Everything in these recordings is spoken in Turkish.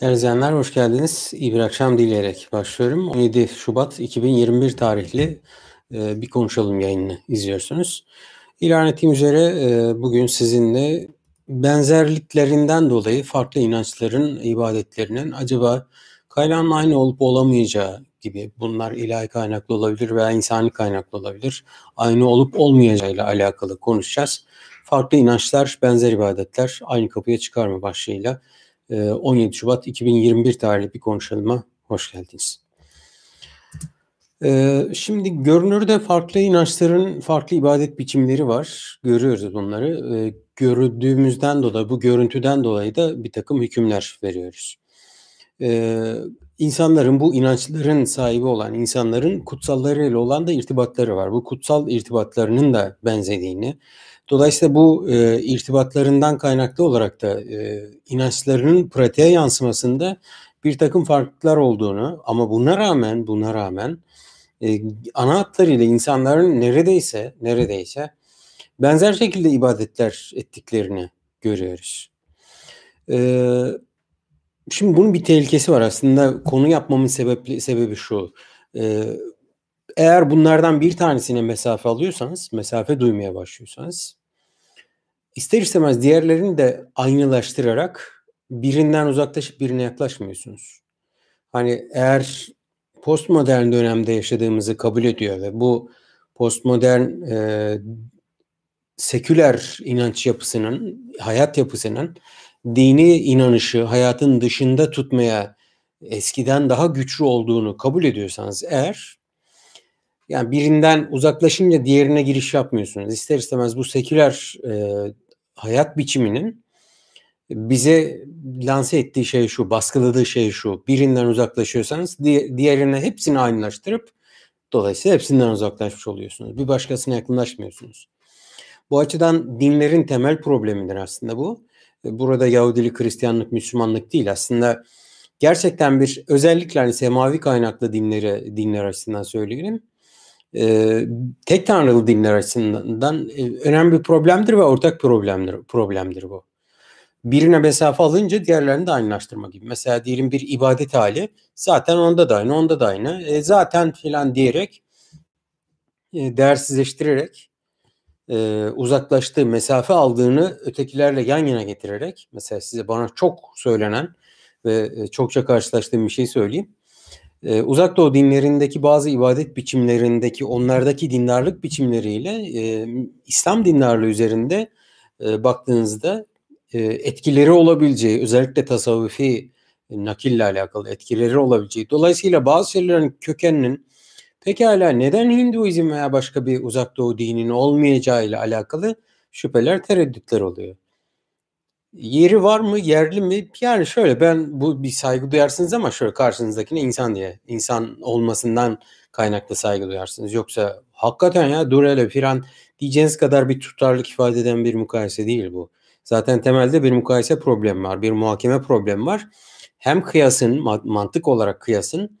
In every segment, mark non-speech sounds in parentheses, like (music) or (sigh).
Değerli izleyenler hoş geldiniz. İyi bir akşam dileyerek başlıyorum. 17 Şubat 2021 tarihli e, bir konuşalım yayını izliyorsunuz. İlan ettiğim üzere e, bugün sizinle benzerliklerinden dolayı farklı inançların ibadetlerinin acaba kaynağın aynı olup olamayacağı gibi bunlar ilahi kaynaklı olabilir veya insani kaynaklı olabilir. Aynı olup olmayacağıyla alakalı konuşacağız. Farklı inançlar, benzer ibadetler aynı kapıya çıkar mı başlığıyla 17 ee, Şubat 2021 tarihli bir konuşalım. hoş geldiniz. Ee, şimdi görünürde farklı inançların farklı ibadet biçimleri var. Görüyoruz bunları. Ee, gördüğümüzden dolayı, bu görüntüden dolayı da bir takım hükümler veriyoruz. İnsanların bu inançların sahibi olan insanların kutsallarıyla olan da irtibatları var. Bu kutsal irtibatlarının da benzediğini, Dolayısıyla bu e, irtibatlarından kaynaklı olarak da e, inançlarının pratiğe yansımasında bir takım farklılıklar olduğunu ama buna rağmen buna rağmen e, ana hatlarıyla insanların neredeyse neredeyse benzer şekilde ibadetler ettiklerini görüyoruz. E, şimdi bunun bir tehlikesi var aslında konu yapmamın sebebi, sebebi şu. E, eğer bunlardan bir tanesine mesafe alıyorsanız, mesafe duymaya başlıyorsanız ister istemez diğerlerini de aynılaştırarak birinden uzaklaşıp birine yaklaşmıyorsunuz. Hani eğer postmodern dönemde yaşadığımızı kabul ediyor ve bu postmodern e, seküler inanç yapısının, hayat yapısının dini inanışı hayatın dışında tutmaya eskiden daha güçlü olduğunu kabul ediyorsanız eğer yani birinden uzaklaşınca diğerine giriş yapmıyorsunuz. İster istemez bu seküler e, hayat biçiminin bize lanse ettiği şey şu, baskıladığı şey şu. Birinden uzaklaşıyorsanız diğerine hepsini aynılaştırıp dolayısıyla hepsinden uzaklaşmış oluyorsunuz. Bir başkasına yakınlaşmıyorsunuz. Bu açıdan dinlerin temel problemidir aslında bu. Burada Yahudilik, Hristiyanlık, Müslümanlık değil aslında gerçekten bir özellikle hani semavi kaynaklı dinleri dinler açısından söyleyelim e, tek tanrılı dinler açısından e, önemli bir problemdir ve ortak problemdir problemdir bu. Birine mesafe alınca diğerlerini de aynılaştırma gibi. Mesela diyelim bir ibadet hali zaten onda da aynı, onda da aynı. E, zaten filan diyerek e, değersizleştirerek e, uzaklaştığı, mesafe aldığını ötekilerle yan yana getirerek mesela size bana çok söylenen ve e, çokça karşılaştığım bir şey söyleyeyim ee, Uzak Doğu dinlerindeki bazı ibadet biçimlerindeki onlardaki dindarlık biçimleriyle e, İslam dindarlığı üzerinde e, baktığınızda e, etkileri olabileceği özellikle tasavvufi e, nakille alakalı etkileri olabileceği dolayısıyla bazı şeylerin kökeninin pekala neden Hinduizm veya başka bir Uzak Doğu dininin olmayacağı ile alakalı şüpheler tereddütler oluyor. Yeri var mı, yerli mi? Yani şöyle ben bu bir saygı duyarsınız ama şöyle karşınızdakine insan diye. insan olmasından kaynaklı saygı duyarsınız. Yoksa hakikaten ya dur hele filan diyeceğiniz kadar bir tutarlık ifade eden bir mukayese değil bu. Zaten temelde bir mukayese problemi var. Bir muhakeme problemi var. Hem kıyasın, mantık olarak kıyasın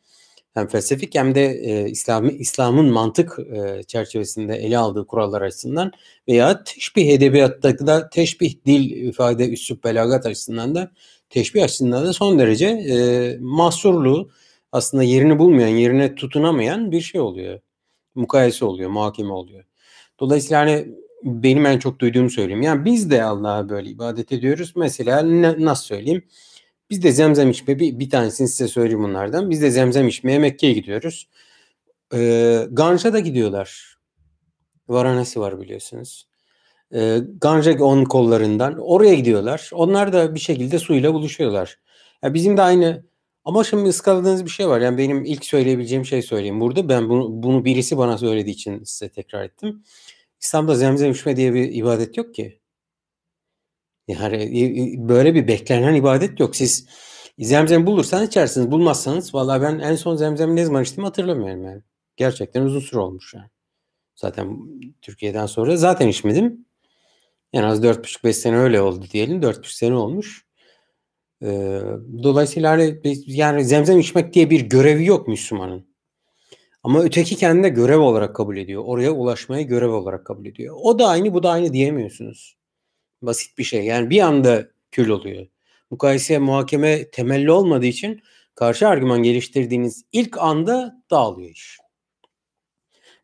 hem felsefik hem de e, İslam İslam'ın mantık e, çerçevesinde ele aldığı kurallar açısından veya teşbih edebiyatta da teşbih dil ifade üslup belagat açısından da teşbih açısından da son derece e, mahsurlu aslında yerini bulmayan, yerine tutunamayan bir şey oluyor. Mukayese oluyor, muhakeme oluyor. Dolayısıyla hani benim en çok duyduğumu söyleyeyim. Yani biz de Allah'a böyle ibadet ediyoruz. Mesela ne, nasıl söyleyeyim? Biz de zemzem içme bir, bir tanesini size söyleyeyim bunlardan. Biz de zemzem içmeye Mekke'ye gidiyoruz. Ee, Ganj'a da gidiyorlar. Varanasi var biliyorsunuz. Ee, Ganja on kollarından oraya gidiyorlar. Onlar da bir şekilde suyla buluşuyorlar. Yani bizim de aynı ama şimdi ıskaladığınız bir şey var. Yani benim ilk söyleyebileceğim şey söyleyeyim burada. Ben bunu, bunu birisi bana söylediği için size tekrar ettim. İslam'da zemzem içme diye bir ibadet yok ki. Yani böyle bir beklenen ibadet yok. Siz zemzem bulursanız içersiniz. Bulmazsanız valla ben en son zemzemi ne zaman içtim hatırlamıyorum yani. Gerçekten uzun süre olmuş yani. Zaten Türkiye'den sonra zaten içmedim. En az 4,5-5 sene öyle oldu diyelim. 4,5 sene olmuş. Ee, dolayısıyla hani yani zemzem içmek diye bir görevi yok Müslümanın. Ama öteki kendine görev olarak kabul ediyor. Oraya ulaşmayı görev olarak kabul ediyor. O da aynı bu da aynı diyemiyorsunuz. Basit bir şey. Yani bir anda kül oluyor. Mukayese muhakeme temelli olmadığı için karşı argüman geliştirdiğiniz ilk anda dağılıyor iş.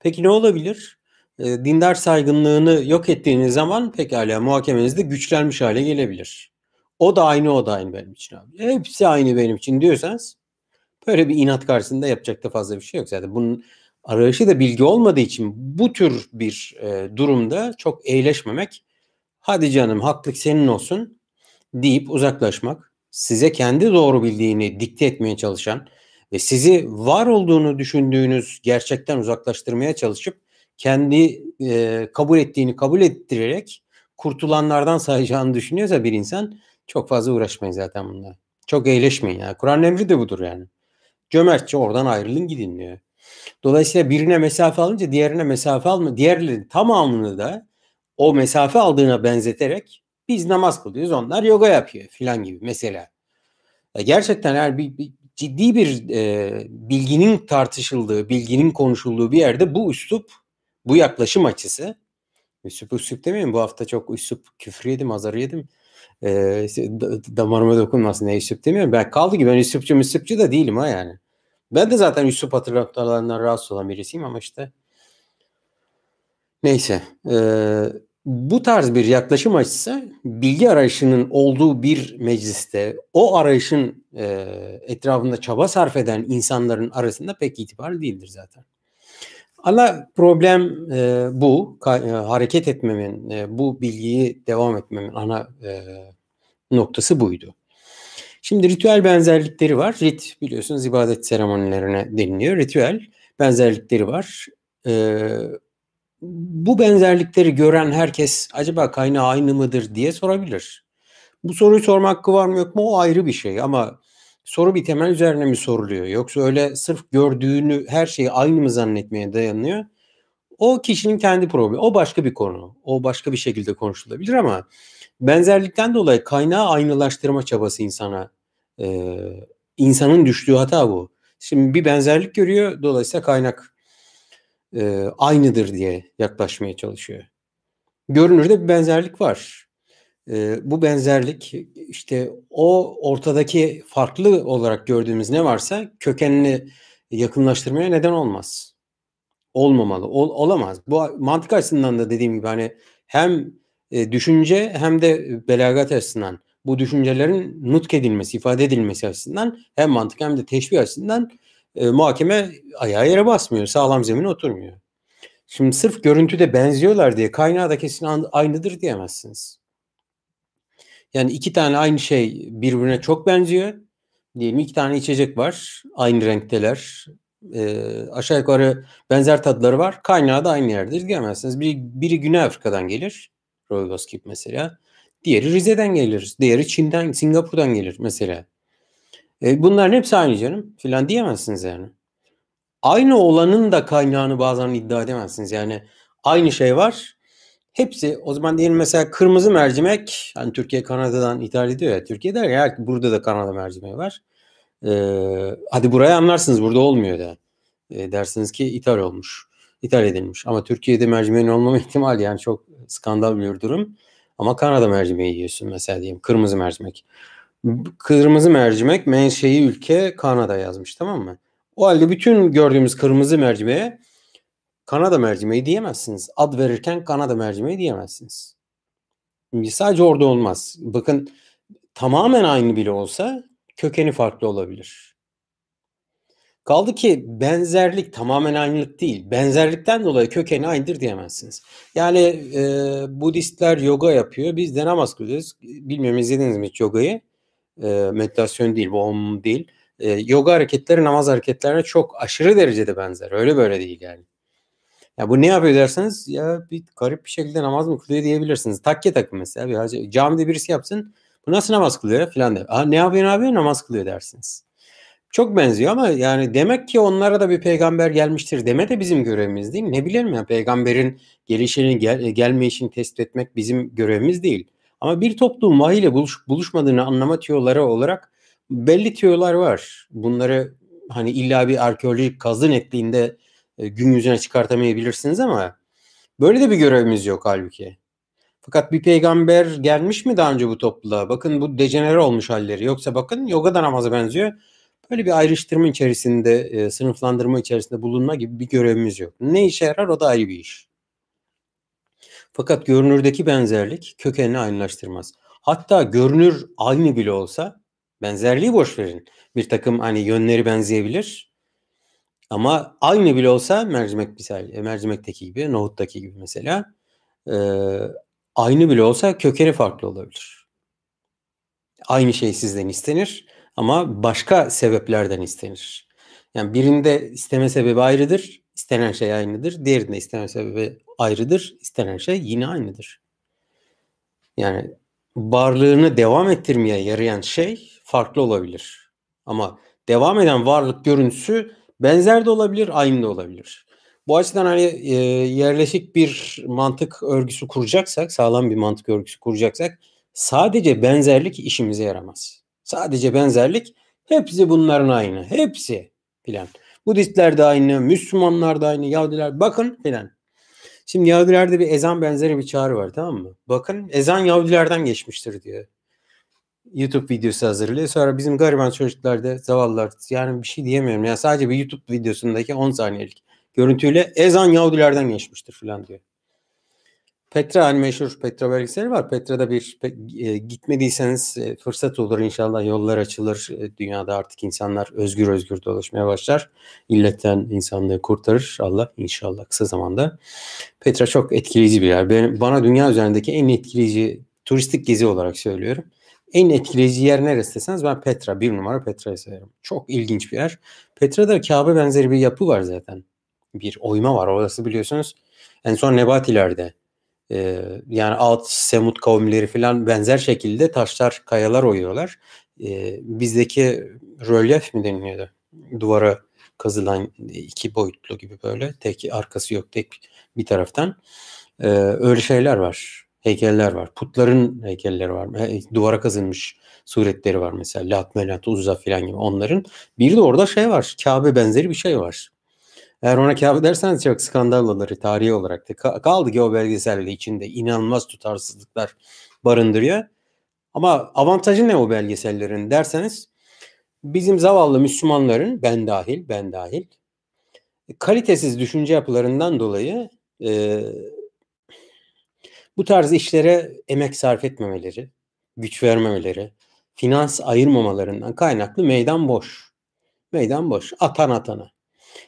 Peki ne olabilir? E, dindar saygınlığını yok ettiğiniz zaman pekala muhakemenizde güçlenmiş hale gelebilir. O da aynı o da aynı benim için abi. Hepsi aynı benim için diyorsanız böyle bir inat karşısında yapacak da fazla bir şey yok zaten. Bunun arayışı da bilgi olmadığı için bu tür bir e, durumda çok eğleşmemek hadi canım haklık senin olsun deyip uzaklaşmak size kendi doğru bildiğini dikte etmeye çalışan ve sizi var olduğunu düşündüğünüz gerçekten uzaklaştırmaya çalışıp kendi e, kabul ettiğini kabul ettirerek kurtulanlardan sayacağını düşünüyorsa bir insan çok fazla uğraşmayın zaten bununla. Çok eğleşmeyin yani. Kur'an emri de budur yani. Cömertçe oradan ayrılın gidin diyor. Dolayısıyla birine mesafe alınca diğerine mesafe alma, diğerlerin tamamını da o mesafe aldığına benzeterek biz namaz kılıyoruz onlar yoga yapıyor filan gibi mesela. Gerçekten eğer bir, bir ciddi bir e, bilginin tartışıldığı, bilginin konuşulduğu bir yerde bu üslup, bu yaklaşım açısı, üslup üslup demeyeyim bu hafta çok üslup küfür yedim, azar yedim. E, damarıma dokunmasın ne üslup demiyorum. Ben kaldı ki ben üslupçu müslupçu da değilim ha yani. Ben de zaten üslup hatırlatmalarından rahatsız olan birisiyim ama işte neyse. E, bu tarz bir yaklaşım açısı bilgi arayışının olduğu bir mecliste o arayışın e, etrafında çaba sarf eden insanların arasında pek itibarlı değildir zaten. Ana problem e, bu. Ka, e, hareket etmemin, e, bu bilgiyi devam etmemin ana e, noktası buydu. Şimdi ritüel benzerlikleri var. Rit biliyorsunuz ibadet seremonilerine deniliyor. Ritüel benzerlikleri var. E, bu benzerlikleri gören herkes acaba kaynağı aynı mıdır diye sorabilir. Bu soruyu sorma hakkı var mı yok mu o ayrı bir şey ama soru bir temel üzerine mi soruluyor yoksa öyle sırf gördüğünü her şeyi aynı mı zannetmeye dayanıyor? O kişinin kendi problemi. O başka bir konu. O başka bir şekilde konuşulabilir ama benzerlikten dolayı kaynağı aynılaştırma çabası insana e, insanın düştüğü hata bu. Şimdi bir benzerlik görüyor dolayısıyla kaynak e, aynıdır diye yaklaşmaya çalışıyor. Görünürde bir benzerlik var. E, bu benzerlik işte o ortadaki farklı olarak gördüğümüz ne varsa kökenini yakınlaştırmaya neden olmaz. Olmamalı, ol, olamaz. Bu mantık açısından da dediğim gibi hani hem e, düşünce hem de belagat açısından bu düşüncelerin nutk edilmesi, ifade edilmesi açısından hem mantık hem de teşbih açısından e, muhakeme ayağı yere basmıyor. Sağlam zemine oturmuyor. Şimdi sırf görüntüde benziyorlar diye kaynağı da kesin aynıdır diyemezsiniz. Yani iki tane aynı şey birbirine çok benziyor. Diyelim iki tane içecek var. Aynı renkteler. E, aşağı yukarı benzer tadları var. Kaynağı da aynı yerdir diyemezsiniz. Biri, biri Güney Afrika'dan gelir. Roybos gibi mesela. Diğeri Rize'den gelir. Diğeri Çin'den, Singapur'dan gelir mesela. E, bunların hepsi aynı canım filan diyemezsiniz yani. Aynı olanın da kaynağını bazen iddia edemezsiniz. Yani aynı şey var. Hepsi o zaman diyelim mesela kırmızı mercimek hani Türkiye Kanada'dan ithal ediyor ya. Türkiye'de ya burada da Kanada mercimeği var. Ee, hadi buraya anlarsınız burada olmuyor da. E, dersiniz ki ithal olmuş. ithal edilmiş. Ama Türkiye'de mercimeğin olmama (laughs) ihtimali yani çok skandal bir durum. Ama Kanada mercimeği yiyorsun mesela diyeyim. Kırmızı mercimek. Kırmızı mercimek menşei ülke Kanada yazmış tamam mı? O halde bütün gördüğümüz kırmızı mercimeğe Kanada mercimeği diyemezsiniz. Ad verirken Kanada mercimeği diyemezsiniz. Sadece orada olmaz. Bakın tamamen aynı bile olsa kökeni farklı olabilir. Kaldı ki benzerlik tamamen aynılık değil. Benzerlikten dolayı kökeni aynıdır diyemezsiniz. Yani e, Budistler yoga yapıyor. Biz de namaz kılıyoruz. Bilmiyorum izlediniz mi hiç yogayı? E, meditasyon değil, bu om değil. E, yoga hareketleri namaz hareketlerine çok aşırı derecede benzer. Öyle böyle değil yani. Ya bu ne yapıyor derseniz ya bir garip bir şekilde namaz mı kılıyor diyebilirsiniz. Takke takın mesela. Bir hacı, camide birisi yapsın. Bu nasıl namaz kılıyor falan der. Aa, ne yapıyor ne yapıyor namaz kılıyor dersiniz. Çok benziyor ama yani demek ki onlara da bir peygamber gelmiştir deme de bizim görevimiz değil? Ne bileyim ya peygamberin gelişini gel, gelmeyişini tespit etmek bizim görevimiz değil. Ama bir toplum vahiyle buluş, buluşmadığını anlama tüyoları olarak belli tüyolar var. Bunları hani illa bir arkeolojik kazı netliğinde e, gün yüzüne çıkartamayabilirsiniz ama böyle de bir görevimiz yok halbuki. Fakat bir peygamber gelmiş mi daha önce bu topluluğa? Bakın bu dejenere olmuş halleri. Yoksa bakın yoga da namaza benziyor. Böyle bir ayrıştırma içerisinde, e, sınıflandırma içerisinde bulunma gibi bir görevimiz yok. Ne işe yarar o da ayrı bir iş. Fakat görünürdeki benzerlik kökenini aynılaştırmaz. Hatta görünür aynı bile olsa benzerliği boş verin. Bir takım hani yönleri benzeyebilir. Ama aynı bile olsa mercimek misal, e, mercimekteki gibi, nohuttaki gibi mesela e, aynı bile olsa kökeni farklı olabilir. Aynı şey sizden istenir ama başka sebeplerden istenir. Yani birinde isteme sebebi ayrıdır, istenen şey aynıdır. Diğerinde isteme sebebi ayrıdır, istenen şey yine aynıdır. Yani varlığını devam ettirmeye yarayan şey farklı olabilir. Ama devam eden varlık görüntüsü benzer de olabilir, aynı da olabilir. Bu açıdan hani e, yerleşik bir mantık örgüsü kuracaksak, sağlam bir mantık örgüsü kuracaksak sadece benzerlik işimize yaramaz. Sadece benzerlik hepsi bunların aynı. Hepsi filan. Budistler de aynı, Müslümanlar da aynı, Yahudiler bakın filan. Şimdi Yahudilerde bir ezan benzeri bir çağrı var tamam mı? Bakın ezan Yahudilerden geçmiştir diyor. YouTube videosu hazırlıyor. Sonra bizim gariban çocuklar da zavallılar yani bir şey diyemiyorum. Yani sadece bir YouTube videosundaki 10 saniyelik görüntüyle ezan Yahudilerden geçmiştir falan diyor. Petra hani meşhur Petra belgeseli var. Petra'da bir e, gitmediyseniz e, fırsat olur inşallah yollar açılır. E, dünyada artık insanlar özgür özgür dolaşmaya başlar. İlletten insanlığı kurtarır Allah inşallah kısa zamanda. Petra çok etkileyici bir yer. Ben, bana dünya üzerindeki en etkileyici turistik gezi olarak söylüyorum. En etkileyici yer neresi deseniz ben Petra. Bir numara Petra'yı sayarım. Çok ilginç bir yer. Petra'da Kabe benzeri bir yapı var zaten. Bir oyma var. Orası biliyorsunuz en son Nebatilerde e, yani alt Semut kavimleri falan benzer şekilde taşlar, kayalar oyuyorlar. E, bizdeki rölyef mi deniliyordu? Duvara kazılan iki boyutlu gibi böyle. Tek arkası yok tek bir taraftan. E, öyle şeyler var. Heykeller var. Putların heykelleri var. Duvara kazınmış suretleri var mesela. Lat, Menat, Uzza falan gibi onların. Bir de orada şey var. Kabe benzeri bir şey var. Eğer ona kağıt derseniz çok skandal olur tarihi olarak da. Kaldı ki o belgeselde içinde inanılmaz tutarsızlıklar barındırıyor. Ama avantajı ne o belgesellerin derseniz bizim zavallı Müslümanların ben dahil ben dahil kalitesiz düşünce yapılarından dolayı e, bu tarz işlere emek sarf etmemeleri, güç vermemeleri, finans ayırmamalarından kaynaklı meydan boş. Meydan boş. Atan atana.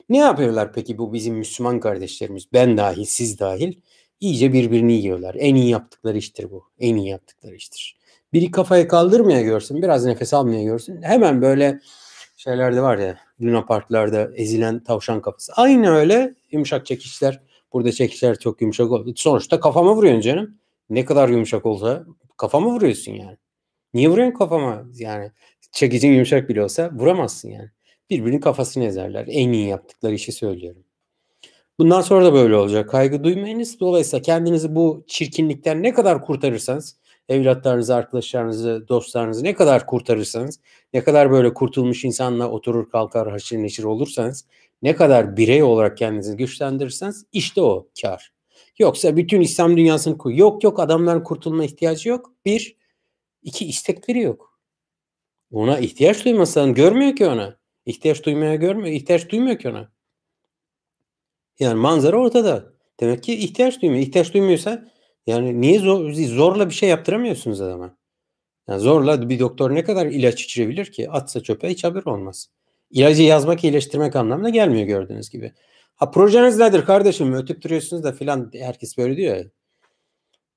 Ne yapıyorlar peki bu bizim Müslüman kardeşlerimiz? Ben dahil, siz dahil. iyice birbirini yiyorlar. En iyi yaptıkları iştir bu. En iyi yaptıkları iştir. Biri kafayı kaldırmaya görsün, biraz nefes almaya görsün. Hemen böyle şeylerde var ya, Luna Parklarda ezilen tavşan kafası. Aynı öyle yumuşak çekişler. Burada çekişler çok yumuşak oldu. Sonuçta kafama vuruyorsun canım. Ne kadar yumuşak olsa kafama vuruyorsun yani. Niye vuruyorsun kafama? Yani çekicin yumuşak bile olsa vuramazsın yani birbirinin kafasını ezerler. En iyi yaptıkları işi söylüyorum. Bundan sonra da böyle olacak. Kaygı duymayınız. Dolayısıyla kendinizi bu çirkinlikten ne kadar kurtarırsanız, evlatlarınızı, arkadaşlarınızı, dostlarınızı ne kadar kurtarırsanız, ne kadar böyle kurtulmuş insanla oturur kalkar haşır neşir olursanız, ne kadar birey olarak kendinizi güçlendirirseniz işte o kar. Yoksa bütün İslam dünyasını koy. Yok yok adamların kurtulma ihtiyacı yok. Bir, iki istekleri yok. Ona ihtiyaç duymasan görmüyor ki ona. İhtiyaç duymaya görmüyor. ihtiyaç duymuyor ki ona. Yani manzara ortada. Demek ki ihtiyaç duymuyor. İhtiyaç duymuyorsa yani niye zor, zorla bir şey yaptıramıyorsunuz adama? Yani zorla bir doktor ne kadar ilaç içirebilir ki? Atsa çöpe hiç haber olmaz. İlacı yazmak, iyileştirmek anlamına gelmiyor gördüğünüz gibi. Ha projeniz nedir kardeşim? Ötüp duruyorsunuz da filan herkes böyle diyor ya.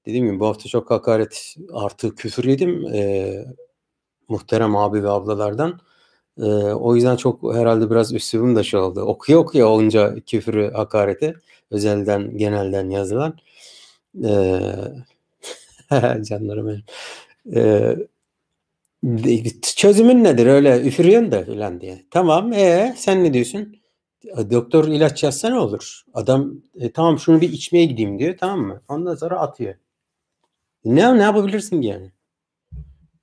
Dediğim gibi bu hafta çok hakaret artı küfür yedim. Ee, muhterem abi ve ablalardan. Ee, o yüzden çok herhalde biraz üslubum da şey oldu. Okuya okuya olunca küfürü, hakareti özelden, genelden yazılan. Ee, (laughs) canlarım benim. Ee, çözümün nedir öyle üfürüyorsun da filan diye. Tamam e sen ne diyorsun? Doktor ilaç yazsa ne olur? Adam e, tamam şunu bir içmeye gideyim diyor tamam mı? Ondan sonra atıyor. Ne ne yapabilirsin ki yani?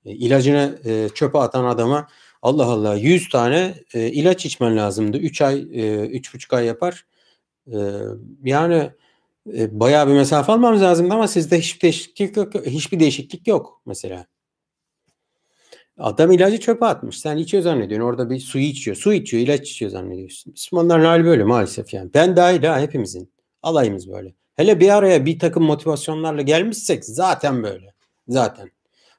E, ilacını e, çöpe atan adama Allah Allah 100 tane e, ilaç içmen lazımdı. 3 ay, e, 3,5 ay yapar. E, yani E, bayağı bir mesafe almamız lazımdı ama sizde hiçbir değişiklik yok. Hiçbir değişiklik yok mesela. Adam ilacı çöpe atmış. Sen içiyor zannediyorsun. Orada bir su içiyor. Su içiyor, ilaç içiyor zannediyorsun. Müslümanların hali böyle maalesef yani. Ben dahil ha hepimizin. Alayımız böyle. Hele bir araya bir takım motivasyonlarla gelmişsek zaten böyle. Zaten.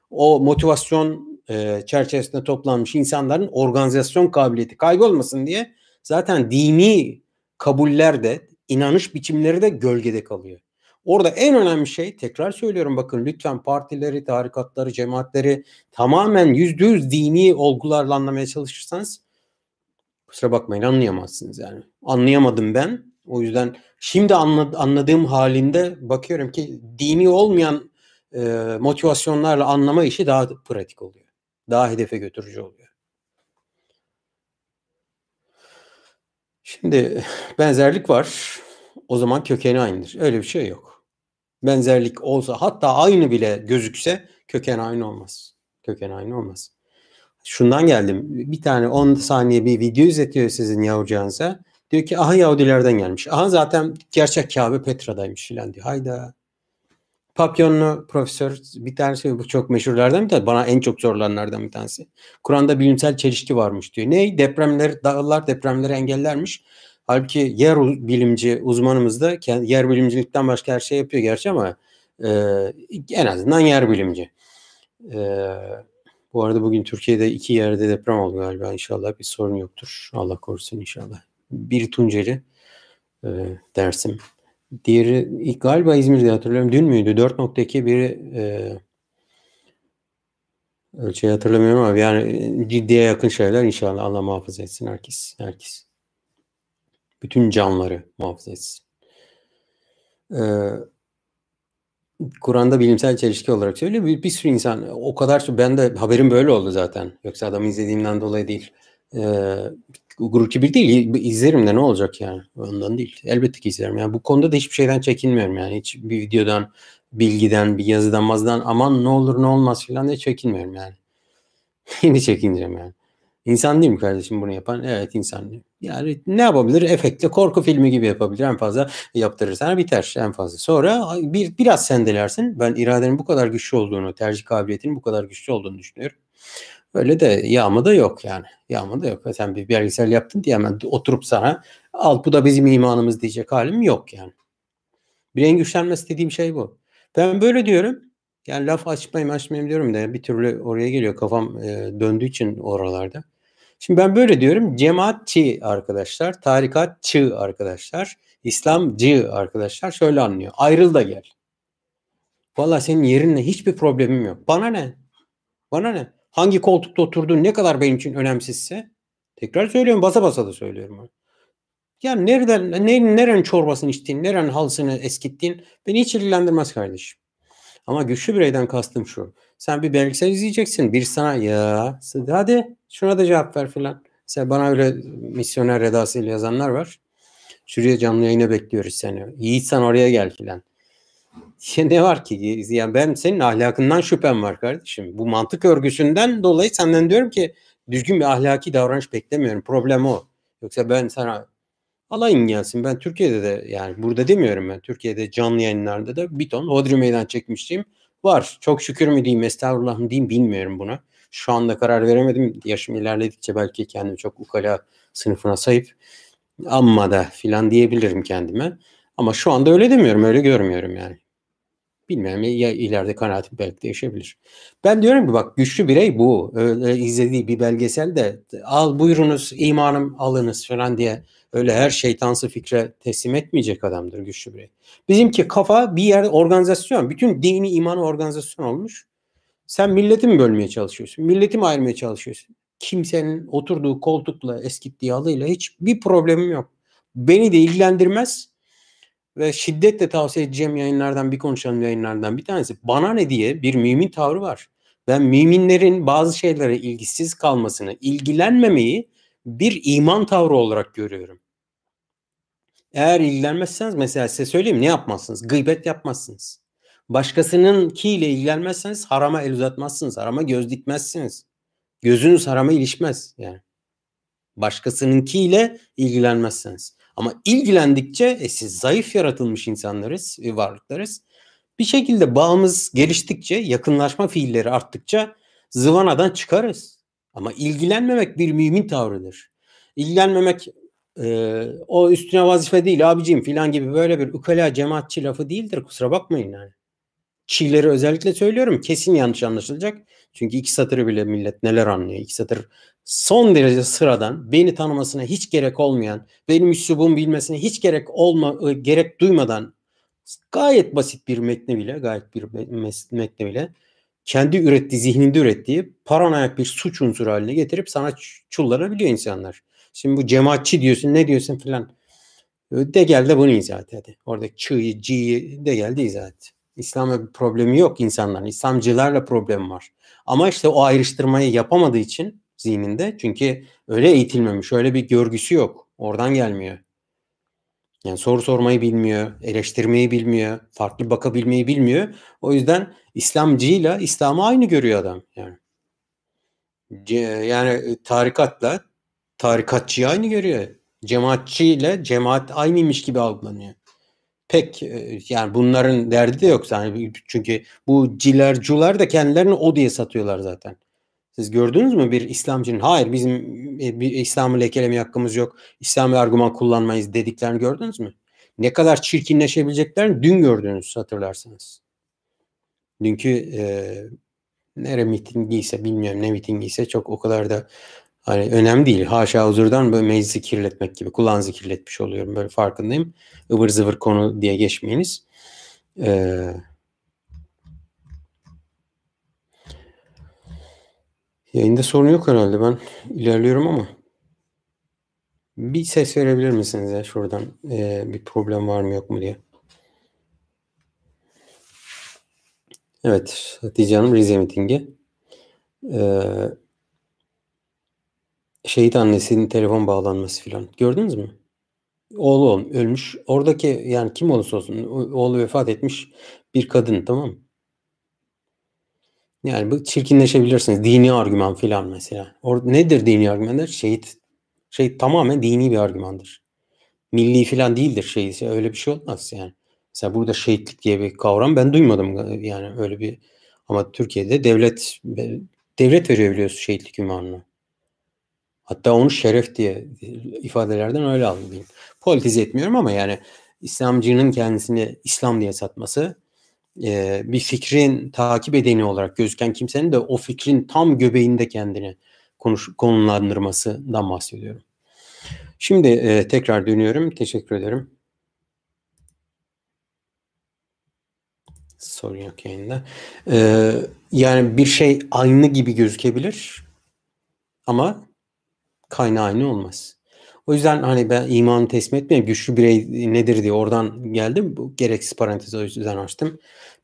O motivasyon e, çerçevesinde toplanmış insanların organizasyon kabiliyeti kaybolmasın diye zaten dini kabuller de inanış biçimleri de gölgede kalıyor. Orada en önemli şey tekrar söylüyorum bakın lütfen partileri, tarikatları, cemaatleri tamamen yüzde yüz dini olgularla anlamaya çalışırsanız kusura bakmayın anlayamazsınız yani. Anlayamadım ben. O yüzden şimdi anladığım halinde bakıyorum ki dini olmayan e, motivasyonlarla anlama işi daha pratik oluyor. Daha hedefe götürücü oluyor. Şimdi benzerlik var. O zaman kökeni aynıdır. Öyle bir şey yok. Benzerlik olsa hatta aynı bile gözükse köken aynı olmaz. Köken aynı olmaz. Şundan geldim. Bir tane 10 saniye bir video izletiyor sizin yavrucağınıza. Diyor ki aha Yahudilerden gelmiş. Aha zaten gerçek Kabe Petra'daymış filan diyor. Hayda. Papyonlu profesör bir tanesi bu çok meşhurlardan bir tanesi. Bana en çok sorulanlardan bir tanesi. Kur'an'da bilimsel çelişki varmış diyor. Ne? Depremleri, dağlar depremleri engellermiş. Halbuki yer bilimci uzmanımız da yer bilimcilikten başka her şey yapıyor gerçi ama e, en azından yer bilimci. E, bu arada bugün Türkiye'de iki yerde deprem oldu galiba. İnşallah bir sorun yoktur. Allah korusun inşallah. Bir Tunceli e, Dersim. Diğeri galiba İzmir'de hatırlıyorum. Dün müydü? 4.2 biri e, ölçeği hatırlamıyorum ama yani ciddiye yakın şeyler inşallah Allah muhafaza etsin herkes. Herkes. Bütün canları muhafaza etsin. Ee, Kur'an'da bilimsel çelişki olarak söylüyor. Bir, bir sürü insan o kadar ben de haberim böyle oldu zaten. Yoksa adamı izlediğimden dolayı değil. Ee, grup bir değil izlerim de ne olacak yani ondan değil. Elbette ki izlerim. Yani bu konuda da hiçbir şeyden çekinmiyorum yani. Hiç bir videodan, bilgiden, bir yazıdan, mazdan aman ne olur ne olmaz filan diye çekinmiyorum yani. (laughs) Yine çekineceğim yani. İnsan değil mi kardeşim bunu yapan? Evet insan. Yani ne yapabilir? Efektle korku filmi gibi yapabilir. En fazla yaptırırsan biter en fazla. Sonra bir biraz sendelersin. Ben iradenin bu kadar güçlü olduğunu, tercih kabiliyetinin bu kadar güçlü olduğunu düşünüyorum. Öyle de yağma da yok yani. Yağma da yok. Sen bir belgesel yaptın diye hemen oturup sana al bu da bizim imanımız diyecek halim yok yani. Bireyin güçlenmesi dediğim şey bu. Ben böyle diyorum. Yani laf açmayayım açmayayım diyorum da bir türlü oraya geliyor kafam e, döndüğü için oralarda. Şimdi ben böyle diyorum. Cemaatçi arkadaşlar, tarikatçı arkadaşlar, İslamcı arkadaşlar şöyle anlıyor. Ayrıl da gel. Valla senin yerinle hiçbir problemim yok. Bana ne? Bana ne? Hangi koltukta oturduğun ne kadar benim için önemsizse tekrar söylüyorum basa basa da söylüyorum. Yani nereden, ne, nerenin çorbasını içtiğin, nerenin halsını eskittiğin beni hiç ilgilendirmez kardeşim. Ama güçlü bireyden kastım şu. Sen bir belgesel izleyeceksin. Bir sana ya hadi şuna da cevap ver filan. Mesela bana öyle misyoner edasıyla yazanlar var. Şuraya canlı yayına bekliyoruz seni. Yiğit sen oraya gel filan. Ya ne var ki? Yani ben senin ahlakından şüphem var kardeşim. Bu mantık örgüsünden dolayı senden diyorum ki düzgün bir ahlaki davranış beklemiyorum. Problem o. Yoksa ben sana alayın gelsin. Ben Türkiye'de de yani burada demiyorum ben. Türkiye'de canlı yayınlarda da bir ton Hodri meydan çekmiştim. Var. Çok şükür mü diyeyim, estağfurullah mı diyeyim bilmiyorum buna. Şu anda karar veremedim. Yaşım ilerledikçe belki kendimi çok ukala sınıfına sayıp amma da filan diyebilirim kendime. Ama şu anda öyle demiyorum, öyle görmüyorum yani. Bilmiyorum ya ileride kanaatim belki değişebilir. Ben diyorum ki bak güçlü birey bu. Öyle izlediği bir belgesel de al buyurunuz imanım alınız falan diye öyle her şeytansı fikre teslim etmeyecek adamdır güçlü birey. Bizimki kafa bir yer organizasyon. Bütün dini imanı organizasyon olmuş. Sen milleti mi bölmeye çalışıyorsun? Milleti mi ayırmaya çalışıyorsun? Kimsenin oturduğu koltukla eskittiği halıyla hiç bir problemim yok. Beni de ilgilendirmez ve şiddetle tavsiye edeceğim yayınlardan bir konuşalım yayınlardan bir tanesi. Bana ne diye bir mümin tavrı var. Ben müminlerin bazı şeylere ilgisiz kalmasını, ilgilenmemeyi bir iman tavrı olarak görüyorum. Eğer ilgilenmezseniz mesela size söyleyeyim ne yapmazsınız? Gıybet yapmazsınız. Başkasının kiyle ilgilenmezseniz harama el uzatmazsınız. Harama göz dikmezsiniz. Gözünüz harama ilişmez yani. Başkasınınkiyle ilgilenmezseniz. Ama ilgilendikçe e, siz zayıf yaratılmış insanlarız, e, varlıklarız. Bir şekilde bağımız geliştikçe, yakınlaşma fiilleri arttıkça zıvanadan çıkarız. Ama ilgilenmemek bir mümin tavrıdır. İlgilenmemek e, o üstüne vazife değil abicim filan gibi böyle bir ukala cemaatçi lafı değildir. Kusura bakmayın yani. Çiğleri özellikle söylüyorum. Kesin yanlış anlaşılacak. Çünkü iki satırı bile millet neler anlıyor. İki satır son derece sıradan, beni tanımasına hiç gerek olmayan, benim üslubumu bilmesine hiç gerek olma gerek duymadan gayet basit bir metne bile, gayet bir metne bile kendi ürettiği, zihninde ürettiği paranoyak bir suç unsuru haline getirip sana çullanabiliyor insanlar. Şimdi bu cemaatçi diyorsun, ne diyorsun filan. De gel de bunu izah et hadi. Orada çığ'yı, c'yi de geldi izah et. İslam'la bir problemi yok insanların. İslamcılarla problem var. Ama işte o ayrıştırmayı yapamadığı için zihninde çünkü öyle eğitilmemiş, öyle bir görgüsü yok. Oradan gelmiyor. Yani soru sormayı bilmiyor, eleştirmeyi bilmiyor, farklı bakabilmeyi bilmiyor. O yüzden İslamcıyla İslam'ı aynı görüyor adam yani. Yani e, tarikatla tarikatçıyı aynı görüyor. Cemaatçiyle cemaat aynıymış gibi algılanıyor. Pek e, yani bunların derdi de yok yani çünkü bu cilercular da kendilerini o diye satıyorlar zaten. Siz gördünüz mü bir İslamcının hayır bizim e, bir İslam'ı lekeleme hakkımız yok. İslami argüman kullanmayız dediklerini gördünüz mü? Ne kadar çirkinleşebileceklerini dün gördünüz hatırlarsanız. Dünkü e, nere mitingiyse bilmiyorum ne mitingiyse çok o kadar da hani önemli değil. Haşa huzurdan böyle meclisi kirletmek gibi kulağınızı kirletmiş oluyorum. Böyle farkındayım. ıvır zıvır konu diye geçmeyiniz. Eee Yayında sorun yok herhalde. Ben ilerliyorum ama. Bir ses verebilir misiniz ya şuradan? Ee, bir problem var mı yok mu diye. Evet. Hatice Hanım Rize mitingi. Ee, şehit annesinin telefon bağlanması filan. Gördünüz mü? Oğlu ölmüş. Oradaki yani kim olursa olsun oğlu vefat etmiş bir kadın tamam mı? Yani bu çirkinleşebilirsiniz. Dini argüman filan mesela. Or nedir dini argümanlar? Şehit şey tamamen dini bir argümandır. Milli filan değildir şey. Öyle bir şey olmaz yani. Mesela burada şehitlik diye bir kavram ben duymadım yani öyle bir ama Türkiye'de devlet devlet veriyor biliyorsun şehitlik ünvanını. Hatta onu şeref diye ifadelerden öyle algılayayım. Politize etmiyorum ama yani İslamcının kendisini İslam diye satması e, bir fikrin takip edeni olarak gözüken kimsenin de o fikrin tam göbeğinde kendini konuş, konumlandırmasından bahsediyorum. Şimdi e, tekrar dönüyorum. Teşekkür ederim. Sorun yok yayında. Ee, yani bir şey aynı gibi gözükebilir ama kaynağı aynı olmaz. O yüzden hani ben imanı teslim etmeyeyim. Güçlü birey nedir diye oradan geldim. Bu gereksiz parantezi o yüzden açtım.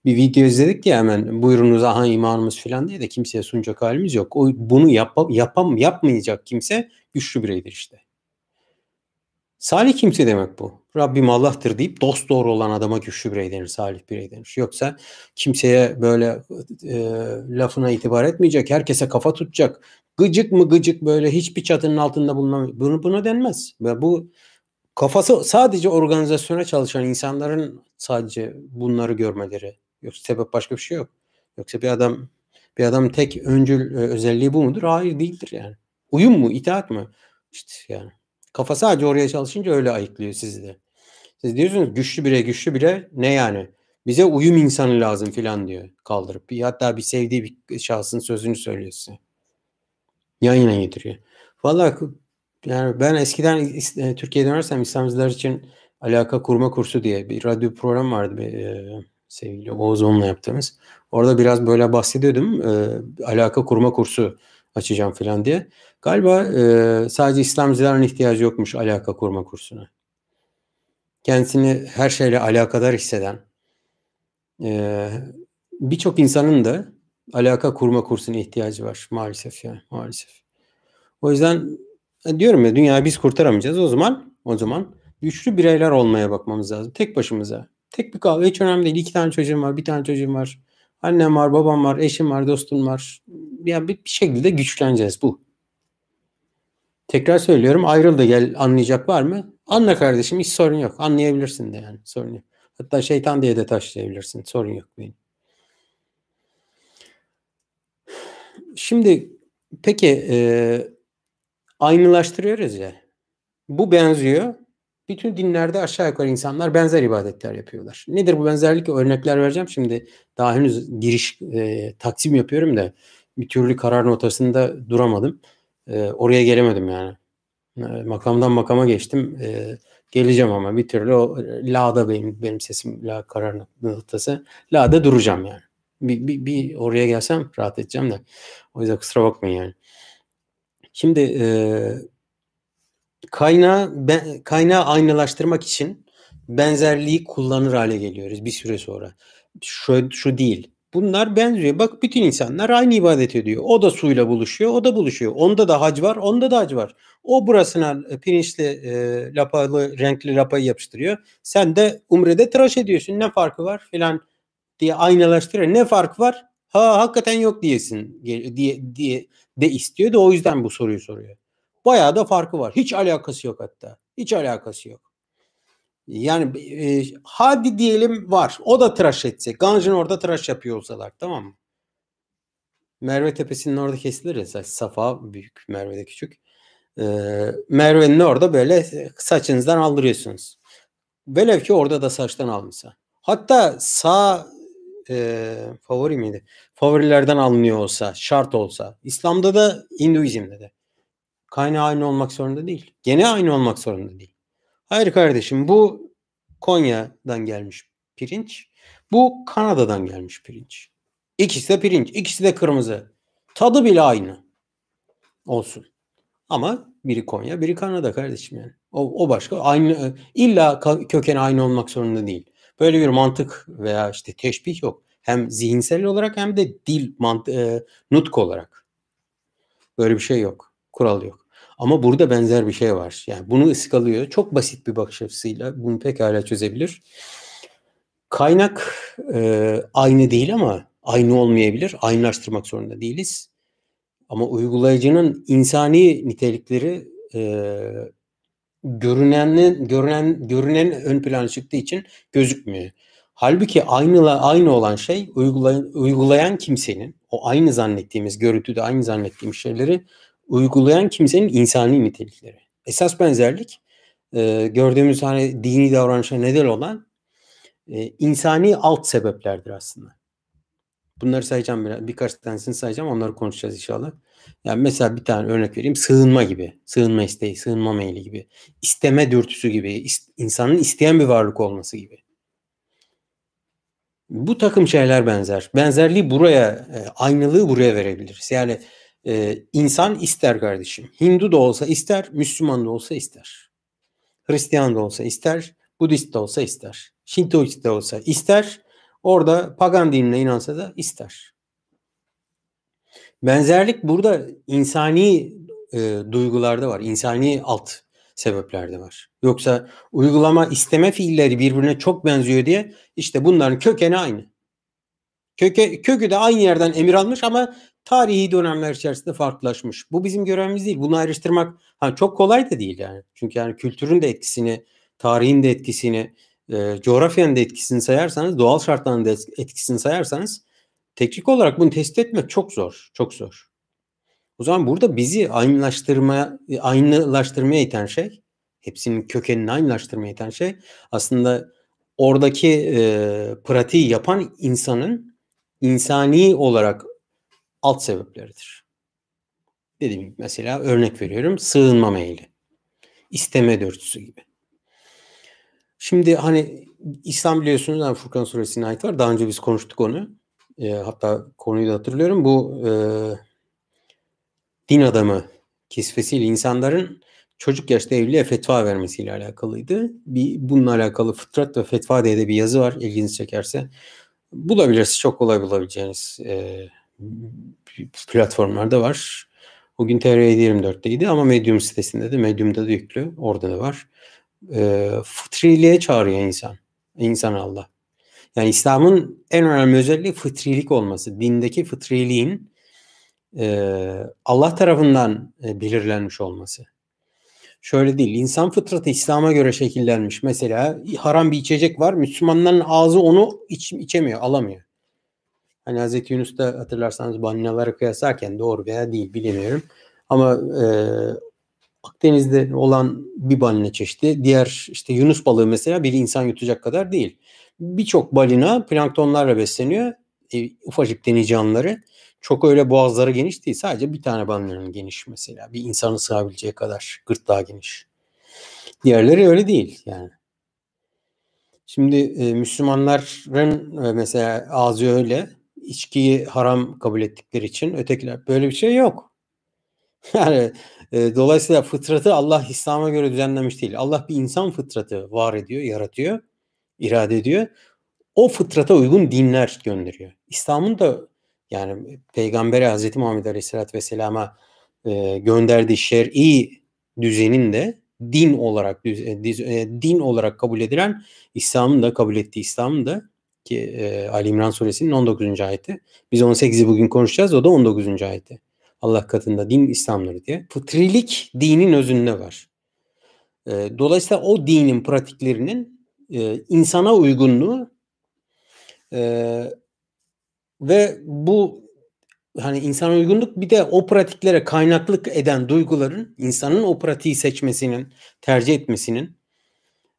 Bir video izledik ya hemen buyurunuz aha imanımız falan diye de kimseye sunacak halimiz yok. O bunu yap, yapam yapmayacak kimse güçlü bireydir işte. Salih kimse demek bu. Rabbim Allah'tır deyip dost doğru olan adama güçlü birey denir, salih birey denir. Yoksa kimseye böyle e, lafına itibar etmeyecek, herkese kafa tutacak, gıcık mı gıcık böyle hiçbir çatının altında bulunan bunu buna denmez. Ve bu kafası sadece organizasyona çalışan insanların sadece bunları görmeleri. Yoksa sebep başka bir şey yok. Yoksa bir adam bir adam tek öncül e, özelliği bu mudur? Hayır değildir yani. Uyum mu, itaat mı? İşte yani. Kafa sadece oraya çalışınca öyle ayıklıyor sizi de. Siz diyorsunuz güçlü bire güçlü bire ne yani? Bize uyum insanı lazım filan diyor kaldırıp. Hatta bir sevdiği bir şahsın sözünü söylüyor size. Yan yana getiriyor. Valla yani ben eskiden e, Türkiye'ye dönersem İslamcılar için alaka kurma kursu diye bir radyo program vardı. E, sevgili Oğuz On'la yaptığımız. Orada biraz böyle bahsediyordum. E, alaka kurma kursu açacağım falan diye. Galiba e, sadece İslamcıların ihtiyacı yokmuş alaka kurma kursuna. Kendisini her şeyle alakadar hisseden e, birçok insanın da alaka kurma kursuna ihtiyacı var maalesef yani maalesef. O yüzden e, diyorum ya dünyayı biz kurtaramayacağız. O zaman o zaman güçlü bireyler olmaya bakmamız lazım. Tek başımıza. Tek bir kahve hiç önemli değil. İki tane çocuğum var, bir tane çocuğum var. Annem var, babam var, eşim var, dostum var. Yani bir, bir şekilde güçleneceğiz bu. Tekrar söylüyorum ayrıl da gel anlayacak var mı? Anla kardeşim hiç sorun yok. Anlayabilirsin de yani sorun yok. Hatta şeytan diye de taşlayabilirsin. Sorun yok benim. Şimdi peki e, aynılaştırıyoruz ya. Bu benziyor. Bütün dinlerde aşağı yukarı insanlar benzer ibadetler yapıyorlar. Nedir bu benzerlik? Örnekler vereceğim. Şimdi daha henüz giriş e, taksim yapıyorum da bir türlü karar notasında duramadım. E, oraya gelemedim yani. E, makamdan makama geçtim. E, geleceğim ama bir türlü o la'da benim benim sesim la karar noktası. La'da duracağım yani. Bir, bir, bir oraya gelsem rahat edeceğim de. O yüzden kusura bakmayın yani. Şimdi e, kaynağı ben, kaynağı aynalaştırmak için benzerliği kullanır hale geliyoruz bir süre sonra. Şu, şu değil. Bunlar benziyor. Bak bütün insanlar aynı ibadet ediyor. O da suyla buluşuyor, o da buluşuyor. Onda da hac var, onda da hac var. O burasına pirinçli, e, lapalı, renkli lapayı yapıştırıyor. Sen de umrede tıraş ediyorsun. Ne farkı var filan diye aynalaştırıyor. Ne fark var? Ha hakikaten yok diyesin diye diye de istiyor da o yüzden bu soruyu soruyor. Bayağı da farkı var. Hiç alakası yok hatta. Hiç alakası yok. Yani e, hadi diyelim var. O da tıraş etse. Ganj'ın orada tıraş yapıyor olsalar tamam mı? Merve Tepesi'nin orada kesilir ya Safa büyük, Merve'de küçük. Ee, Merve'nin orada böyle saçınızdan aldırıyorsunuz. Velev ki orada da saçtan almışsa. Hatta sağ e, favori miydi? Favorilerden alınıyor olsa, şart olsa. İslam'da da Hinduizm'de de. Kaynağı aynı olmak zorunda değil. Gene aynı olmak zorunda değil. Hayır kardeşim bu Konya'dan gelmiş pirinç. Bu Kanada'dan gelmiş pirinç. İkisi de pirinç. ikisi de kırmızı. Tadı bile aynı. Olsun. Ama biri Konya, biri Kanada kardeşim yani. O, o başka. Aynı illa köken aynı olmak zorunda değil. Böyle bir mantık veya işte teşbih yok. Hem zihinsel olarak hem de dil mant e, nutk olarak. Böyle bir şey yok. Kural yok. Ama burada benzer bir şey var. Yani bunu ıskalıyor. Çok basit bir bakış açısıyla bunu pekala çözebilir. Kaynak e, aynı değil ama aynı olmayabilir. Aynılaştırmak zorunda değiliz. Ama uygulayıcının insani nitelikleri e, görünenin görünen görünen ön plana çıktığı için gözükmüyor. Halbuki aynı aynı olan şey uygulayan, uygulayan kimsenin o aynı zannettiğimiz görüntüde aynı zannettiğimiz şeyleri uygulayan kimsenin insani nitelikleri. Esas benzerlik e, gördüğümüz hani dini davranışa neden olan e, insani alt sebeplerdir aslında. Bunları sayacağım biraz. Birkaç tanesini sayacağım. Onları konuşacağız inşallah. Yani mesela bir tane örnek vereyim. Sığınma gibi. Sığınma isteği, sığınma meyli gibi. isteme dürtüsü gibi. insanın isteyen bir varlık olması gibi. Bu takım şeyler benzer. Benzerliği buraya, e, aynılığı buraya verebiliriz. Yani e, insan ister kardeşim. Hindu da olsa ister, Müslüman da olsa ister. Hristiyan da olsa ister, Budist de olsa ister. Şintoist de olsa ister. Orada pagan dinine inansa da ister. Benzerlik burada insani e, duygularda var. insani alt sebeplerde var. Yoksa uygulama isteme fiilleri birbirine çok benziyor diye işte bunların kökeni aynı. Köke, kökü de aynı yerden emir almış ama tarihi dönemler içerisinde farklılaşmış. Bu bizim görevimiz değil. Bunu ayrıştırmak ha, çok kolay da değil yani. Çünkü yani kültürün de etkisini, tarihin de etkisini, e, coğrafyanın da etkisini sayarsanız, doğal şartların da etkisini sayarsanız teknik olarak bunu test etmek çok zor. Çok zor. O zaman burada bizi aynılaştırmaya, aynılaştırmaya iten şey, hepsinin kökenini aynılaştırmaya iten şey aslında oradaki e, pratiği yapan insanın insani olarak alt sebepleridir. Dediğim gibi mesela örnek veriyorum sığınma meyli, isteme dürtüsü gibi. Şimdi hani İslam biliyorsunuz yani Furkan suresine ait var. Daha önce biz konuştuk onu. E, hatta konuyu da hatırlıyorum. Bu e, din adamı kisvesiyle insanların çocuk yaşta evliliğe fetva vermesiyle alakalıydı. Bir, bununla alakalı Fıtrat ve Fetva diye de bir yazı var ilginizi çekerse. Bulabilirsiniz. Çok kolay bulabileceğiniz e, platformlarda var. O gün TR724'teydi ama Medium sitesinde de Medium'da da yüklü. Orada da var. E, fıtriliğe çağırıyor insan. İnsan Allah. Yani İslam'ın en önemli özelliği fıtrilik olması. Dindeki fıtriliğin e, Allah tarafından e, belirlenmiş olması. şöyle değil. İnsan fıtratı İslam'a göre şekillenmiş. Mesela haram bir içecek var. Müslümanların ağzı onu iç, içemiyor, alamıyor. Hani Hazreti Yunus'ta hatırlarsanız balinaları kıyaslarken doğru veya değil bilemiyorum. Ama e, Akdeniz'de olan bir balina çeşidi. Diğer işte Yunus balığı mesela bir insan yutacak kadar değil. Birçok balina planktonlarla besleniyor. E, ufacık deniz canlıları. Çok öyle boğazları geniş değil. Sadece bir tane balinanın geniş mesela. Bir insanı sığabileceği kadar gırtlağı geniş. Diğerleri öyle değil yani. Şimdi e, Müslümanların e, mesela ağzı öyle içkiyi haram kabul ettikleri için ötekiler böyle bir şey yok. (laughs) Yani e, dolayısıyla fıtratı Allah İslam'a göre düzenlemiş değil. Allah bir insan fıtratı var ediyor, yaratıyor, irade ediyor. O fıtrata uygun dinler gönderiyor. İslam'ın da yani Peygamberi Hazreti Muhammed Aleyhisselatü Vesselam'a e, gönderdiği şer'i düzenin de din olarak e, e, din olarak kabul edilen İslam'ın da kabul ettiği İslam'ın da ki e, Ali İmran suresinin 19. ayeti. Biz 18'i bugün konuşacağız. O da 19. ayeti. Allah katında din İslam'dır diye. Fıtrilik dinin özünde var. E, dolayısıyla o dinin pratiklerinin e, insana uygunluğu e, ve bu hani insana uygunluk bir de o pratiklere kaynaklık eden duyguların insanın o pratiği seçmesinin, tercih etmesinin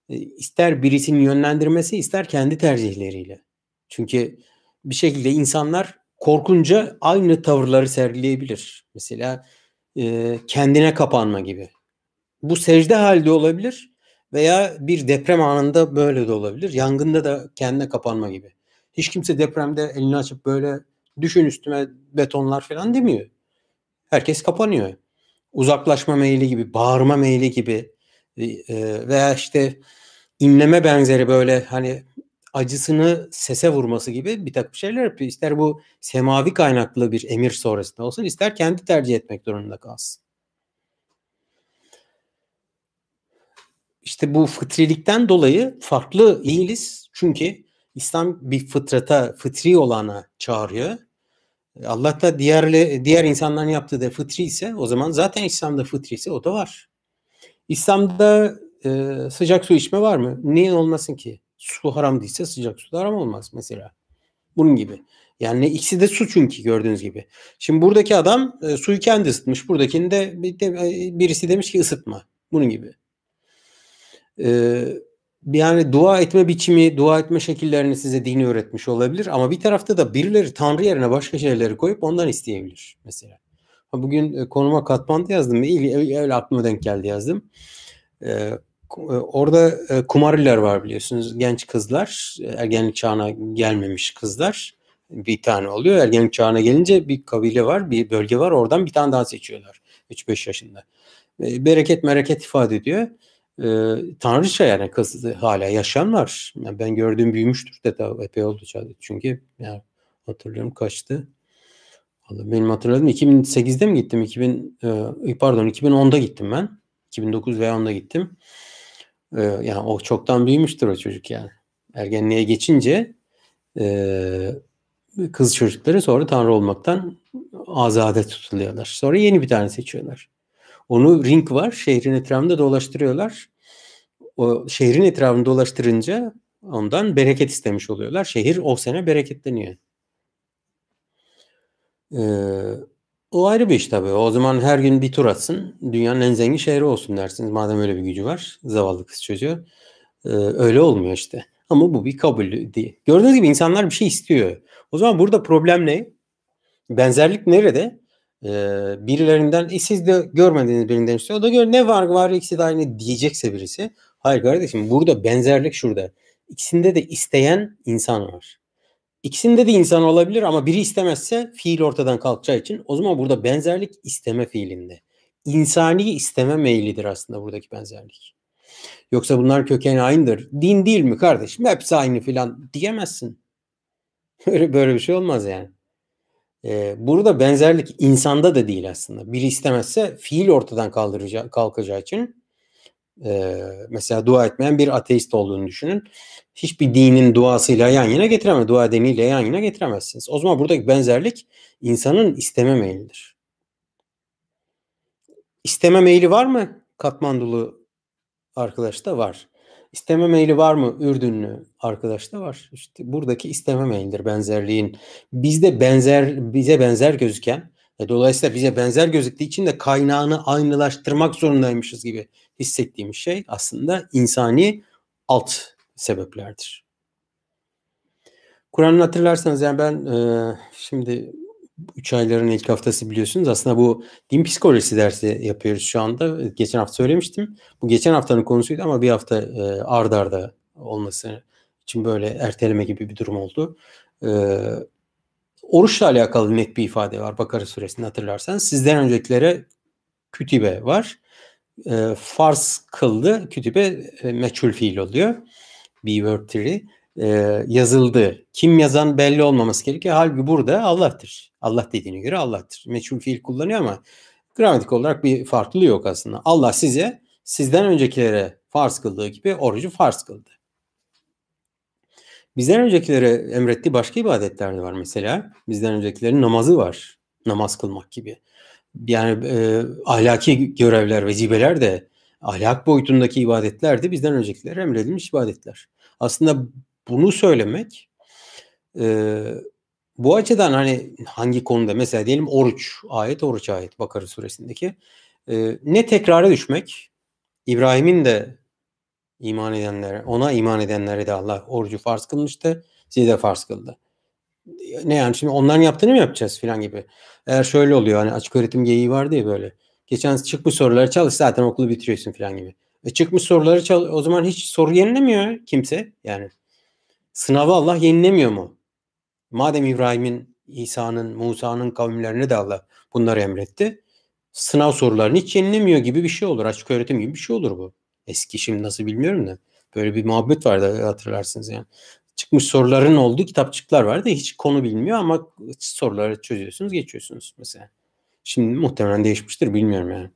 e, ister birisinin yönlendirmesi ister kendi tercihleriyle. Çünkü bir şekilde insanlar korkunca aynı tavırları sergileyebilir. Mesela e, kendine kapanma gibi. Bu secde halde olabilir veya bir deprem anında böyle de olabilir. Yangında da kendine kapanma gibi. Hiç kimse depremde elini açıp böyle düşün üstüme betonlar falan demiyor. Herkes kapanıyor. Uzaklaşma meyli gibi, bağırma meyli gibi e, e veya işte inleme benzeri böyle hani acısını sese vurması gibi bir takım şeyler yapıyor. İster bu semavi kaynaklı bir emir sonrasında olsun ister kendi tercih etmek durumunda kalsın. İşte bu fıtrilikten dolayı farklı değiliz. Çünkü İslam bir fıtrata, fıtri olana çağırıyor. Allah da diğer, diğer insanların yaptığı da fıtri ise o zaman zaten İslam'da fıtri ise o da var. İslam'da e, sıcak su içme var mı? Niye olmasın ki? Su haram değilse sıcak su da haram olmaz mesela. Bunun gibi. Yani ikisi de su çünkü gördüğünüz gibi. Şimdi buradaki adam e, suyu kendi ısıtmış. Buradakini de, de e, birisi demiş ki ısıtma. Bunun gibi. Ee, yani dua etme biçimi, dua etme şekillerini size dini öğretmiş olabilir ama bir tarafta da birileri Tanrı yerine başka şeyleri koyup ondan isteyebilir mesela. Bugün e, konuma katmandı yazdım. Öyle aklıma denk geldi yazdım. Ee, e, orada e, kumariler var biliyorsunuz. Genç kızlar, ergenlik çağına gelmemiş kızlar bir tane oluyor. Ergenlik çağına gelince bir kabile var, bir bölge var. Oradan bir tane daha seçiyorlar. 3-5 yaşında. Bereket mereket ifade ediyor e, tanrıça yani kız hala yaşayan var. Yani ben gördüğüm büyümüştür de daha epey oldu çünkü yani hatırlıyorum kaçtı. Benim hatırladığım 2008'de mi gittim? 2000 e, pardon 2010'da gittim ben. 2009 veya 10'da gittim. E, yani o çoktan büyümüştür o çocuk yani. Ergenliğe geçince e, kız çocukları sonra tanrı olmaktan azade tutuluyorlar. Sonra yeni bir tane seçiyorlar. Onu ring var. Şehrin etrafında dolaştırıyorlar. O şehrin etrafını dolaştırınca ondan bereket istemiş oluyorlar. Şehir o sene bereketleniyor. Ee, o ayrı bir iş tabii. O zaman her gün bir tur atsın. Dünyanın en zengin şehri olsun dersiniz. Madem öyle bir gücü var. Zavallı kız çocuğu. Ee, öyle olmuyor işte. Ama bu bir kabul değil. Gördüğünüz gibi insanlar bir şey istiyor. O zaman burada problem ne? Benzerlik nerede? E, birilerinden e, siz de görmediğiniz birinden işte o da gör ne var var ikisi de aynı diyecekse birisi. Hayır kardeşim burada benzerlik şurada. İkisinde de isteyen insan var. İkisinde de insan olabilir ama biri istemezse fiil ortadan kalkacağı için o zaman burada benzerlik isteme fiilinde. İnsani isteme meylidir aslında buradaki benzerlik. Yoksa bunlar kökeni aynıdır. Din değil mi kardeşim? Hepsi aynı filan diyemezsin. (laughs) Böyle, böyle bir şey olmaz yani. Ee, burada benzerlik insanda da değil aslında. Biri istemezse fiil ortadan kaldıracağı, kalkacağı için e, mesela dua etmeyen bir ateist olduğunu düşünün. Hiçbir dinin duasıyla yan yana getiremez. Dua edeniyle yan yana getiremezsiniz. O zaman buradaki benzerlik insanın isteme meylidir. İsteme meyli var mı? Katmandulu arkadaş da var. İsteme maili var mı Ürdünlü arkadaş da var. İşte buradaki isteme maildir benzerliğin. Bizde benzer bize benzer gözüken e, dolayısıyla bize benzer gözüktüğü için de kaynağını aynılaştırmak zorundaymışız gibi hissettiğimiz şey aslında insani alt sebeplerdir. Kur'an'ı hatırlarsanız yani ben e, şimdi 3 ayların ilk haftası biliyorsunuz. Aslında bu din psikolojisi dersi yapıyoruz şu anda. Geçen hafta söylemiştim. Bu geçen haftanın konusuydu ama bir hafta e, ard arda olması için böyle erteleme gibi bir durum oldu. E, oruçla alakalı net bir ifade var Bakara suresinde hatırlarsanız. Sizden öncekilere kütübe var. E, farz kıldı. Kütübe e, meçhul fiil oluyor. Be word tree e, yazıldı. Kim yazan belli olmaması gerekiyor. Halbuki burada Allah'tır. Allah dediğine göre Allah'tır. Meçhul fiil kullanıyor ama gramatik olarak bir farklılığı yok aslında. Allah size sizden öncekilere farz kıldığı gibi orucu farz kıldı. Bizden öncekilere emrettiği başka ibadetler de var mesela. Bizden öncekilerin namazı var. Namaz kılmak gibi. Yani e, ahlaki görevler, vecibeler de ahlak boyutundaki ibadetler de bizden öncekilere emredilmiş ibadetler. Aslında bunu söylemek e, bu açıdan hani hangi konuda mesela diyelim oruç ayet oruç ayet Bakara suresindeki e, ne tekrara düşmek İbrahim'in de iman edenlere ona iman edenlere de Allah orucu farz kılmıştı size de farz kıldı. Ne yani şimdi onların yaptığını mı yapacağız filan gibi. Eğer şöyle oluyor hani açık öğretim geyiği vardı ya böyle. Geçen çıkmış soruları çalış zaten okulu bitiriyorsun filan gibi. E çıkmış soruları çal o zaman hiç soru yenilemiyor kimse yani. Sınavı Allah yenilemiyor mu? Madem İbrahim'in, İsa'nın, Musa'nın kavimlerine de Allah bunları emretti. Sınav sorularını hiç yenilemiyor gibi bir şey olur. Açık öğretim gibi bir şey olur bu. Eski şimdi nasıl bilmiyorum da. Böyle bir muhabbet vardı hatırlarsınız yani. Çıkmış soruların olduğu kitapçıklar vardı. Hiç konu bilmiyor ama soruları çözüyorsunuz, geçiyorsunuz mesela. Şimdi muhtemelen değişmiştir bilmiyorum yani.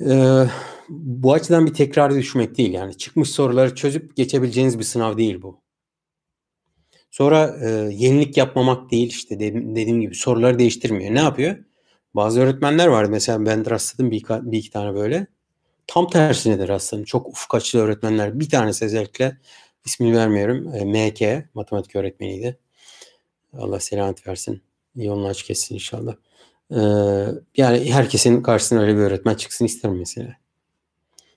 Ee, bu açıdan bir tekrar düşmek değil yani çıkmış soruları çözüp geçebileceğiniz bir sınav değil bu. Sonra e, yenilik yapmamak değil işte dediğim, dediğim gibi soruları değiştirmiyor. Ne yapıyor? Bazı öğretmenler var mesela ben rastladım bir, bir iki tane böyle. Tam tersine de rastladım. Çok ufuk açılı öğretmenler. Bir tanesi özellikle ismini vermiyorum. E, MK matematik öğretmeniydi. Allah selamet versin. Yolunu aç kessin inşallah. Ee, yani herkesin karşısına öyle bir öğretmen çıksın isterim mesela.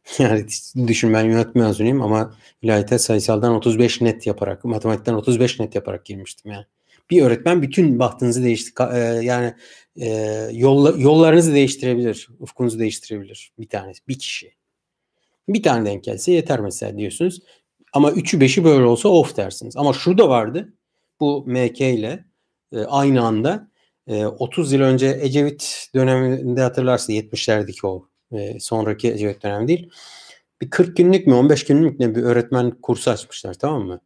(laughs) Yani düşün ben yönetim mezunuyum ama ilahiyat sayısaldan 35 net yaparak, matematikten 35 net yaparak girmiştim yani. Bir öğretmen bütün bahtınızı değişti e, yani e, yolla, yollarınızı değiştirebilir, ufkunuzu değiştirebilir bir tanesi, bir kişi. Bir tane denk gelse yeter mesela diyorsunuz. Ama üçü beşi böyle olsa of dersiniz. Ama şurada vardı. Bu MK ile e, aynı anda e, 30 yıl önce Ecevit döneminde hatırlarsın 70'lerdeki o e, sonraki Ecevit dönemi değil. Bir 40 günlük mü 15 günlük ne bir öğretmen kursu açmışlar tamam mı?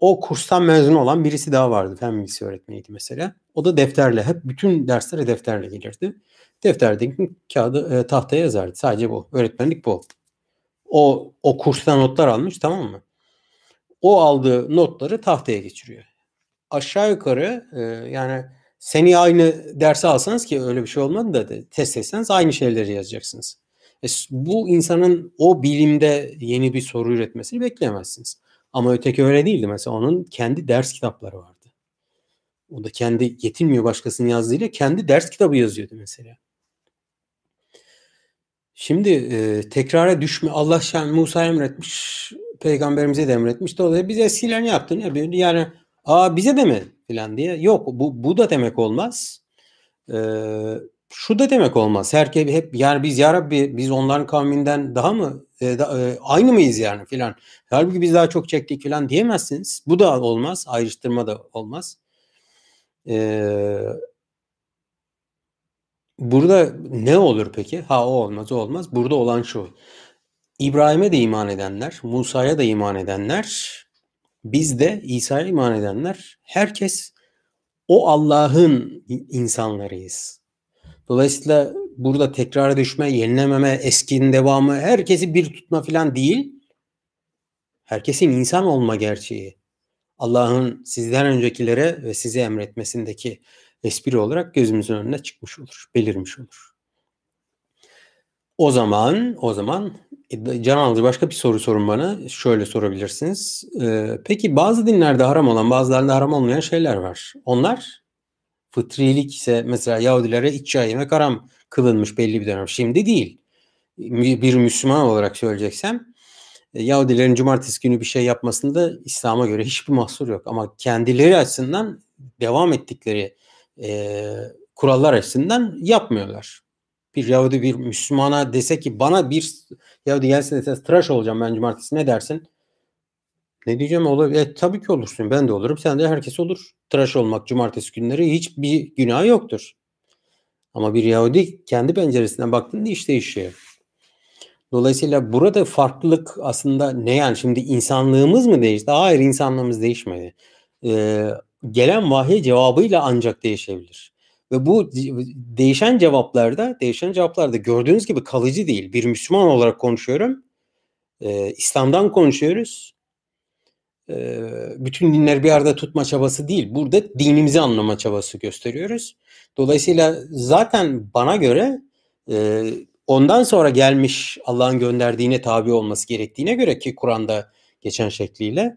O kurstan mezun olan birisi daha vardı. Fen bilgisi öğretmeniydi mesela. O da defterle hep bütün derslere defterle gelirdi. Defterdeki kağıdı e, tahtaya yazardı. Sadece bu. Öğretmenlik bu. O o kurstan notlar almış tamam mı? O aldığı notları tahtaya geçiriyor. Aşağı yukarı e, yani seni aynı dersi alsanız ki öyle bir şey olmadı da test etseniz aynı şeyleri yazacaksınız. E, bu insanın o bilimde yeni bir soru üretmesini bekleyemezsiniz. Ama öteki öyle değildi. Mesela onun kendi ders kitapları vardı. O da kendi yetinmiyor başkasının yazdığıyla kendi ders kitabı yazıyordu mesela. Şimdi e, tekrara düşme Allah şan Musa emretmiş, peygamberimize de emretmiş. Dolayısıyla biz eskiler ne yaptı? Ne yani aa bize de mi falan diye. Yok bu, bu da demek olmaz. Ee, şu da demek olmaz. Herkes hep yani biz ya Rabbi biz onların kavminden daha mı e, da, e, aynı mıyız yani filan. Halbuki biz daha çok çektik filan diyemezsiniz. Bu da olmaz. Ayrıştırma da olmaz. Ee, burada ne olur peki? Ha o olmaz o olmaz. Burada olan şu. İbrahim'e de iman edenler, Musa'ya da iman edenler biz de İsa'ya iman edenler herkes o Allah'ın insanlarıyız. Dolayısıyla burada tekrara düşme, yenilememe, eskinin devamı, herkesi bir tutma falan değil. Herkesin insan olma gerçeği. Allah'ın sizden öncekilere ve size emretmesindeki espri olarak gözümüzün önüne çıkmış olur, belirmiş olur. O zaman, o zaman can alıcı başka bir soru sorun bana. Şöyle sorabilirsiniz. Ee, peki bazı dinlerde haram olan, bazılarında haram olmayan şeyler var. Onlar fıtrilik ise mesela Yahudilere iç çay yemek haram kılınmış belli bir dönem. Şimdi değil. Bir Müslüman olarak söyleyeceksem e, Yahudilerin cumartesi günü bir şey yapmasında İslam'a göre hiçbir mahsur yok. Ama kendileri açısından devam ettikleri e, kurallar açısından yapmıyorlar. Bir Yahudi bir Müslümana dese ki bana bir Yahudi gelse dese tıraş olacağım ben cumartesi ne dersin? Ne diyeceğim olur? E, tabii ki olursun. Ben de olurum. Sen de herkes olur. Tıraş olmak cumartesi günleri hiçbir günah yoktur. Ama bir Yahudi kendi penceresinden baktığında iş değişiyor. Dolayısıyla burada farklılık aslında ne yani şimdi insanlığımız mı değişti? Hayır insanlığımız değişmedi. Ee, gelen vahiy cevabıyla ancak değişebilir. Ve bu değişen cevaplarda, değişen cevaplarda gördüğünüz gibi kalıcı değil. Bir Müslüman olarak konuşuyorum. Ee, İslam'dan konuşuyoruz. Ee, bütün dinler bir arada tutma çabası değil. Burada dinimizi anlama çabası gösteriyoruz. Dolayısıyla zaten bana göre e, ondan sonra gelmiş Allah'ın gönderdiğine tabi olması gerektiğine göre ki Kur'an'da geçen şekliyle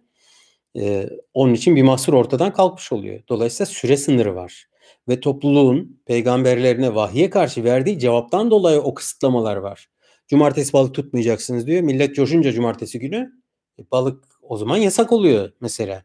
e, onun için bir mahsur ortadan kalkmış oluyor. Dolayısıyla süre sınırı var. Ve topluluğun peygamberlerine vahye karşı verdiği cevaptan dolayı o kısıtlamalar var. Cumartesi balık tutmayacaksınız diyor. Millet coşunca cumartesi günü e, balık o zaman yasak oluyor mesela.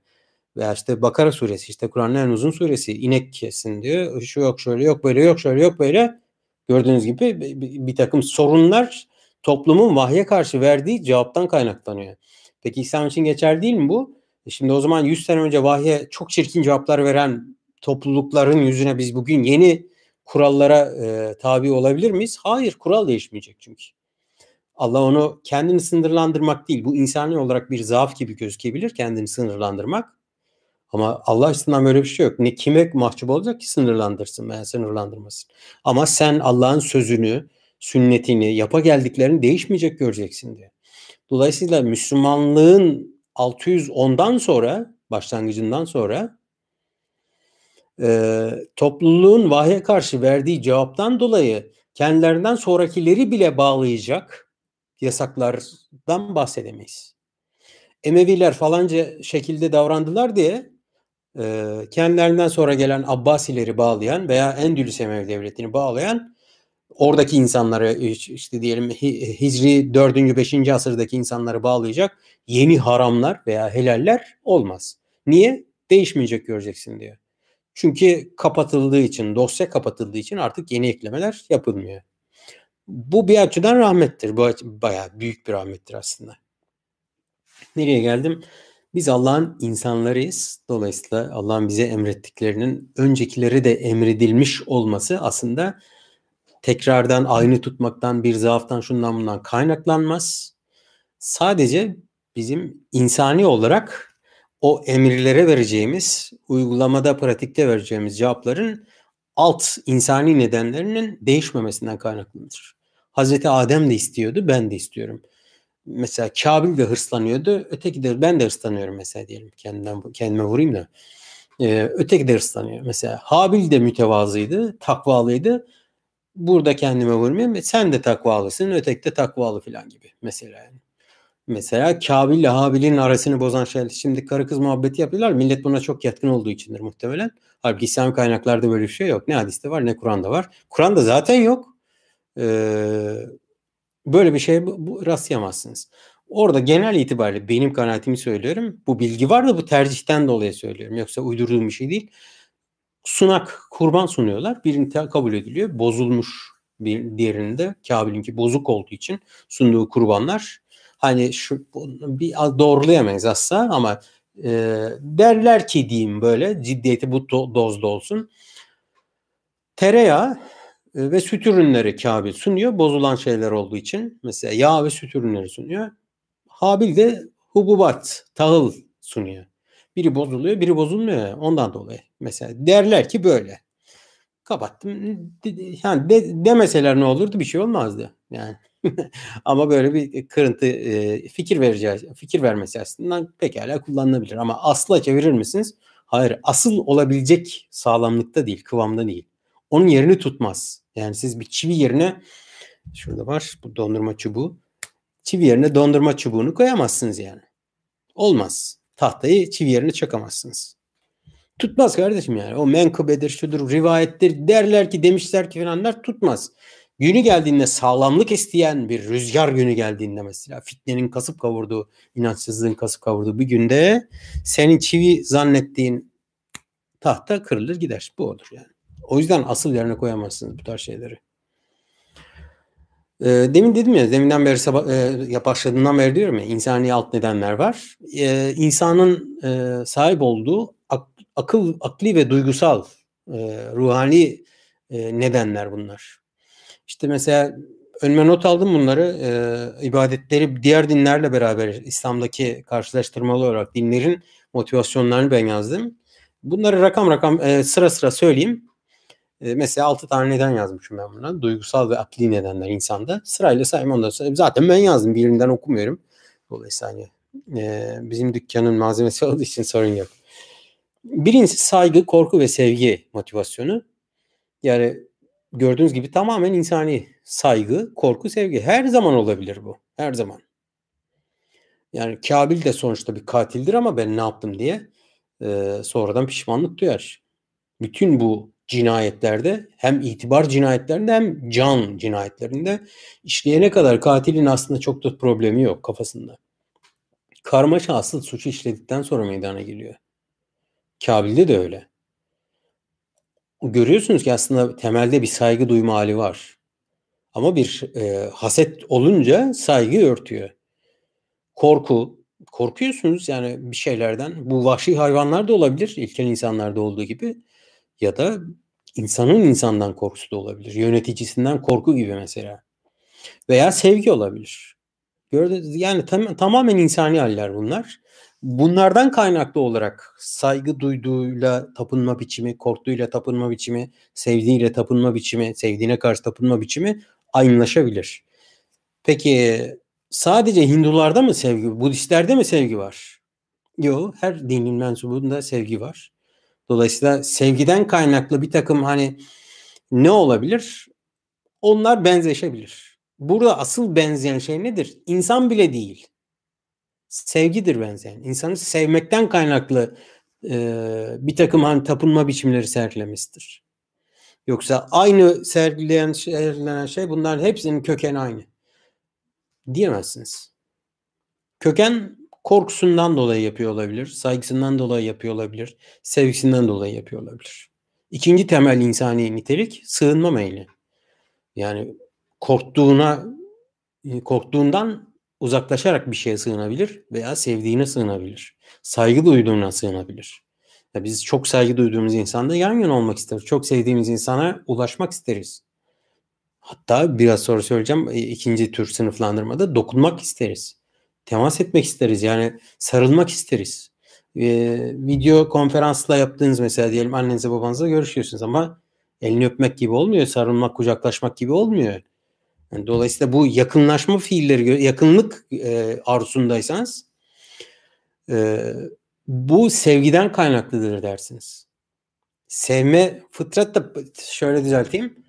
Veya işte Bakara suresi işte Kur'an'ın en uzun suresi inek kesin diyor. Şu yok şöyle yok böyle yok şöyle yok böyle. Gördüğünüz gibi bir, takım sorunlar toplumun vahye karşı verdiği cevaptan kaynaklanıyor. Peki İslam için geçer değil mi bu? E şimdi o zaman 100 sene önce vahye çok çirkin cevaplar veren toplulukların yüzüne biz bugün yeni kurallara e, tabi olabilir miyiz? Hayır, kural değişmeyecek çünkü. Allah onu kendini sınırlandırmak değil. Bu insani olarak bir zaaf gibi gözükebilir kendini sınırlandırmak. Ama Allah açısından böyle bir şey yok. Ne kime mahcup olacak ki sınırlandırsın veya sınırlandırmasın. Ama sen Allah'ın sözünü, sünnetini, yapa geldiklerini değişmeyecek göreceksin diye. Dolayısıyla Müslümanlığın 610'dan sonra, başlangıcından sonra e, topluluğun vahye karşı verdiği cevaptan dolayı kendilerinden sonrakileri bile bağlayacak yasaklardan bahsedemeyiz. Emeviler falanca şekilde davrandılar diye e, kendilerinden sonra gelen Abbasileri bağlayan veya Endülüs Emevi Devleti'ni bağlayan oradaki insanları işte diyelim Hicri 4. 5. asırdaki insanları bağlayacak yeni haramlar veya helaller olmaz. Niye? Değişmeyecek göreceksin diyor. Çünkü kapatıldığı için, dosya kapatıldığı için artık yeni eklemeler yapılmıyor. Bu bir açıdan rahmettir. Bu bayağı büyük bir rahmettir aslında. Nereye geldim? Biz Allah'ın insanlarıyız. Dolayısıyla Allah'ın bize emrettiklerinin öncekileri de emredilmiş olması aslında tekrardan aynı tutmaktan, bir zaaftan, şundan bundan kaynaklanmaz. Sadece bizim insani olarak o emirlere vereceğimiz, uygulamada, pratikte vereceğimiz cevapların alt insani nedenlerinin değişmemesinden kaynaklanır. Hazreti Adem de istiyordu, ben de istiyorum. Mesela Kabil de hırslanıyordu, öteki de ben de hırslanıyorum mesela diyelim. Kendimden kendime vurayım da. Ee, öteki de hırslanıyor. Mesela Habil de mütevazıydı, takvalıydı. Burada kendime vurmayayım. Sen de takvalısın, öteki de takvalı falan gibi mesela yani. Mesela Kabil ile Habil'in arasını bozan şey şimdi karı kız muhabbeti yapıyorlar. Millet buna çok yatkın olduğu içindir muhtemelen. Halbuki İslam kaynaklarda böyle bir şey yok. Ne hadiste var ne Kur'an'da var. Kur'an'da zaten yok. Ee, böyle bir şey bu, bu rastlayamazsınız. Orada genel itibariyle benim kanaatimi söylüyorum. Bu bilgi var da bu tercihten dolayı söylüyorum. Yoksa uydurduğum bir şey değil. Sunak, kurban sunuyorlar. Birini kabul ediliyor. Bozulmuş bir diğerinde Kabil'inki bozuk olduğu için sunduğu kurbanlar hani şu bir doğrulayamayız aslında ama e, derler ki diyeyim böyle ciddiyeti bu do, dozda olsun. Tereyağı e, ve süt ürünleri Kabil sunuyor bozulan şeyler olduğu için. Mesela yağ ve süt ürünleri sunuyor. Habil de hububat, tahıl sunuyor. Biri bozuluyor, biri bozulmuyor. Ondan dolayı. Mesela derler ki böyle. Kapattım. Yani de, demeseler ne olurdu? Bir şey olmazdı. Yani (laughs) ama böyle bir kırıntı e, fikir vereceğiz, fikir vermesi aslında pekala kullanılabilir. Ama asla çevirir misiniz? Hayır, asıl olabilecek sağlamlıkta değil, kıvamda değil. Onun yerini tutmaz. Yani siz bir çivi yerine Şurada var bu dondurma çubuğu. Çivi yerine dondurma çubuğunu koyamazsınız yani. Olmaz. Tahtayı çivi yerine çakamazsınız. Tutmaz kardeşim yani. O menkıbedir, şudur, rivayettir derler ki demişler ki falanlar tutmaz. Günü geldiğinde sağlamlık isteyen bir rüzgar günü geldiğinde mesela fitnenin kasıp kavurduğu, inançsızlığın kasıp kavurduğu bir günde senin çivi zannettiğin tahta kırılır gider. Bu olur yani. O yüzden asıl yerine koyamazsınız bu tarz şeyleri. E, demin dedim ya, deminden beri sabah, e, başladığından beri diyorum ya, insani alt nedenler var. E, insanın e, sahip olduğu ak, akıl, akli ve duygusal, e, ruhani e, nedenler bunlar. İşte mesela önüme not aldım bunları. E, ibadetleri diğer dinlerle beraber İslam'daki karşılaştırmalı olarak dinlerin motivasyonlarını ben yazdım. Bunları rakam rakam e, sıra sıra söyleyeyim. E, mesela 6 tane neden yazmışım ben buna. Duygusal ve akli nedenler insanda. Sırayla sayayım ondan sonra. Zaten ben yazdım. Birinden okumuyorum. Dolayısıyla hani e, bizim dükkanın malzemesi (laughs) olduğu için sorun yok. Birincisi saygı, korku ve sevgi motivasyonu. Yani gördüğünüz gibi tamamen insani saygı, korku, sevgi. Her zaman olabilir bu. Her zaman. Yani Kabil de sonuçta bir katildir ama ben ne yaptım diye e, sonradan pişmanlık duyar. Bütün bu cinayetlerde hem itibar cinayetlerinde hem can cinayetlerinde işleyene kadar katilin aslında çok da problemi yok kafasında. Karmaşa asıl suçu işledikten sonra meydana geliyor. Kabil'de de öyle. Görüyorsunuz ki aslında temelde bir saygı duyma hali var. Ama bir e, haset olunca saygı örtüyor. Korku, korkuyorsunuz yani bir şeylerden. Bu vahşi hayvanlar da olabilir, ilkel insanlarda olduğu gibi. Ya da insanın insandan korkusu da olabilir. Yöneticisinden korku gibi mesela. Veya sevgi olabilir. Yani tam, tamamen insani haller bunlar. Bunlardan kaynaklı olarak saygı duyduğuyla tapınma biçimi, korktuğuyla tapınma biçimi, sevdiğiyle tapınma biçimi, sevdiğine karşı tapınma biçimi aynılaşabilir. Peki sadece Hindularda mı sevgi, Budistlerde mi sevgi var? Yok, her dinin mensubunda sevgi var. Dolayısıyla sevgiden kaynaklı bir takım hani ne olabilir? Onlar benzeşebilir. Burada asıl benzeyen şey nedir? İnsan bile değil. Sevgidir benzeyen. İnsanı sevmekten kaynaklı e, bir takım hani tapınma biçimleri sergilemesidir. Yoksa aynı sergileyen, sergilenen şey bunların hepsinin kökeni aynı. Diyemezsiniz. Köken korkusundan dolayı yapıyor olabilir, saygısından dolayı yapıyor olabilir, sevgisinden dolayı yapıyor olabilir. İkinci temel insani nitelik sığınma meyli. Yani korktuğuna korktuğundan uzaklaşarak bir şeye sığınabilir veya sevdiğine sığınabilir. Saygı duyduğuna sığınabilir. Ya biz çok saygı duyduğumuz insanda yan yana olmak isteriz. Çok sevdiğimiz insana ulaşmak isteriz. Hatta biraz sonra söyleyeceğim ikinci tür sınıflandırmada dokunmak isteriz temas etmek isteriz. Yani sarılmak isteriz. Ee, video konferansla yaptığınız mesela diyelim annenize babanızla görüşüyorsunuz ama elini öpmek gibi olmuyor. Sarılmak, kucaklaşmak gibi olmuyor. Yani dolayısıyla bu yakınlaşma fiilleri, yakınlık e, arzusundaysanız e, bu sevgiden kaynaklıdır dersiniz. Sevme fıtrat da şöyle düzelteyim.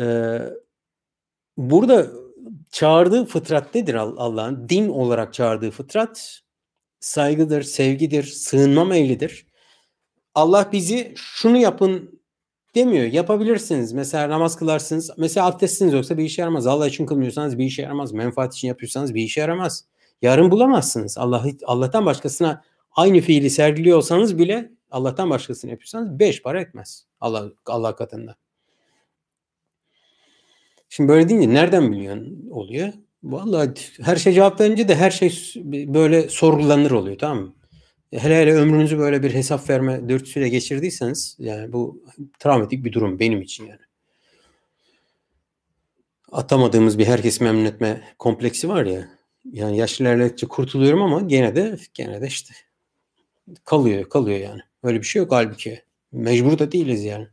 E, burada çağırdığı fıtrat nedir Allah'ın? Din olarak çağırdığı fıtrat saygıdır, sevgidir, sığınma meylidir. Allah bizi şunu yapın demiyor. Yapabilirsiniz. Mesela namaz kılarsınız. Mesela abdestsiniz yoksa bir işe yaramaz. Allah için kılmıyorsanız bir işe yaramaz. Menfaat için yapıyorsanız bir işe yaramaz. Yarın bulamazsınız. Allah Allah'tan başkasına aynı fiili sergiliyorsanız bile Allah'tan başkasını yapıyorsanız beş para etmez. Allah Allah katında. Şimdi böyle deyince nereden biliyorsun oluyor? Vallahi her şey cevap verince de her şey böyle sorgulanır oluyor tamam mı? Hele hele ömrünüzü böyle bir hesap verme dürtüsüyle geçirdiyseniz yani bu travmatik bir durum benim için yani. Atamadığımız bir herkes memnun etme kompleksi var ya. Yani yaş ilerledikçe kurtuluyorum ama gene de gene de işte kalıyor kalıyor yani. Öyle bir şey yok halbuki. Mecbur da değiliz yani.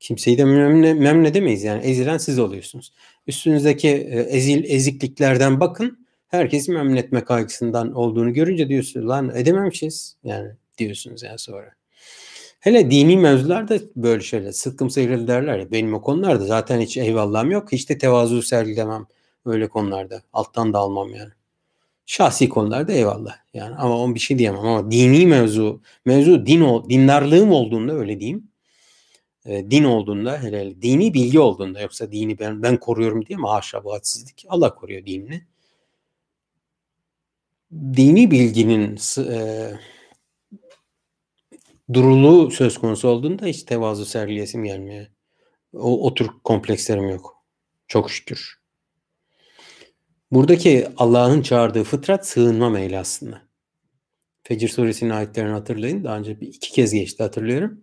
Kimseyi de memnun, memnun edemeyiz yani. Ezilen siz oluyorsunuz. Üstünüzdeki e, ezil ezikliklerden bakın. Herkesi memnun etme kaygısından olduğunu görünce diyorsunuz lan edememişiz yani diyorsunuz yani sonra. Hele dini mevzularda böyle şeyler sıkkım sıyrıl derler ya benim o konularda zaten hiç eyvallahım yok. Hiç de tevazu sergilemem öyle konularda. Alttan da almam yani. Şahsi konularda eyvallah. Yani ama on bir şey diyemem ama dini mevzu mevzu din ol, dindarlığım olduğunda öyle diyeyim. E, din olduğunda hele, hele dini bilgi olduğunda yoksa dini ben ben koruyorum diye mi haşa bu hadsizlik. Allah koruyor dinini. Dini bilginin e, duruluğu söz konusu olduğunda hiç tevazu sergilesim gelmiyor. O, o tür komplekslerim yok. Çok şükür. Buradaki Allah'ın çağırdığı fıtrat sığınma meyli aslında. Fecir suresinin ayetlerini hatırlayın. Daha önce bir iki kez geçti hatırlıyorum.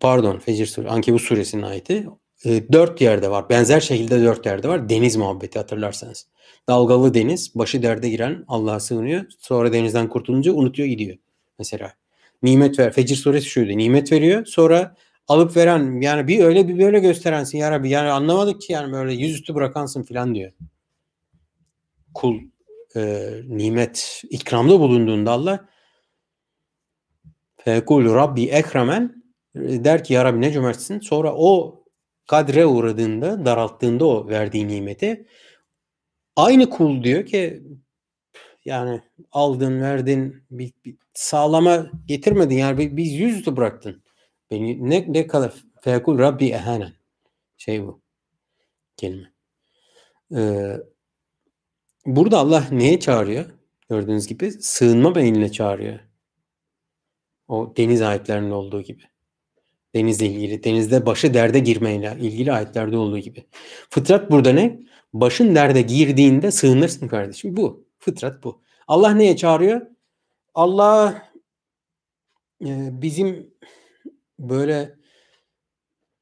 Pardon Fecir suresi, Ankebut suresinin ayeti. E, dört yerde var. Benzer şekilde dört yerde var. Deniz muhabbeti hatırlarsanız. Dalgalı deniz, başı derde giren Allah'a sığınıyor. Sonra denizden kurtulunca unutuyor gidiyor. Mesela nimet ver. Fecir suresi şuydu. Nimet veriyor. Sonra alıp veren yani bir öyle bir böyle gösterensin ya Rabbi. Yani anlamadık ki yani böyle yüzüstü bırakansın filan diyor. Kul e, nimet ikramda bulunduğunda Allah fekul Rabbi ekremen der ki ya Rabbi ne cömertsin. Sonra o kadre uğradığında daralttığında o verdiği nimeti aynı kul diyor ki yani aldın verdin bir, bir sağlama getirmedin yani biz yüzlü bıraktın. Beni ne, ne kadar fekul Rabbi ehanen şey bu kelime. Ee, burada Allah neye çağırıyor? Gördüğünüz gibi sığınma beyniyle çağırıyor. O deniz ayetlerinde olduğu gibi. Denizle ilgili. Denizde başı derde girmeyle ilgili ayetlerde olduğu gibi. Fıtrat burada ne? Başın derde girdiğinde sığınırsın kardeşim. Bu. Fıtrat bu. Allah neye çağırıyor? Allah e, bizim böyle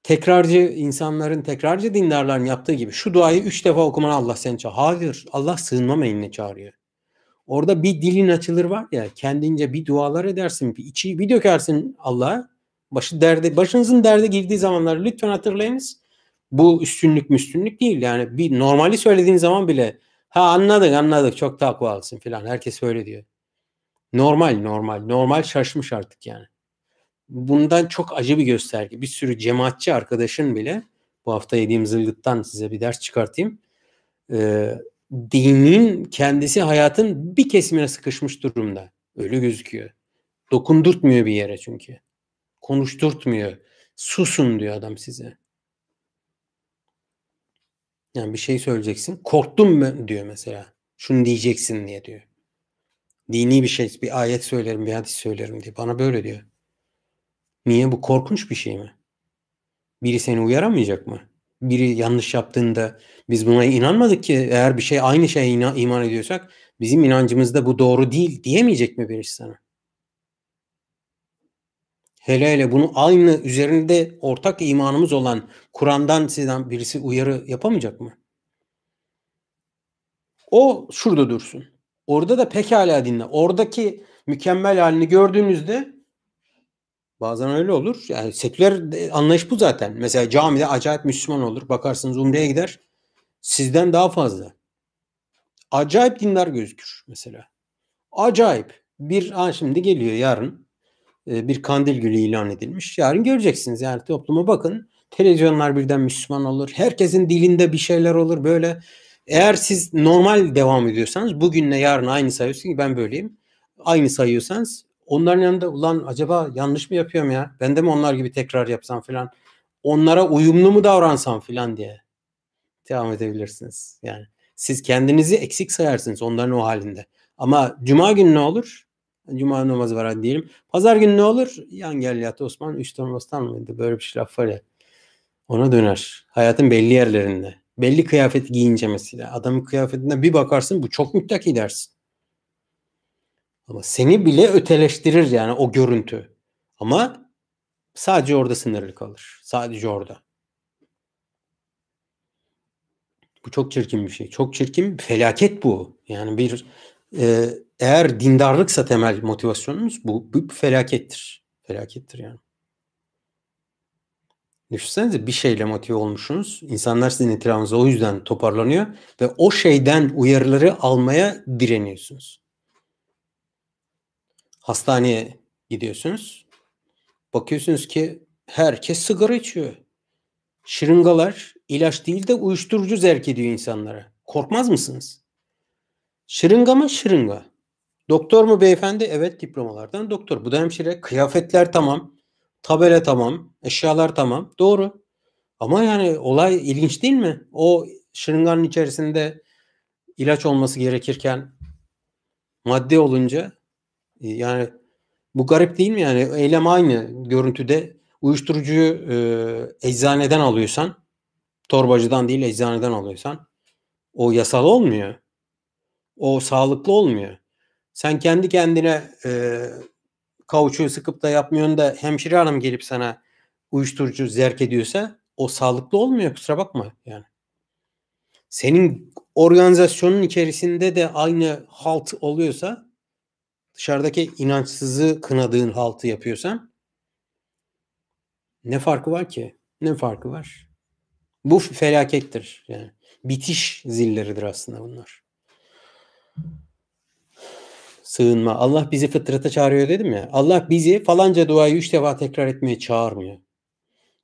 tekrarcı insanların, tekrarcı dindarların yaptığı gibi şu duayı üç defa okuman Allah seni çağırıyor. Hayır. Allah sığınma meyline çağırıyor. Orada bir dilin açılır var ya kendince bir dualar edersin. Bir içi bir dökersin Allah'a. Başı derde, başınızın derde girdiği zamanları lütfen hatırlayınız. Bu üstünlük müstünlük değil. Yani bir normali söylediğin zaman bile ha anladık anladık çok takvalısın filan. Herkes öyle diyor. Normal normal. Normal şaşmış artık yani. Bundan çok acı bir gösterge. Bir sürü cemaatçi arkadaşın bile bu hafta yediğim zılgıttan size bir ders çıkartayım. Ee, dinin kendisi hayatın bir kesimine sıkışmış durumda. Öyle gözüküyor. Dokundurtmuyor bir yere çünkü. Konuşturtmuyor. Susun diyor adam size. Yani bir şey söyleyeceksin. Korktum mu diyor mesela. Şunu diyeceksin diye diyor. Dini bir şey, bir ayet söylerim, bir hadis söylerim diye. Bana böyle diyor. Niye bu korkunç bir şey mi? Biri seni uyaramayacak mı? Biri yanlış yaptığında biz buna inanmadık ki eğer bir şey aynı şeye iman ediyorsak bizim inancımızda bu doğru değil diyemeyecek mi birisi sana? Hele hele bunu aynı üzerinde ortak imanımız olan Kur'an'dan sizden birisi uyarı yapamayacak mı? O şurada dursun. Orada da pekala dinle. Oradaki mükemmel halini gördüğünüzde bazen öyle olur. Yani seküler anlayış bu zaten. Mesela camide acayip Müslüman olur. Bakarsınız umreye gider. Sizden daha fazla. Acayip dindar gözükür mesela. Acayip. Bir an şimdi geliyor yarın e, bir kandil günü ilan edilmiş. Yarın göreceksiniz yani topluma bakın. Televizyonlar birden Müslüman olur. Herkesin dilinde bir şeyler olur böyle. Eğer siz normal devam ediyorsanız bugünle yarın aynı sayıyorsun ki ben böyleyim. Aynı sayıyorsanız onların yanında ulan acaba yanlış mı yapıyorum ya? Ben de mi onlar gibi tekrar yapsam filan. Onlara uyumlu mu davransam filan diye devam edebilirsiniz. Yani siz kendinizi eksik sayarsınız onların o halinde. Ama cuma günü ne olur? Cuma namazı var hadi diyelim. Pazar günü ne olur? Yan gel yat Osman. Üç Osman mıydı? Böyle bir şey laf var ya. Ona döner. Hayatın belli yerlerinde. Belli kıyafet giyince mesela. Adamın kıyafetine bir bakarsın bu çok müttaki dersin. Ama seni bile öteleştirir yani o görüntü. Ama sadece orada sınırlı kalır. Sadece orada. Bu çok çirkin bir şey. Çok çirkin bir felaket bu. Yani bir e, eğer dindarlıksa temel motivasyonumuz bu, bu felakettir. Felakettir yani. Düşünsenize bir şeyle motive olmuşsunuz. İnsanlar sizin etrafınızda o yüzden toparlanıyor ve o şeyden uyarıları almaya direniyorsunuz. Hastaneye gidiyorsunuz. Bakıyorsunuz ki herkes sigara içiyor. Şırıngalar ilaç değil de uyuşturucu zerk ediyor insanlara. Korkmaz mısınız? Şırınga mı? Şırınga. Doktor mu beyefendi? Evet diplomalardan doktor. Bu da hemşire. Kıyafetler tamam. Tabela tamam. Eşyalar tamam. Doğru. Ama yani olay ilginç değil mi? O şırınganın içerisinde ilaç olması gerekirken madde olunca e, yani bu garip değil mi yani? Eylem aynı görüntüde. Uyuşturucuyu e, eczaneden alıyorsan, torbacıdan değil eczaneden alıyorsan o yasal olmuyor. O sağlıklı olmuyor. Sen kendi kendine e, kauçuğu sıkıp da yapmıyorsun da hemşire hanım gelip sana uyuşturucu zerk ediyorsa o sağlıklı olmuyor kusura bakma yani. Senin organizasyonun içerisinde de aynı halt oluyorsa dışarıdaki inançsızı kınadığın haltı yapıyorsan ne farkı var ki? Ne farkı var? Bu felakettir yani. Bitiş zilleridir aslında bunlar. Sığınma. Allah bizi fıtrata çağırıyor dedim ya. Allah bizi falanca duayı üç defa tekrar etmeye çağırmıyor.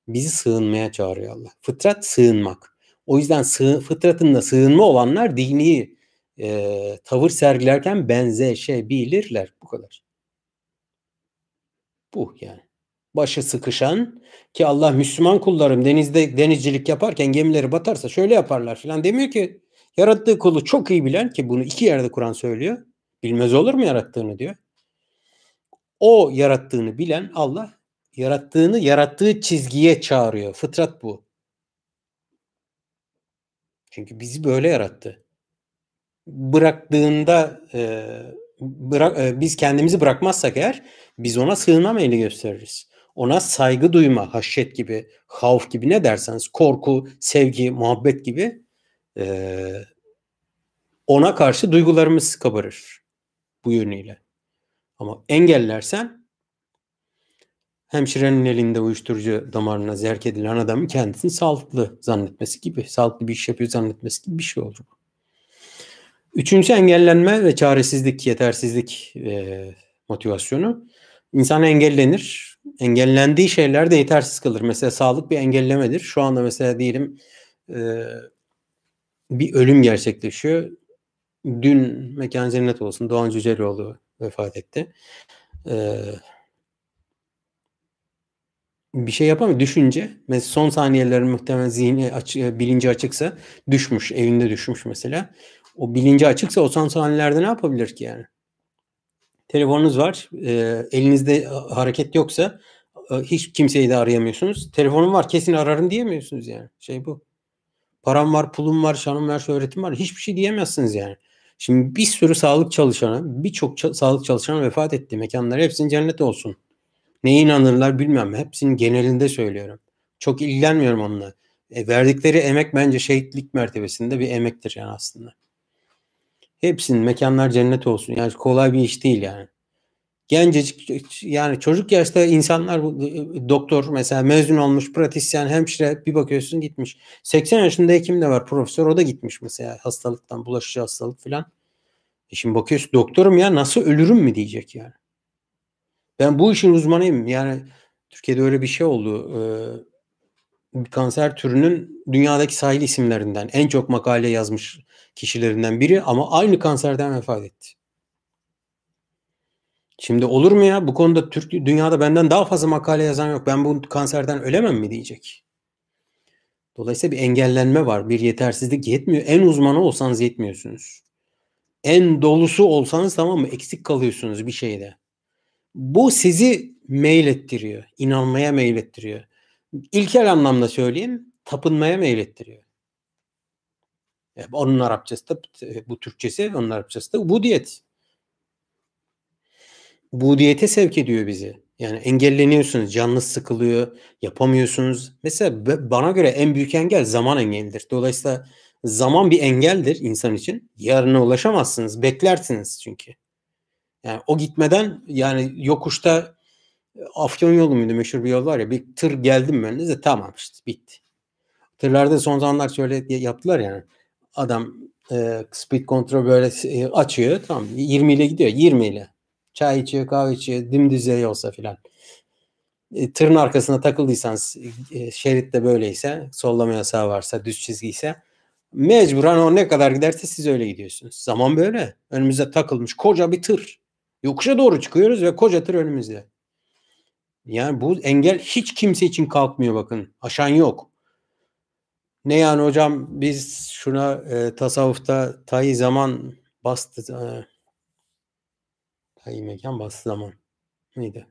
Bizi sığınmaya çağırıyor Allah. Fıtrat sığınmak. O yüzden sığ, fıtratında sığınma olanlar dini e, tavır sergilerken benzeşebilirler. Bu kadar. Bu yani. Başı sıkışan ki Allah Müslüman kullarım denizde denizcilik yaparken gemileri batarsa şöyle yaparlar filan demiyor ki yarattığı kulu çok iyi bilen ki bunu iki yerde Kur'an söylüyor. Bilmez olur mu yarattığını diyor. O yarattığını bilen Allah yarattığını yarattığı çizgiye çağırıyor. Fıtrat bu. Çünkü bizi böyle yarattı. Bıraktığında e, bırak, e, biz kendimizi bırakmazsak eğer biz ona sığınma meyli gösteririz. Ona saygı duyma, haşyet gibi, havf gibi ne derseniz, korku, sevgi, muhabbet gibi e, ona karşı duygularımız kabarır bu yönüyle. Ama engellersen hemşirenin elinde uyuşturucu damarına zerk edilen adamın kendisini sağlıklı zannetmesi gibi, sağlıklı bir iş yapıyor zannetmesi gibi bir şey olur. Üçüncüsü engellenme ve çaresizlik, yetersizlik e, motivasyonu. İnsan engellenir. Engellendiği şeyler de yetersiz kalır. Mesela sağlık bir engellemedir. Şu anda mesela diyelim e, bir ölüm gerçekleşiyor. Dün mekan cennet olsun Doğan Cüceloğlu vefat etti. Ee, bir şey yapamıyor. Düşünce mesela son saniyelerin muhtemelen zihni açık, bilinci açıksa düşmüş. Evinde düşmüş mesela. O bilinci açıksa o son saniyelerde ne yapabilir ki yani? Telefonunuz var. E, elinizde hareket yoksa e, hiç kimseyi de arayamıyorsunuz. Telefonum var kesin ararım diyemiyorsunuz yani. Şey bu. Param var, pulum var, şanım var, şöhretim var. Hiçbir şey diyemezsiniz yani. Şimdi bir sürü sağlık çalışanı, birçok sağlık çalışanı vefat etti. Mekanlar hepsinin cennet olsun. Neye inanırlar bilmem. Hepsinin genelinde söylüyorum. Çok ilgilenmiyorum onunla. E, verdikleri emek bence şehitlik mertebesinde bir emektir yani aslında. Hepsinin mekanlar cennet olsun. Yani kolay bir iş değil yani. Gencecik yani çocuk yaşta insanlar e, doktor mesela mezun olmuş pratisyen hemşire bir bakıyorsun gitmiş. 80 yaşında hekim de var profesör o da gitmiş mesela hastalıktan bulaşıcı hastalık filan. E şimdi bakıyorsun doktorum ya nasıl ölürüm mü diyecek yani. Ben bu işin uzmanıyım yani Türkiye'de öyle bir şey oldu. Ee, bir kanser türünün dünyadaki sahil isimlerinden en çok makale yazmış kişilerinden biri ama aynı kanserden vefat etti. Şimdi olur mu ya bu konuda Türk dünyada benden daha fazla makale yazan yok. Ben bu kanserden ölemem mi diyecek. Dolayısıyla bir engellenme var. Bir yetersizlik yetmiyor. En uzmanı olsanız yetmiyorsunuz. En dolusu olsanız tamam mı? Eksik kalıyorsunuz bir şeyde. Bu sizi meylettiriyor. inanmaya meylettiriyor. İlkel anlamda söyleyeyim. Tapınmaya meylettiriyor. Onun Arapçası da bu Türkçesi, onun Arapçası da bu diyet budiyete sevk ediyor bizi. Yani engelleniyorsunuz, canınız sıkılıyor, yapamıyorsunuz. Mesela bana göre en büyük engel zaman engelidir. Dolayısıyla zaman bir engeldir insan için. Yarına ulaşamazsınız, beklersiniz çünkü. Yani o gitmeden yani yokuşta Afyon yolu muydu meşhur bir yol var ya bir tır geldim ben de tamam işte bitti. Tırlarda son zamanlar şöyle yaptılar yani. Adam e, speed kontrol böyle e, açıyor tamam 20 ile gidiyor 20 ile. Çay içiyor, kahve içiyor, dimdiz olsa filan. e, tırın arkasına takıldıysanız e, şeritte böyleyse sollama yasağı varsa düz çizgi ise mecburen o ne kadar giderse siz öyle gidiyorsunuz. Zaman böyle. Önümüze takılmış koca bir tır. Yokuşa doğru çıkıyoruz ve koca tır önümüzde. Yani bu engel hiç kimse için kalkmıyor bakın. Aşan yok. Ne yani hocam biz şuna e, tasavvufta tayi zaman bastı. E, tayi mekan bastı zaman. Neydi?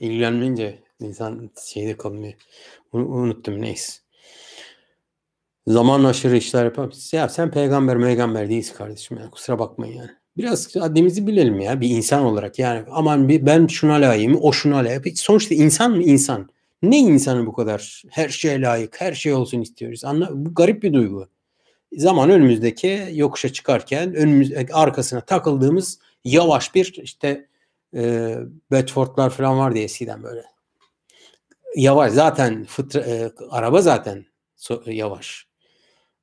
İlgilenmeyince insan şeyde kalmıyor. Unuttum neyse. Zaman aşırı işler yapalım. Ya sen peygamber peygamber değilsin kardeşim ya. Kusura bakmayın yani. Biraz haddimizi bilelim ya bir insan olarak yani. Aman bir, ben şuna layığım, o şuna layık. Sonuçta insan mı insan? Ne insanı bu kadar her şeye layık, her şey olsun istiyoruz. Anla, bu garip bir duygu. Zaman önümüzdeki yokuşa çıkarken önümüz arkasına takıldığımız yavaş bir işte e, Bedford'lar falan var diye eskiden böyle. Yavaş zaten fıtra, e, araba zaten so, yavaş.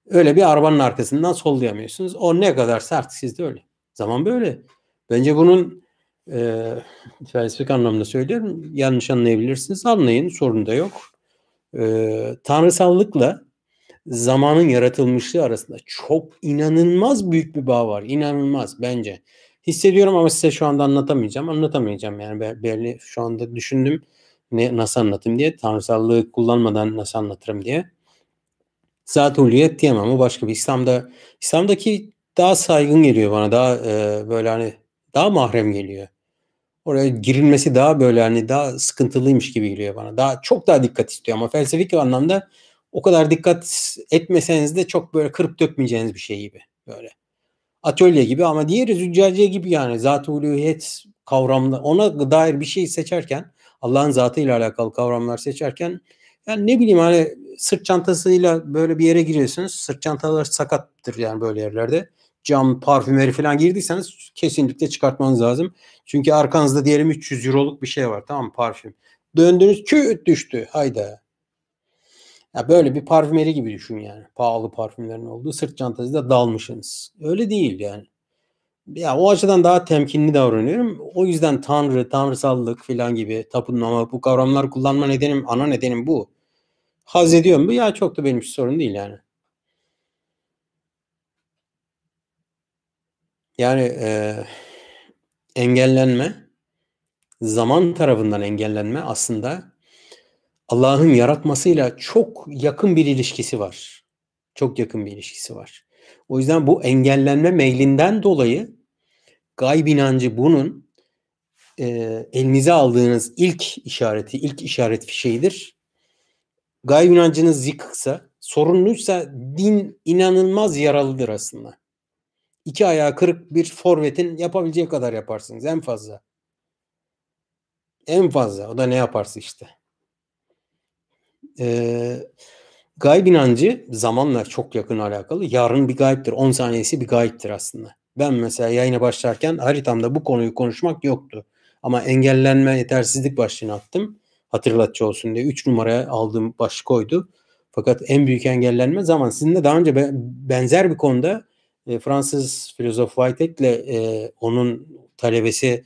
Öyle bir arabanın arkasından sollayamıyorsunuz. O ne kadar sert sizde öyle. Zaman böyle. Bence bunun e, felsefik anlamda söylüyorum. Yanlış anlayabilirsiniz. Anlayın. Sorun da yok. E, tanrısallıkla zamanın yaratılmışlığı arasında çok inanılmaz büyük bir bağ var. İnanılmaz bence. Hissediyorum ama size şu anda anlatamayacağım. Anlatamayacağım yani belli şu anda düşündüm ne nasıl anlatayım diye. Tanrısallığı kullanmadan nasıl anlatırım diye. Zat uliyet diyemem. O başka bir İslam'da İslam'daki daha saygın geliyor bana. Daha e, böyle hani daha mahrem geliyor. Oraya girilmesi daha böyle hani daha sıkıntılıymış gibi geliyor bana. Daha çok daha dikkat istiyor ama felsefik anlamda o kadar dikkat etmeseniz de çok böyle kırıp dökmeyeceğiniz bir şey gibi böyle. Atölye gibi ama diğeri züccaciye gibi yani zat-ı uluhiyet kavramda ona dair bir şey seçerken Allah'ın zatıyla alakalı kavramlar seçerken yani ne bileyim hani sırt çantasıyla böyle bir yere giriyorsunuz. Sırt çantalar sakattır yani böyle yerlerde. Cam, parfümeri falan girdiyseniz kesinlikle çıkartmanız lazım. Çünkü arkanızda diyelim 300 euroluk bir şey var tamam mı parfüm. Döndünüz küt düştü hayda. Ya böyle bir parfümeri gibi düşün yani. Pahalı parfümlerin olduğu sırt çantasıyla dalmışsınız. Öyle değil yani. Ya o açıdan daha temkinli davranıyorum. O yüzden tanrı, tanrısallık falan gibi tapınma bu kavramlar kullanma nedenim, ana nedenim bu. Haz ediyorum bu ya çok da benim için sorun değil yani. Yani e, engellenme, zaman tarafından engellenme aslında Allah'ın yaratmasıyla çok yakın bir ilişkisi var. Çok yakın bir ilişkisi var. O yüzden bu engellenme meylinden dolayı gayb inancı bunun e, elinize aldığınız ilk işareti, ilk işaret fişeğidir. Gayb inancınız yıkıksa, sorunluysa din inanılmaz yaralıdır aslında. İki ayağı kırık bir forvetin yapabileceği kadar yaparsınız en fazla. En fazla. O da ne yaparsa işte. Ee, gayb inancı zamanla çok yakın alakalı. Yarın bir gayiptir. 10 saniyesi bir gayiptir aslında. Ben mesela yayına başlarken haritamda bu konuyu konuşmak yoktu. Ama engellenme yetersizlik başlığını attım. Hatırlatıcı olsun diye. 3 numaraya aldığım başlık oydu. Fakat en büyük engellenme zaman. Sizinle daha önce benzer bir konuda e, Fransız filozof Whitehead ile e, onun talebesi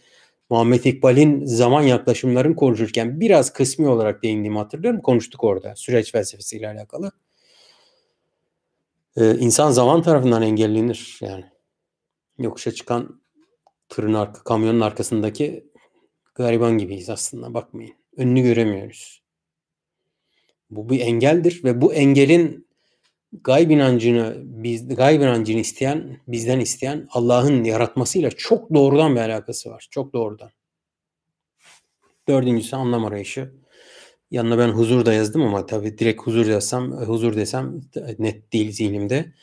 Muhammed İkbal'in zaman yaklaşımlarını konuşurken biraz kısmi olarak değindiğimi hatırlıyorum. Konuştuk orada süreç felsefesiyle alakalı. Ee, insan zaman tarafından engellenir yani. Yokuşa çıkan tırın arka, kamyonun arkasındaki gariban gibiyiz aslında bakmayın. Önünü göremiyoruz. Bu bir engeldir ve bu engelin gayb inancını biz gayb inancını isteyen bizden isteyen Allah'ın yaratmasıyla çok doğrudan bir alakası var. Çok doğrudan. Dördüncüsü anlam arayışı. Yanına ben huzur da yazdım ama tabii direkt huzur yazsam, huzur desem net değil zihnimde.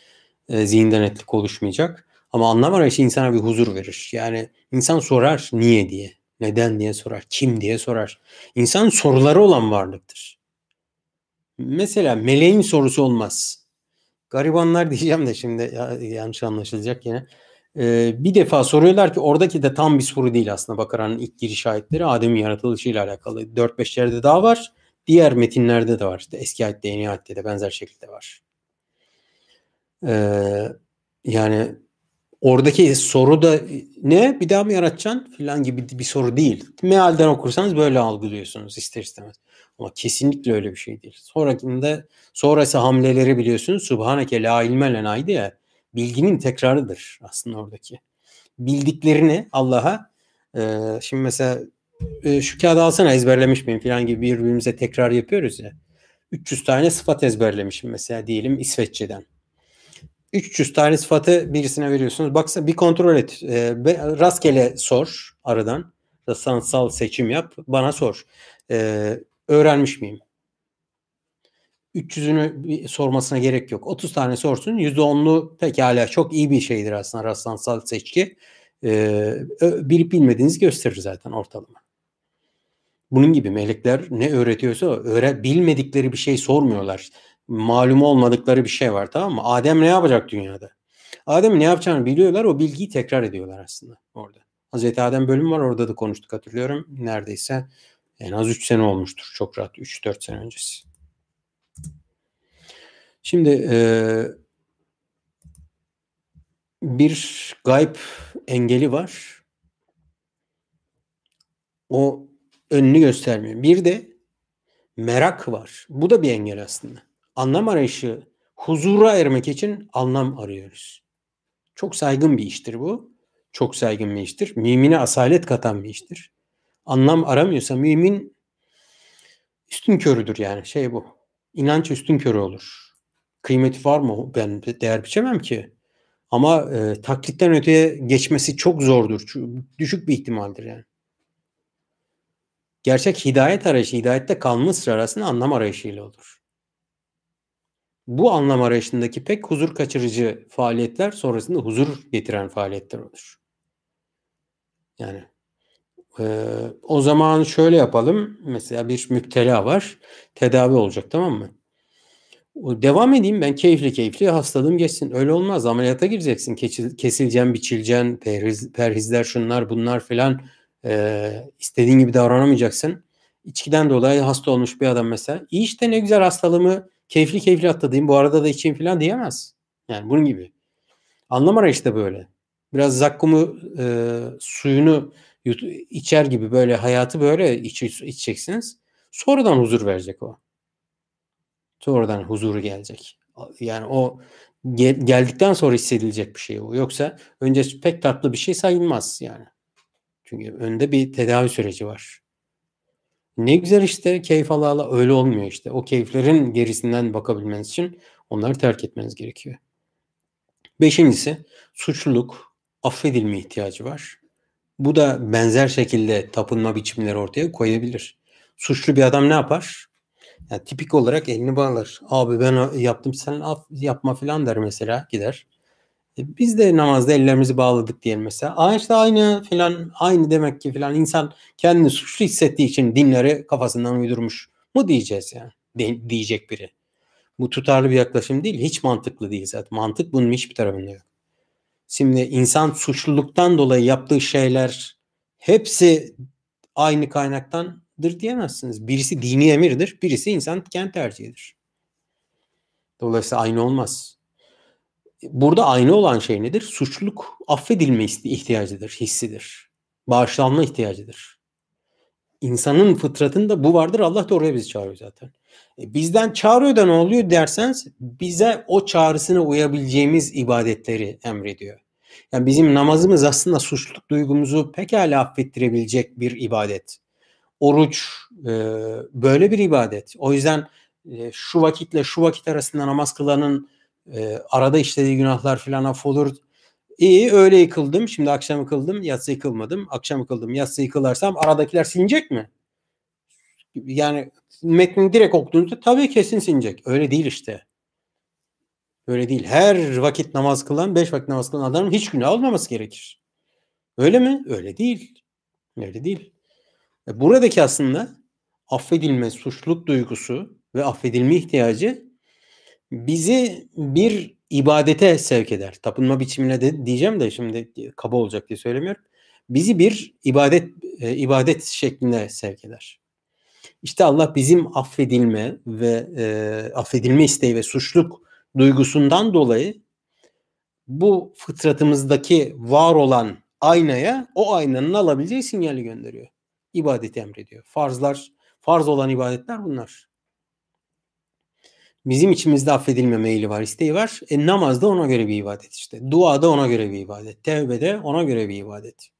E, zihinde netlik oluşmayacak. Ama anlam arayışı insana bir huzur verir. Yani insan sorar niye diye, neden diye sorar, kim diye sorar. İnsan soruları olan varlıktır. Mesela meleğin sorusu olmaz. Garibanlar (laughs) diyeceğim de şimdi ya, yanlış anlaşılacak yine. Ee, bir defa soruyorlar ki oradaki de tam bir soru değil aslında Bakara'nın ilk giriş ayetleri Adem'in yaratılışıyla alakalı. 4-5 yerde daha var. Diğer metinlerde de var. İşte eski ayette, yeni ayette de benzer şekilde var. Ee, yani oradaki soru da ne bir daha mı yaratacaksın filan gibi bir soru değil. Mealden okursanız böyle algılıyorsunuz ister istemez. Ama kesinlikle öyle bir şey değil. Sonrakinde sonrası hamleleri biliyorsunuz. Subhaneke la ilme lenaydı ya. Bilginin tekrarıdır aslında oradaki. Bildiklerini Allah'a e, şimdi mesela e, şu kağıdı alsana ezberlemiş miyim falan gibi birbirimize tekrar yapıyoruz ya. 300 tane sıfat ezberlemişim mesela diyelim İsveççeden. 300 tane sıfatı birisine veriyorsunuz. Baksa bir kontrol et. E, rastgele sor aradan. Rasansal seçim yap. Bana sor. E, öğrenmiş miyim? 300'ünü sormasına gerek yok. 30 tane sorsun. %10'lu pekala çok iyi bir şeydir aslında rastlansal seçki. Ee, bilip bilmediğinizi gösterir zaten ortalama. Bunun gibi melekler ne öğretiyorsa öğre bilmedikleri bir şey sormuyorlar. Malum olmadıkları bir şey var tamam mı? Adem ne yapacak dünyada? Adem ne yapacağını biliyorlar o bilgiyi tekrar ediyorlar aslında orada. Hazreti Adem bölüm var orada da konuştuk hatırlıyorum. Neredeyse en az 3 sene olmuştur. Çok rahat 3-4 sene öncesi. Şimdi e, bir gayb engeli var. O önünü göstermiyor. Bir de merak var. Bu da bir engel aslında. Anlam arayışı, huzura ermek için anlam arıyoruz. Çok saygın bir iştir bu. Çok saygın bir iştir. Mümine asalet katan bir iştir. Anlam aramıyorsa mümin üstün körüdür yani şey bu. İnanç üstün körü olur. Kıymeti var mı? Ben değer biçemem ki. Ama e, taklitten öteye geçmesi çok zordur. Düşük bir ihtimaldir yani. Gerçek hidayet arayışı, hidayette kalma ısrar arasında anlam arayışıyla olur. Bu anlam arayışındaki pek huzur kaçırıcı faaliyetler sonrasında huzur getiren faaliyetler olur. Yani e, o zaman şöyle yapalım. Mesela bir müptela var. Tedavi olacak tamam mı? Devam edeyim ben keyifli keyifli hastalığım geçsin. Öyle olmaz. Ameliyata gireceksin. Kesileceğim, biçileceksin, perhiz, perhizler şunlar bunlar filan. Ee, istediğin gibi davranamayacaksın. İçkiden dolayı hasta olmuş bir adam mesela. İyi işte ne güzel hastalığımı keyifli keyifli atladığım bu arada da içeyim filan diyemez. Yani bunun gibi. Anlam işte böyle. Biraz zakkumu e, suyunu içer gibi böyle hayatı böyle iç, içeceksiniz. Sonradan huzur verecek o. Sonradan huzuru gelecek. Yani o gel, geldikten sonra hissedilecek bir şey o. Yoksa önce pek tatlı bir şey sayılmaz yani. Çünkü önde bir tedavi süreci var. Ne güzel işte keyif ala ala öyle olmuyor işte. O keyiflerin gerisinden bakabilmeniz için onları terk etmeniz gerekiyor. Beşincisi suçluluk, affedilme ihtiyacı var. Bu da benzer şekilde tapınma biçimleri ortaya koyabilir. Suçlu bir adam ne yapar? Yani tipik olarak elini bağlar. Abi ben yaptım sen yapma falan der mesela gider. E biz de namazda ellerimizi bağladık diyelim mesela. Aa işte aynı filan aynı demek ki filan insan kendini suçlu hissettiği için dinleri kafasından uydurmuş mu diyeceğiz yani de, diyecek biri. Bu tutarlı bir yaklaşım değil. Hiç mantıklı değil zaten. Mantık bunun hiçbir tarafında yok. Şimdi insan suçluluktan dolayı yaptığı şeyler hepsi aynı kaynaktandır diyemezsiniz. Birisi dini emirdir, birisi insan kendi tercihidir. Dolayısıyla aynı olmaz. Burada aynı olan şey nedir? Suçluluk affedilme ihtiyacıdır, hissidir. Bağışlanma ihtiyacıdır. İnsanın fıtratında bu vardır. Allah da oraya bizi çağırıyor zaten. E, bizden çağırıyor da ne oluyor derseniz bize o çağrısına uyabileceğimiz ibadetleri emrediyor. Yani bizim namazımız aslında suçluluk duygumuzu pekala affettirebilecek bir ibadet. Oruç e, böyle bir ibadet. O yüzden e, şu vakitle şu vakit arasında namaz kılanın e, arada işlediği günahlar filan affolur. İyi öyle yıkıldım. Şimdi akşam yıkıldım. Yatsı yıkılmadım. Akşam yıkıldım. Yatsı yıkılarsam aradakiler silinecek mi? Yani metni direkt okuduğunuzda tabii kesin silinecek. Öyle değil işte. Öyle değil. Her vakit namaz kılan, beş vakit namaz kılan adamın hiç günah olmaması gerekir. Öyle mi? Öyle değil. Öyle değil. E, buradaki aslında affedilme, suçluluk duygusu ve affedilme ihtiyacı bizi bir ibadete sevk eder. Tapınma biçimine de diyeceğim de şimdi kaba olacak diye söylemiyorum. Bizi bir ibadet e, ibadet şeklinde sevk eder. İşte Allah bizim affedilme ve e, affedilme isteği ve suçluk duygusundan dolayı bu fıtratımızdaki var olan aynaya o aynanın alabileceği sinyali gönderiyor. İbadeti emrediyor. Farzlar, farz olan ibadetler bunlar. Bizim içimizde affedilme meyli var, isteği var. E, namaz da ona göre bir ibadet işte. Dua da ona göre bir ibadet. Tevbe de ona göre bir ibadet.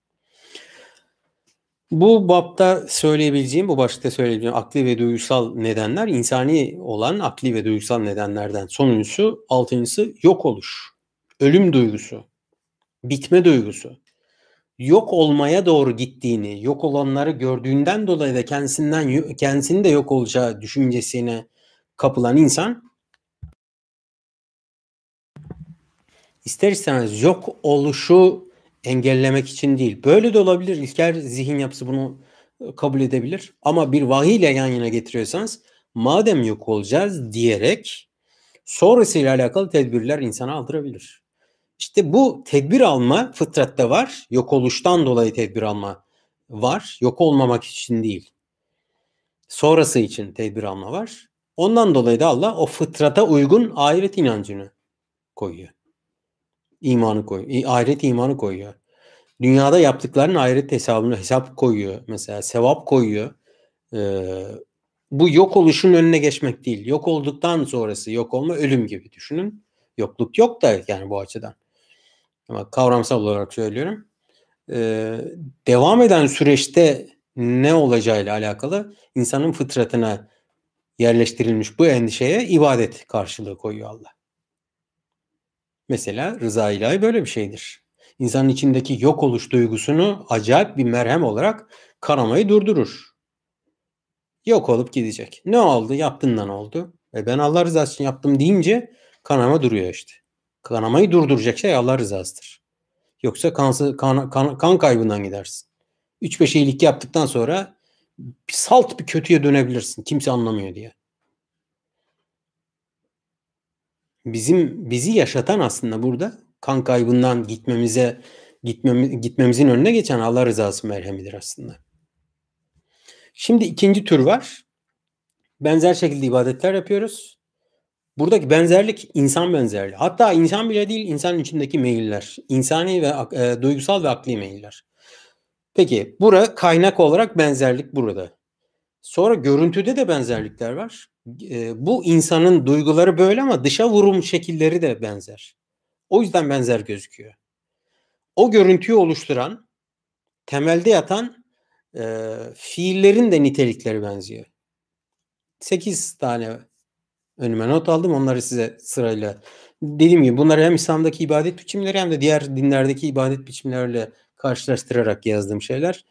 Bu bapta söyleyebileceğim, bu başlıkta söyleyebileceğim akli ve duygusal nedenler insani olan akli ve duygusal nedenlerden sonuncusu, altıncısı yok oluş. Ölüm duygusu, bitme duygusu. Yok olmaya doğru gittiğini, yok olanları gördüğünden dolayı da kendisinden kendisinin de yok olacağı düşüncesine kapılan insan ister istemez yok oluşu engellemek için değil. Böyle de olabilir. İlker zihin yapısı bunu e, kabul edebilir. Ama bir vahiy ile yan yana getiriyorsanız madem yok olacağız diyerek sonrasıyla alakalı tedbirler insana aldırabilir. İşte bu tedbir alma fıtratta var. Yok oluştan dolayı tedbir alma var. Yok olmamak için değil. Sonrası için tedbir alma var. Ondan dolayı da Allah o fıtrata uygun ahiret inancını koyuyor. İmanı koyuyor. Ahiret imanı koyuyor. Dünyada yaptıklarının ahiret hesabını hesap koyuyor. Mesela sevap koyuyor. Ee, bu yok oluşun önüne geçmek değil. Yok olduktan sonrası yok olma ölüm gibi düşünün. Yokluk yok da yani bu açıdan. Ama kavramsal olarak söylüyorum. Ee, devam eden süreçte ne olacağıyla alakalı insanın fıtratına yerleştirilmiş bu endişeye ibadet karşılığı koyuyor Allah. Mesela rıza ilahi böyle bir şeydir. İnsanın içindeki yok oluş duygusunu acayip bir merhem olarak kanamayı durdurur. Yok olup gidecek. Ne oldu? Yaptığından oldu. E ben Allah rızası için yaptım deyince kanama duruyor işte. Kanamayı durduracak şey Allah rızasıdır. Yoksa kansı, kan, kan, kan kaybından gidersin. 3-5 iyilik yaptıktan sonra salt bir kötüye dönebilirsin. Kimse anlamıyor diye. Bizim bizi yaşatan aslında burada kan kaybından gitmemize gitmemi, gitmemizin önüne geçen Allah rızası merhemidir aslında. Şimdi ikinci tür var. Benzer şekilde ibadetler yapıyoruz. Buradaki benzerlik insan benzerliği. Hatta insan bile değil insanın içindeki meyiller. İnsani ve e, duygusal ve akli meyiller. Peki bura kaynak olarak benzerlik burada. Sonra görüntüde de benzerlikler var. E, bu insanın duyguları böyle ama dışa vurum şekilleri de benzer. O yüzden benzer gözüküyor. O görüntüyü oluşturan, temelde yatan e, fiillerin de nitelikleri benziyor. 8 tane önüme not aldım. Onları size sırayla dediğim gibi bunları hem İslam'daki ibadet biçimleri hem de diğer dinlerdeki ibadet biçimleriyle karşılaştırarak yazdığım şeyler.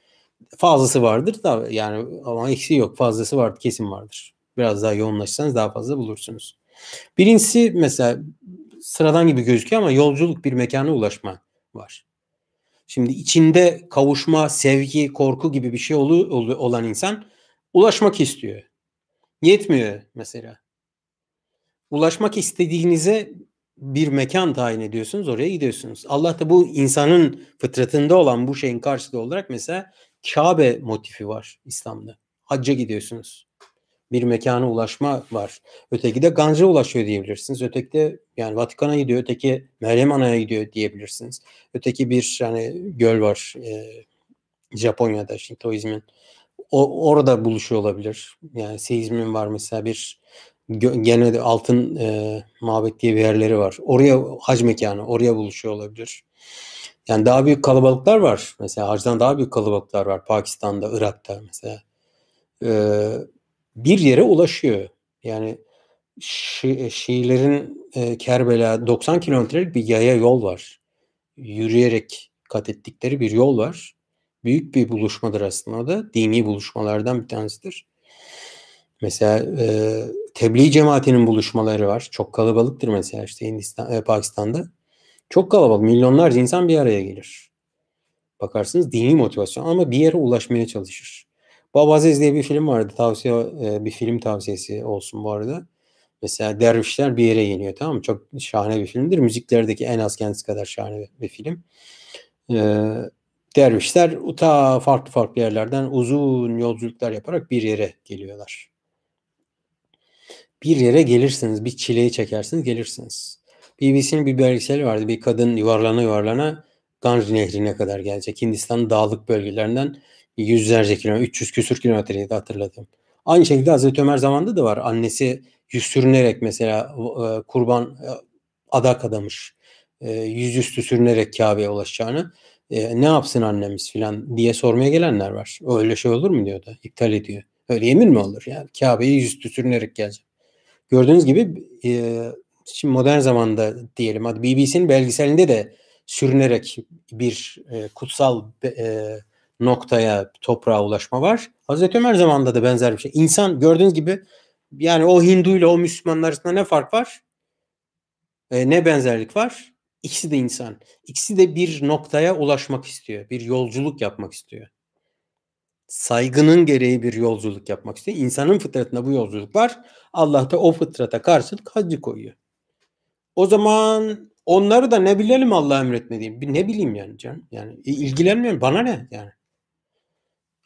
Fazlası vardır da yani ama eksiği yok. Fazlası var kesin vardır. Biraz daha yoğunlaşsanız daha fazla bulursunuz. Birincisi mesela sıradan gibi gözüküyor ama yolculuk bir mekana ulaşma var. Şimdi içinde kavuşma, sevgi, korku gibi bir şey olan insan ulaşmak istiyor. Yetmiyor mesela. Ulaşmak istediğinize bir mekan tayin ediyorsunuz, oraya gidiyorsunuz. Allah da bu insanın fıtratında olan bu şeyin karşılığı olarak mesela Kabe motifi var İslam'da. Hacca gidiyorsunuz bir mekana ulaşma var. Öteki de Ganj'a ulaşıyor diyebilirsiniz. Öteki de yani Vatikan'a gidiyor. Öteki Meryem Ana'ya gidiyor diyebilirsiniz. Öteki bir yani göl var e, Japonya'da Shintoizmin. O, orada buluşuyor olabilir. Yani seizmin var mesela bir gene de altın e, mabet diye bir yerleri var. Oraya hac mekanı, oraya buluşuyor olabilir. Yani daha büyük kalabalıklar var. Mesela hacdan daha büyük kalabalıklar var. Pakistan'da, Irak'ta mesela. Ee, bir yere ulaşıyor. Yani Şi, Şiilerin e, Kerbela 90 kilometrelik bir yaya yol var. Yürüyerek kat ettikleri bir yol var. Büyük bir buluşmadır aslında da. Dini buluşmalardan bir tanesidir. Mesela e, tebliğ cemaatinin buluşmaları var. Çok kalabalıktır mesela işte Hindistan, e, Pakistan'da. Çok kalabalık. Milyonlarca insan bir araya gelir. Bakarsınız dini motivasyon ama bir yere ulaşmaya çalışır. Baba Aziz diye bir film vardı. Tavsiye e, bir film tavsiyesi olsun bu arada. Mesela dervişler bir yere geliyor tamam mı? Çok şahane bir filmdir. Müziklerdeki en az kendisi kadar şahane bir film. Ee, dervişler ta farklı farklı yerlerden uzun yolculuklar yaparak bir yere geliyorlar. Bir yere gelirsiniz, bir çileyi çekersiniz, gelirsiniz. BBC'nin bir belgeseli vardı. Bir kadın yuvarlana yuvarlana Ganj Nehri'ne kadar gelecek. Hindistan'ın dağlık bölgelerinden yüzlerce kilometre, 300 küsür kilometreydi hatırladım. Aynı şekilde Hazreti Ömer zamanında da var. Annesi yüz sürünerek mesela e, kurban e, adak adamış. E, yüzüstü sürünerek Kabe'ye ulaşacağını. E, ne yapsın annemiz filan diye sormaya gelenler var. Öyle şey olur mu diyor da iptal ediyor. Öyle yemin mi olur? Yani Kabe'ye yüzüstü sürünerek gelecek. Gördüğünüz gibi e, şimdi modern zamanda diyelim hadi BBC'nin belgeselinde de sürünerek bir e, kutsal noktaya toprağa ulaşma var. Hazreti Ömer zamanında da benzer bir şey. İnsan gördüğünüz gibi yani o Hindu ile o Müslümanlar arasında ne fark var? E, ne benzerlik var? İkisi de insan. İkisi de bir noktaya ulaşmak istiyor. Bir yolculuk yapmak istiyor. Saygının gereği bir yolculuk yapmak istiyor. İnsanın fıtratında bu yolculuk var. Allah da o fıtrata karşılık hacı koyuyor. O zaman onları da ne bilelim Allah emretmediğim. Ne bileyim yani canım. Yani ilgilenmiyorum. Bana ne yani.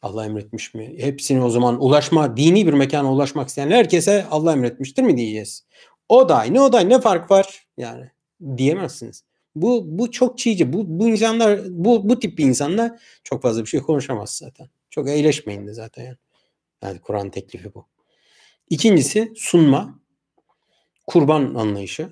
Allah emretmiş mi? Hepsini o zaman ulaşma, dini bir mekana ulaşmak isteyen herkese Allah emretmiştir mi diyeceğiz. O da aynı, o da aynı. Ne fark var? Yani diyemezsiniz. Bu bu çok çiğci. Bu bu insanlar bu bu tip bir insanla çok fazla bir şey konuşamaz zaten. Çok eğleşmeyin de zaten yani. Yani Kur'an teklifi bu. İkincisi sunma. Kurban anlayışı.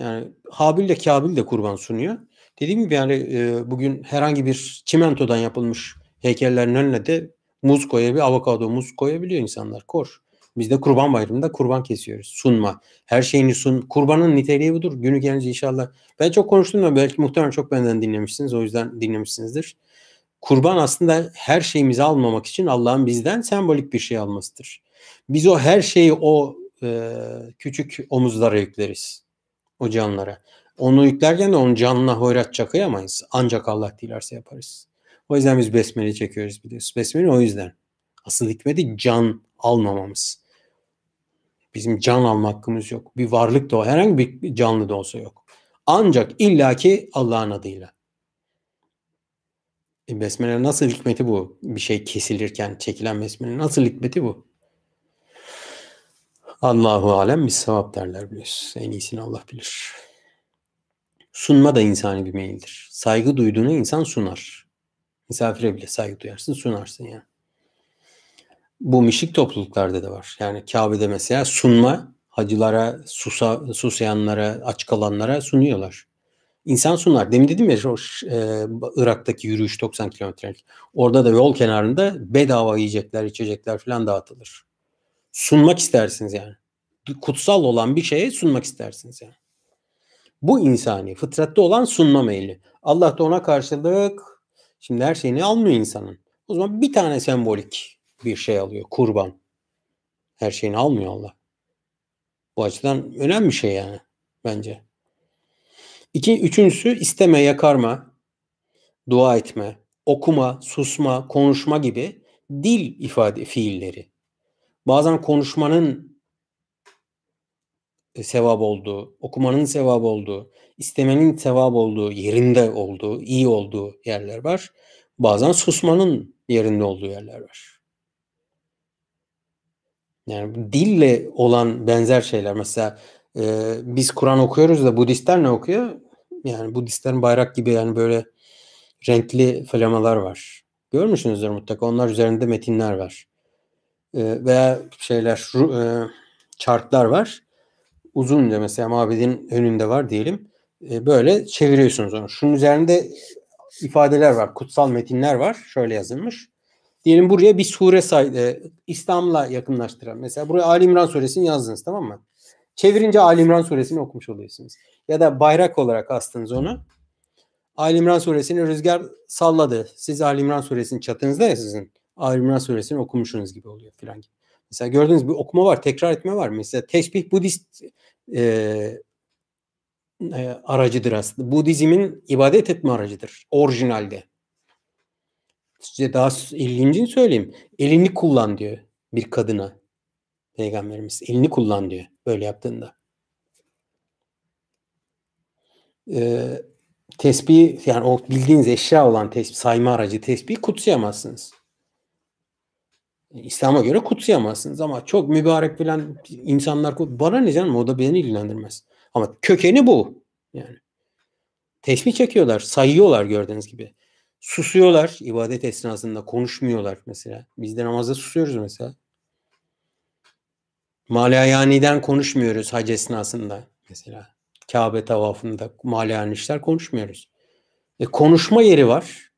Yani Habil ile Kabil de kurban sunuyor. Dediğim gibi yani e, bugün herhangi bir çimentodan yapılmış heykellerin önüne de muz koyabiliyor, avokado muz koyabiliyor insanlar. Kor. Biz de kurban bayramında kurban kesiyoruz. Sunma. Her şeyini sun. Kurbanın niteliği budur. Günü gelince inşallah. Ben çok konuştum da belki muhtemelen çok benden dinlemişsiniz. O yüzden dinlemişsinizdir. Kurban aslında her şeyimizi almamak için Allah'ın bizden sembolik bir şey almasıdır. Biz o her şeyi o e, küçük omuzlara yükleriz. O canlara. Onu yüklerken de onun canına hoyratça kıyamayız. Ancak Allah dilerse yaparız. O yüzden biz besmele çekiyoruz biliyoruz. Besmele o yüzden. Asıl hikmeti can almamamız. Bizim can alma hakkımız yok. Bir varlık da o. Herhangi bir canlı da olsa yok. Ancak illaki Allah'ın adıyla. E besmele nasıl hikmeti bu? Bir şey kesilirken çekilen besmele nasıl hikmeti bu? Allahu alem bir sevap derler biliyoruz. En iyisini Allah bilir. Sunma da insani bir meyildir. Saygı duyduğunu insan sunar. Misafire bile saygı duyarsın, sunarsın yani. Bu mişik topluluklarda da var. Yani Kabe'de mesela sunma hacılara, susa, susayanlara, aç kalanlara sunuyorlar. İnsan sunar. Demin dedim ya o, e, Irak'taki yürüyüş 90 kilometrelik. Orada da yol kenarında bedava yiyecekler, içecekler falan dağıtılır. Sunmak istersiniz yani. Kutsal olan bir şeye sunmak istersiniz yani. Bu insani, fıtratta olan sunma meyli. Allah da ona karşılık şimdi her şeyini almıyor insanın. O zaman bir tane sembolik bir şey alıyor. Kurban. Her şeyini almıyor Allah. Bu açıdan önemli bir şey yani bence. İki, üçüncüsü isteme, yakarma, dua etme, okuma, susma, konuşma gibi dil ifade fiilleri. Bazen konuşmanın sevap olduğu, okumanın sevap olduğu, istemenin sevap olduğu, yerinde olduğu, iyi olduğu yerler var. Bazen susmanın yerinde olduğu yerler var. Yani dille olan benzer şeyler. Mesela e, biz Kur'an okuyoruz da Budistler ne okuyor? Yani Budistlerin bayrak gibi yani böyle renkli flamalar var. Görmüşsünüzdür mutlaka. Onlar üzerinde metinler var. E, veya şeyler, e, chartlar var. Uzunca mesela mabedin önünde var diyelim. E, böyle çeviriyorsunuz onu. Şunun üzerinde ifadeler var. Kutsal metinler var. Şöyle yazılmış. Diyelim buraya bir sure say e, İslam'la yakınlaştıran. Mesela buraya Ali İmran suresini yazdınız tamam mı? Çevirince Ali İmran suresini okumuş oluyorsunuz. Ya da bayrak olarak astınız onu. Ali İmran suresini rüzgar salladı. Siz Ali İmran suresinin çatınızda ya sizin. Ali İmran suresini okumuşsunuz gibi oluyor filan gibi. Mesela gördüğünüz bir okuma var, tekrar etme var. Mesela tesbih Budist e, e, aracıdır aslında. Budizmin ibadet etme aracıdır orijinalde. Size daha ilgincini söyleyeyim. Elini kullan diyor bir kadına. Peygamberimiz elini kullan diyor böyle yaptığında. Ee, tesbih yani o bildiğiniz eşya olan tesbih, sayma aracı tesbih kutsayamazsınız. İslam'a göre kutsayamazsınız ama çok mübarek filan insanlar bana ne canım o da beni ilgilendirmez. Ama kökeni bu. Yani tesbih çekiyorlar, sayıyorlar gördüğünüz gibi. Susuyorlar ibadet esnasında, konuşmuyorlar mesela. Biz de namazda susuyoruz mesela. Malayaniden konuşmuyoruz hac esnasında mesela. Kabe tavafında malayan işler konuşmuyoruz. E, konuşma yeri var.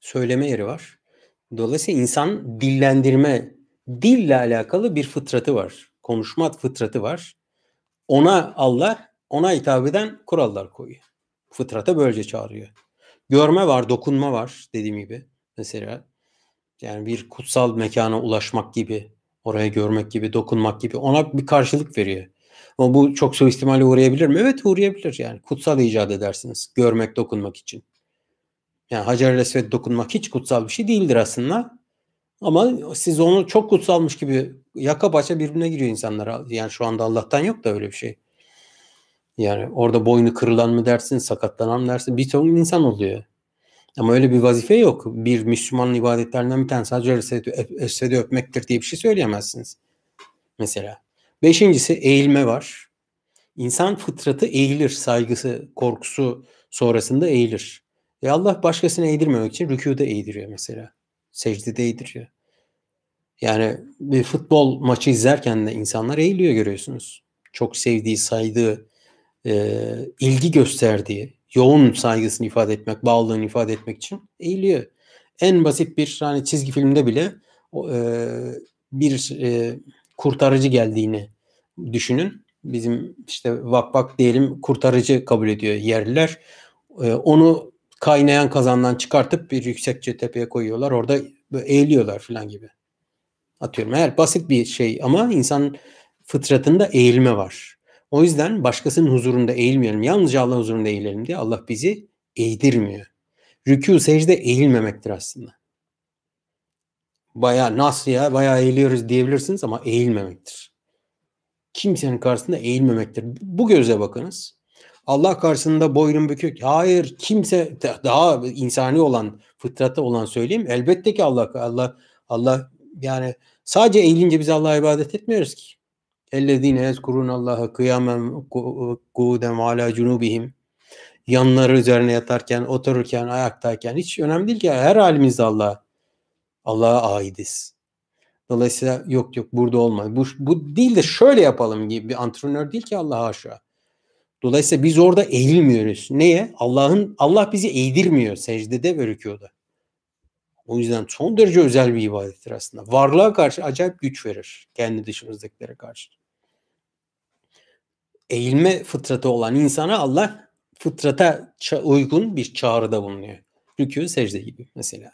Söyleme yeri var. Dolayısıyla insan dillendirme, dille alakalı bir fıtratı var. Konuşma fıtratı var. Ona Allah, ona hitap eden kurallar koyuyor. Fıtrata böylece çağırıyor. Görme var, dokunma var dediğim gibi. Mesela yani bir kutsal mekana ulaşmak gibi, oraya görmek gibi, dokunmak gibi ona bir karşılık veriyor. Ama bu çok suistimale uğrayabilir mi? Evet uğrayabilir yani. Kutsal icat edersiniz. Görmek, dokunmak için. Yani Hacer Esved dokunmak hiç kutsal bir şey değildir aslında. Ama siz onu çok kutsalmış gibi yaka paça birbirine giriyor insanlar. Yani şu anda Allah'tan yok da öyle bir şey. Yani orada boynu kırılan mı dersin, sakatlanan mı dersin bir ton insan oluyor. Ama öyle bir vazife yok. Bir Müslümanın ibadetlerinden bir tanesi Hacer Esved'i öpmektir diye bir şey söyleyemezsiniz. Mesela. Beşincisi eğilme var. İnsan fıtratı eğilir. Saygısı, korkusu sonrasında eğilir. E Allah başkasını eğdirmemek için rükuda eğdiriyor mesela. Secdede eğdiriyor. Yani bir futbol maçı izlerken de insanlar eğiliyor görüyorsunuz. Çok sevdiği, saydığı, e, ilgi gösterdiği, yoğun saygısını ifade etmek, bağlılığını ifade etmek için eğiliyor. En basit bir hani çizgi filmde bile e, bir e, kurtarıcı geldiğini düşünün. Bizim işte vak vak diyelim kurtarıcı kabul ediyor yerliler. E, onu kaynayan kazandan çıkartıp bir yüksekçe tepeye koyuyorlar. Orada eğiliyorlar falan gibi. Atıyorum. Eğer basit bir şey ama insan fıtratında eğilme var. O yüzden başkasının huzurunda eğilmeyelim. Yalnızca Allah huzurunda eğilelim diye Allah bizi eğdirmiyor. Rükû secde eğilmemektir aslında. Baya nasıl ya baya eğiliyoruz diyebilirsiniz ama eğilmemektir. Kimsenin karşısında eğilmemektir. Bu göze bakınız. Allah karşısında boynun bükük. Hayır kimse daha insani olan fıtratı olan söyleyeyim. Elbette ki Allah Allah Allah yani sadece eğilince biz Allah'a ibadet etmiyoruz ki. Ellezine yezkurun Allah'a kıyamen kuden ala cunubihim. Yanları üzerine yatarken, otururken, ayaktayken hiç önemli değil ki. Her halimizde Allah Allah'a aidiz. Dolayısıyla yok yok burada olmaz. Bu, bu değil de şöyle yapalım gibi bir antrenör değil ki Allah haşa. Dolayısıyla biz orada eğilmiyoruz. Neye? Allah'ın Allah bizi eğdirmiyor secdede ve rükuda. O yüzden son derece özel bir ibadettir aslında. Varlığa karşı acayip güç verir. Kendi dışımızdakilere karşı. Eğilme fıtratı olan insana Allah fıtrata uygun bir çağrıda bulunuyor. Rükû secde gibi mesela.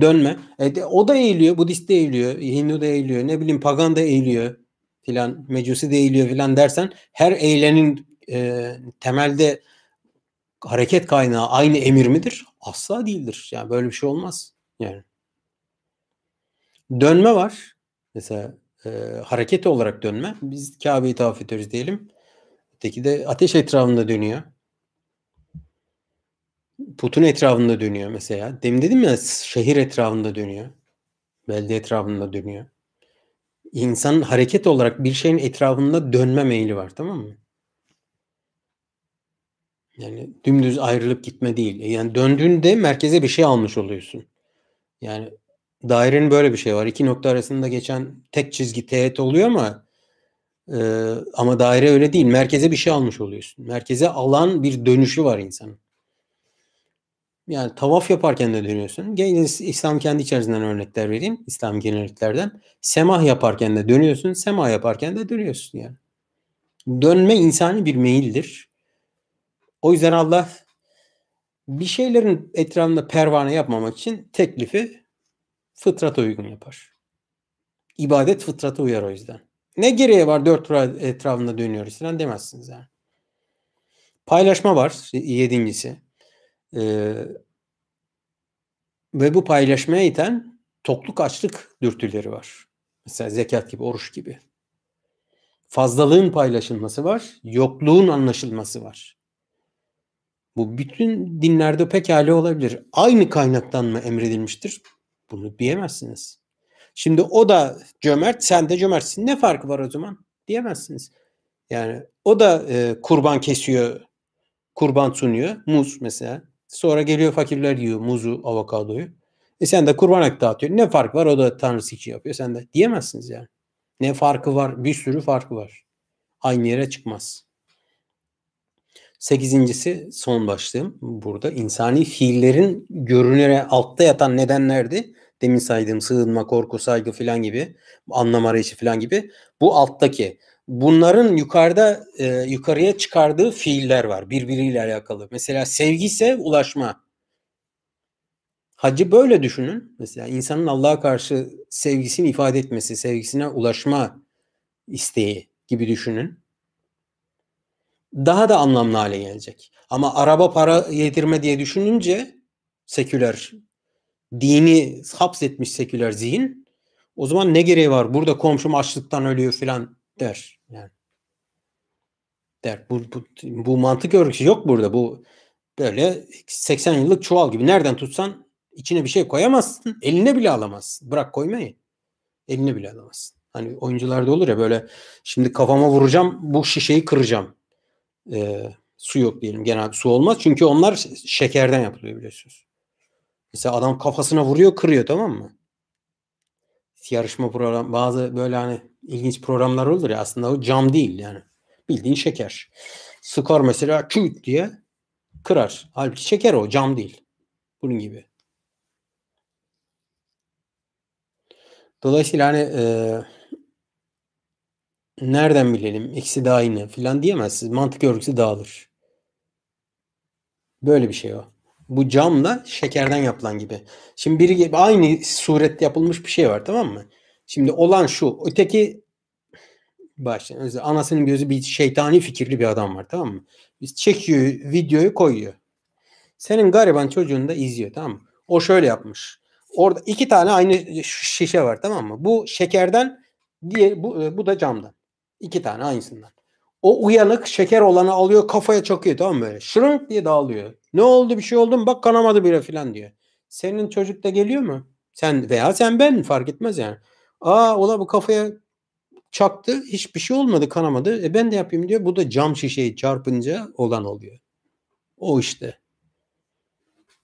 Dönme. E, o da eğiliyor. Budist de eğiliyor. Hindu da eğiliyor. Ne bileyim pagan da eğiliyor filan. Mecusi de eğiliyor filan dersen her eğlenin e, temelde hareket kaynağı aynı emir midir? Asla değildir. Yani böyle bir şey olmaz. Yani dönme var. Mesela e, hareket olarak dönme. Biz Kabe'yi tavaf ediyoruz diyelim. Öteki de ateş etrafında dönüyor. Putun etrafında dönüyor mesela. Demin dedim ya şehir etrafında dönüyor. Belde etrafında dönüyor. İnsanın hareket olarak bir şeyin etrafında dönme meyli var tamam mı? Yani dümdüz ayrılıp gitme değil. Yani döndüğünde merkeze bir şey almış oluyorsun. Yani dairenin böyle bir şey var. İki nokta arasında geçen tek çizgi teğet oluyor ama e, ama daire öyle değil. Merkeze bir şey almış oluyorsun. Merkeze alan bir dönüşü var insanın. Yani tavaf yaparken de dönüyorsun. Gene İslam kendi içerisinden örnekler vereyim. İslam genelliklerden. Semah yaparken de dönüyorsun. Semah yaparken de dönüyorsun yani. Dönme insani bir meyildir. O yüzden Allah bir şeylerin etrafında pervane yapmamak için teklifi fıtrata uygun yapar. İbadet fıtrata uyar o yüzden. Ne gereği var dört tur etrafında dönüyoruz falan demezsiniz yani. Paylaşma var yedincisi. Ee, ve bu paylaşmaya iten tokluk açlık dürtüleri var. Mesela zekat gibi, oruç gibi. Fazlalığın paylaşılması var, yokluğun anlaşılması var. Bu bütün dinlerde pekala olabilir. Aynı kaynaktan mı emredilmiştir? Bunu diyemezsiniz. Şimdi o da cömert, sen de cömertsin. Ne farkı var o zaman? Diyemezsiniz. Yani o da e, kurban kesiyor, kurban sunuyor. Muz mesela. Sonra geliyor fakirler yiyor muzu, avokadoyu. E sen de kurban et dağıtıyor. Ne fark var? O da tanrısı için yapıyor. Sen de diyemezsiniz yani. Ne farkı var? Bir sürü farkı var. Aynı yere çıkmaz. Sekizincisi son başlığım burada. insani fiillerin görünüre altta yatan nedenlerdi. Demin saydığım sığınma, korku, saygı filan gibi, anlam arayışı filan gibi. Bu alttaki. Bunların yukarıda e, yukarıya çıkardığı fiiller var birbiriyle alakalı. Mesela sevgi ise ulaşma. Hacı böyle düşünün. Mesela insanın Allah'a karşı sevgisini ifade etmesi, sevgisine ulaşma isteği gibi düşünün. Daha da anlamlı hale gelecek. Ama araba para yedirme diye düşününce seküler dini hapsetmiş seküler zihin o zaman ne gereği var? Burada komşum açlıktan ölüyor filan der. Yani der. Bu, bu, bu mantık örgüsü yok burada. Bu böyle 80 yıllık çuval gibi. Nereden tutsan içine bir şey koyamazsın. Eline bile alamazsın. Bırak koymayı. Eline bile alamazsın. Hani oyuncularda olur ya böyle şimdi kafama vuracağım bu şişeyi kıracağım. Ee, su yok diyelim. Genelde su olmaz. Çünkü onlar şekerden yapılıyor biliyorsunuz. Mesela adam kafasına vuruyor kırıyor tamam mı? Yarışma program bazı böyle hani ilginç programlar olur ya aslında o cam değil yani. Bildiğin şeker. Sıkar mesela küt diye kırar. Halbuki şeker o cam değil. Bunun gibi. Dolayısıyla hani e, nereden bilelim ikisi de aynı filan diyemezsiniz. Mantık örgüsü dağılır. Böyle bir şey o. Bu camla şekerden yapılan gibi. Şimdi biri aynı surette yapılmış bir şey var tamam mı? Şimdi olan şu. Öteki başlayın. Anasının gözü bir şeytani fikirli bir adam var tamam mı? Biz çekiyor videoyu koyuyor. Senin gariban çocuğun da izliyor tamam mı? O şöyle yapmış. Orada iki tane aynı şişe var tamam mı? Bu şekerden diğer bu, e, bu da camdan. İki tane aynısından. O uyanık şeker olanı alıyor kafaya çakıyor tamam mı böyle? Şırınk diye dağılıyor. Ne oldu bir şey oldu mu? Bak kanamadı bile filan diyor. Senin çocuk da geliyor mu? Sen veya sen ben fark etmez yani. Aa ola bu kafaya çaktı. Hiçbir şey olmadı kanamadı. E ben de yapayım diyor. Bu da cam şişeyi çarpınca olan oluyor. O işte.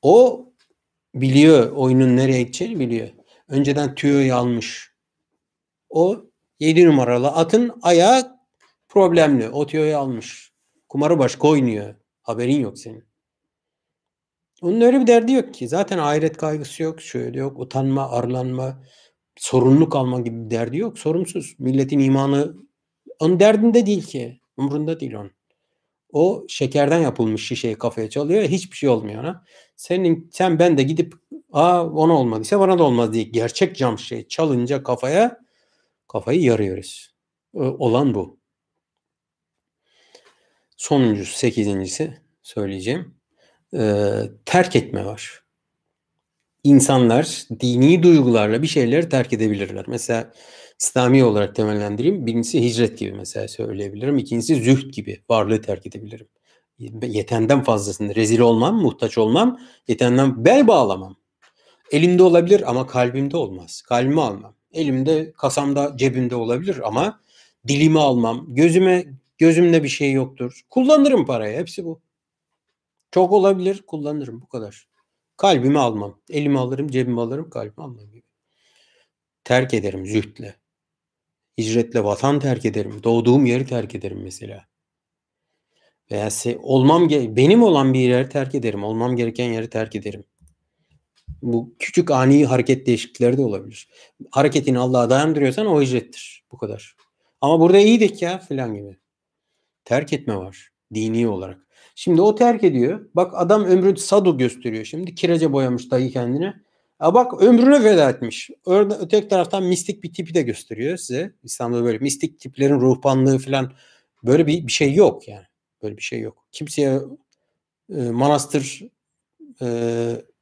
O biliyor oyunun nereye gideceğini biliyor. Önceden tüyoyu almış. O 7 numaralı atın ayağı problemli. O tüyoyu almış. Kumarı başka oynuyor. Haberin yok senin. Onun öyle bir derdi yok ki. Zaten ahiret kaygısı yok. Şöyle yok. Utanma, arlanma, sorumluluk alma gibi bir derdi yok. Sorumsuz. Milletin imanı onun derdinde değil ki. Umrunda değil onun. O şekerden yapılmış şişeyi kafaya çalıyor. Hiçbir şey olmuyor ona. Senin sen ben de gidip aa ona olmadıysa bana da olmaz diye gerçek cam şey çalınca kafaya kafayı yarıyoruz. Olan bu. Sonuncusu, sekizincisi söyleyeceğim. Ee, terk etme var. İnsanlar dini duygularla bir şeyleri terk edebilirler. Mesela İslami olarak temellendireyim. Birincisi hicret gibi mesela söyleyebilirim. İkincisi zühd gibi varlığı terk edebilirim. Yetenden fazlasını rezil olmam, muhtaç olmam, yetenden bel bağlamam. Elimde olabilir ama kalbimde olmaz. Kalbimi almam. Elimde, kasamda, cebimde olabilir ama dilimi almam. Gözüme gözümde bir şey yoktur. Kullanırım parayı. Hepsi bu. Çok olabilir. Kullanırım. Bu kadar. Kalbimi almam. Elimi alırım, cebimi alırım, kalbimi almam gibi. Terk ederim zühtle. Hicretle vatan terk ederim. Doğduğum yeri terk ederim mesela. Veya se- olmam benim olan bir yeri terk ederim. Olmam gereken yeri terk ederim. Bu küçük ani hareket değişiklikleri de olabilir. Hareketini Allah'a dayandırıyorsan o hicrettir. Bu kadar. Ama burada iyiydik ya filan gibi. Terk etme var. Dini olarak. Şimdi o terk ediyor. Bak adam ömrünü sadu gösteriyor şimdi. Kirece boyamış dayı kendine. Ya bak ömrünü feda etmiş. Orada öteki taraftan mistik bir tipi de gösteriyor size. İslam'da böyle mistik tiplerin ruhbanlığı falan böyle bir, bir şey yok yani. Böyle bir şey yok. Kimseye e, manastır e,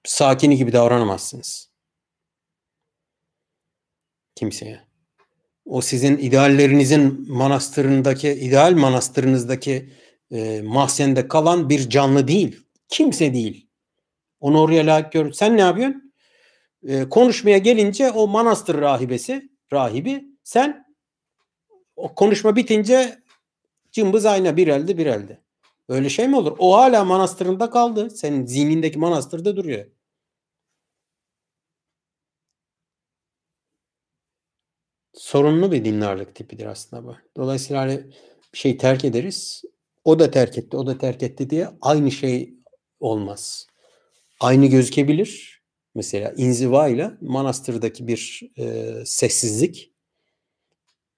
sakini gibi davranamazsınız. Kimseye. O sizin ideallerinizin manastırındaki, ideal manastırınızdaki e, mahzende kalan bir canlı değil. Kimse değil. Onu oraya layık gör. Sen ne yapıyorsun? E, konuşmaya gelince o manastır rahibesi, rahibi sen o konuşma bitince Cımbız ayna bir elde bir elde. Öyle şey mi olur? O hala manastırında kaldı. Senin zihnindeki manastırda duruyor. Sorunlu bir dindarlık tipidir aslında bu. Dolayısıyla hani bir şey terk ederiz. O da terk etti, o da terk etti diye aynı şey olmaz. Aynı gözükebilir. Mesela inziva ile manastırdaki bir e, sessizlik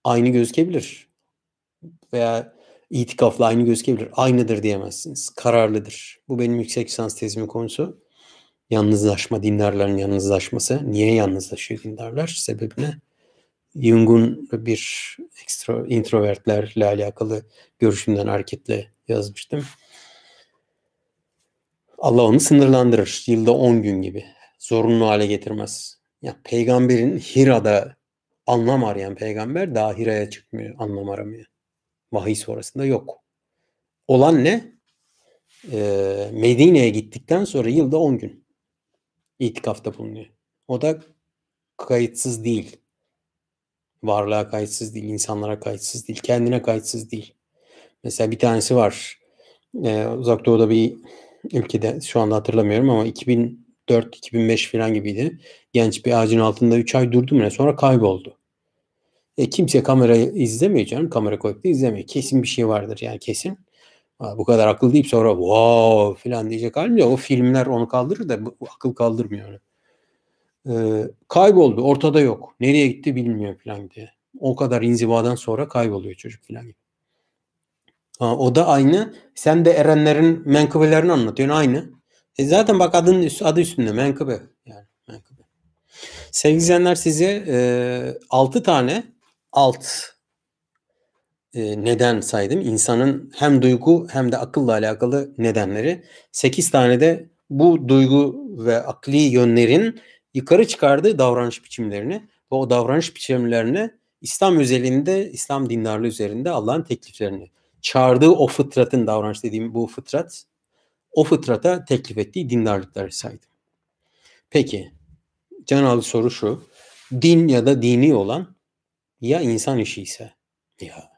aynı gözükebilir. Veya itikafla aynı gözükebilir. Aynıdır diyemezsiniz. Kararlıdır. Bu benim yüksek lisans tezimin konusu. Yalnızlaşma, dindarların yalnızlaşması. Niye yalnızlaşıyor dindarlar? Sebebi ne? Jung'un bir extra, introvertlerle alakalı görüşümden hareketle yazmıştım. Allah onu sınırlandırır. Yılda 10 gün gibi. Zorunlu hale getirmez. Ya peygamberin Hira'da anlam arayan peygamber daha Hira'ya çıkmıyor, anlam aramıyor. Vahiy sonrasında yok. Olan ne? Ee, Medine'ye gittikten sonra yılda 10 gün itikafta bulunuyor. O da kayıtsız değil. Varlığa kayıtsız değil, insanlara kayıtsız değil, kendine kayıtsız değil. Mesela bir tanesi var. Ee, uzak doğuda bir ülkede şu anda hatırlamıyorum ama 2004-2005 falan gibiydi. Genç bir ağacın altında 3 ay durdu mu ne sonra kayboldu. E, kimse kamerayı izlemiyor canım. Kamera koyup da izlemiyor. Kesin bir şey vardır yani kesin. Ha, bu kadar akıl deyip sonra wow falan diyecek halim yok. O filmler onu kaldırır da bu akıl kaldırmıyor. Yani. Ee, kayboldu. Ortada yok. Nereye gitti bilmiyor falan diye. O kadar inzivadan sonra kayboluyor çocuk falan gibi. Ha, o da aynı. Sen de erenlerin menkıbelerini anlatıyorsun aynı. E zaten bak adın üst, adı üstünde menkıbe. Yani menkıbe. Sevgili izleyenler size e, 6 tane alt e, neden saydım. İnsanın hem duygu hem de akılla alakalı nedenleri. 8 tane de bu duygu ve akli yönlerin yukarı çıkardığı davranış biçimlerini ve o davranış biçimlerini İslam özelinde, İslam dindarlığı üzerinde Allah'ın tekliflerini çağırdığı o fıtratın davranış dediğim bu fıtrat o fıtrata teklif ettiği dindarlıkları saydım. Peki can soru şu. Din ya da dini olan ya insan işi ise ya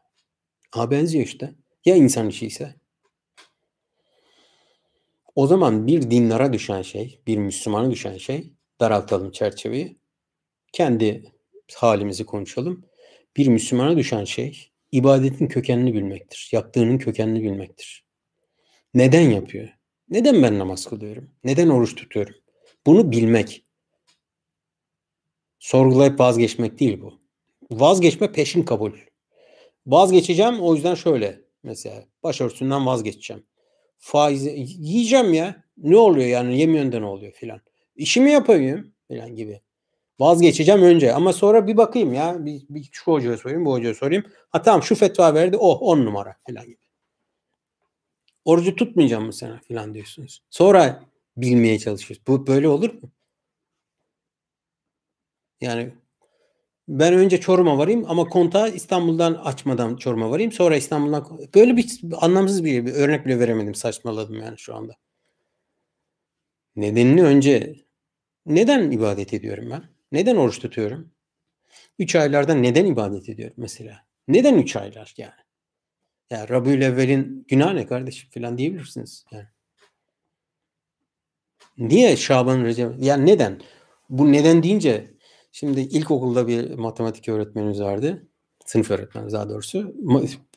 ha benziyor işte. Ya insan işi ise o zaman bir dinlara düşen şey, bir Müslümana düşen şey daraltalım çerçeveyi. Kendi halimizi konuşalım. Bir Müslümana düşen şey ibadetin kökenini bilmektir. Yaptığının kökenini bilmektir. Neden yapıyor? Neden ben namaz kılıyorum? Neden oruç tutuyorum? Bunu bilmek. Sorgulayıp vazgeçmek değil bu. Vazgeçme peşin kabul. Vazgeçeceğim o yüzden şöyle mesela başörtüsünden vazgeçeceğim. Faiz yiyeceğim ya. Ne oluyor yani yemiyorsun da ne oluyor filan. İşimi yapayım filan gibi. Vazgeçeceğim önce ama sonra bir bakayım ya. Bir, bir şu hocaya sorayım, bu hocaya sorayım. Ha tamam şu fetva verdi. Oh on numara falan gibi. Orucu tutmayacağım mı sana falan diyorsunuz. Sonra bilmeye çalışıyoruz. Bu böyle olur mu? Yani ben önce Çorum'a varayım ama kontağı İstanbul'dan açmadan Çorum'a varayım. Sonra İstanbul'dan böyle bir anlamsız bir, bir örnek bile veremedim. Saçmaladım yani şu anda. Nedenini önce neden ibadet ediyorum ben? Neden oruç tutuyorum? Üç aylarda neden ibadet ediyorum mesela? Neden üç aylar yani? Ya Rabiül Evvel'in günah ne kardeşim falan diyebilirsiniz. Yani. Niye Şaban Recep? Yani neden? Bu neden deyince şimdi ilkokulda bir matematik öğretmenimiz vardı. Sınıf öğretmeni daha doğrusu.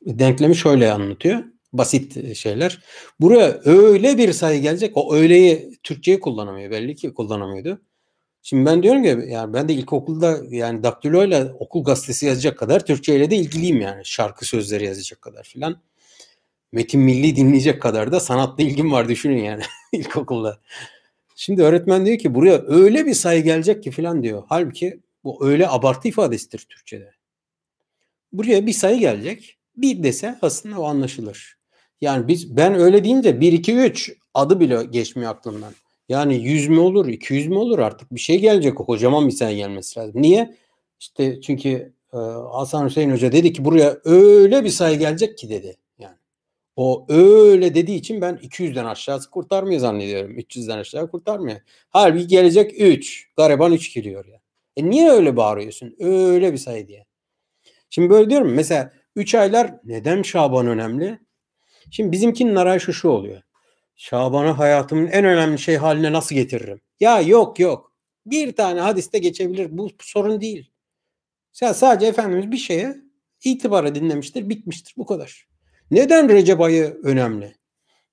Denklemi şöyle anlatıyor. Basit şeyler. Buraya öyle bir sayı gelecek. O öğleyi Türkçe'ye kullanamıyor. Belli ki kullanamıyordu. Şimdi ben diyorum ki yani ben de ilkokulda yani daktiloyla okul gazetesi yazacak kadar Türkçe ile de ilgiliyim yani. Şarkı sözleri yazacak kadar filan. Metin Milli dinleyecek kadar da sanatla ilgim var düşünün yani (laughs) ilkokulda. Şimdi öğretmen diyor ki buraya öyle bir sayı gelecek ki filan diyor. Halbuki bu öyle abartı ifadesidir Türkçe'de. Buraya bir sayı gelecek. Bir dese aslında o anlaşılır. Yani biz ben öyle deyince 1 2 3 adı bile geçmiyor aklımdan. Yani 100 mü olur, 200 mü olur artık bir şey gelecek. O kocaman bir sayı gelmesi lazım. Niye? İşte çünkü e, Hasan Hüseyin Hoca dedi ki buraya öyle bir sayı gelecek ki dedi. O öyle dediği için ben 200'den aşağısı kurtarmıyor zannediyorum. 300'den aşağı kurtarmıyor. Halbuki gelecek 3. Gariban 3 geliyor ya. E niye öyle bağırıyorsun? Öyle bir sayı diye. Şimdi böyle diyorum mesela Üç aylar neden Şaban önemli? Şimdi bizimkinin arayışı şu oluyor. Şaban'ı hayatımın en önemli şey haline nasıl getiririm? Ya yok yok. Bir tane hadiste geçebilir. Bu sorun değil. Sen sadece Efendimiz bir şeye itibara dinlemiştir, bitmiştir. Bu kadar. Neden Recep ayı önemli?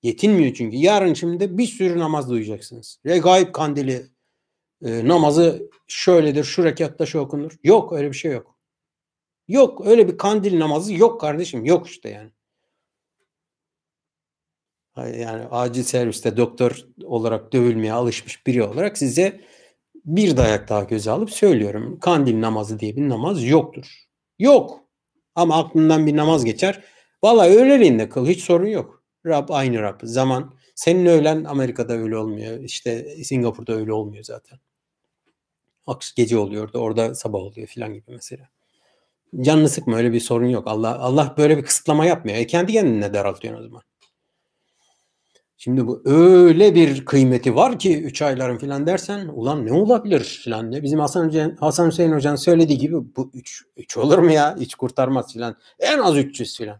Yetinmiyor çünkü. Yarın şimdi bir sürü namaz duyacaksınız. Regaib kandili e, namazı şöyledir, şu rekatta şu okunur. Yok öyle bir şey yok. Yok öyle bir kandil namazı yok kardeşim. Yok işte yani. Yani acil serviste doktor olarak dövülmeye alışmış biri olarak size bir dayak daha göze alıp söylüyorum. Kandil namazı diye bir namaz yoktur. Yok. Ama aklından bir namaz geçer. Valla öğleliğinde kıl hiç sorun yok. Rab aynı Rab. Zaman. Senin öğlen Amerika'da öyle olmuyor. İşte Singapur'da öyle olmuyor zaten. Aks gece oluyor da orada sabah oluyor filan gibi mesela. Canını sıkma öyle bir sorun yok. Allah Allah böyle bir kısıtlama yapmıyor. E kendi kendine daraltıyorsun o zaman. Şimdi bu öyle bir kıymeti var ki 3 ayların filan dersen ulan ne olabilir filan ne bizim Hasan Hoca, Hasan Hüseyin Hoca'nın söylediği gibi bu 3 3 olur mu ya? Hiç kurtarmaz filan. En az 300 filan.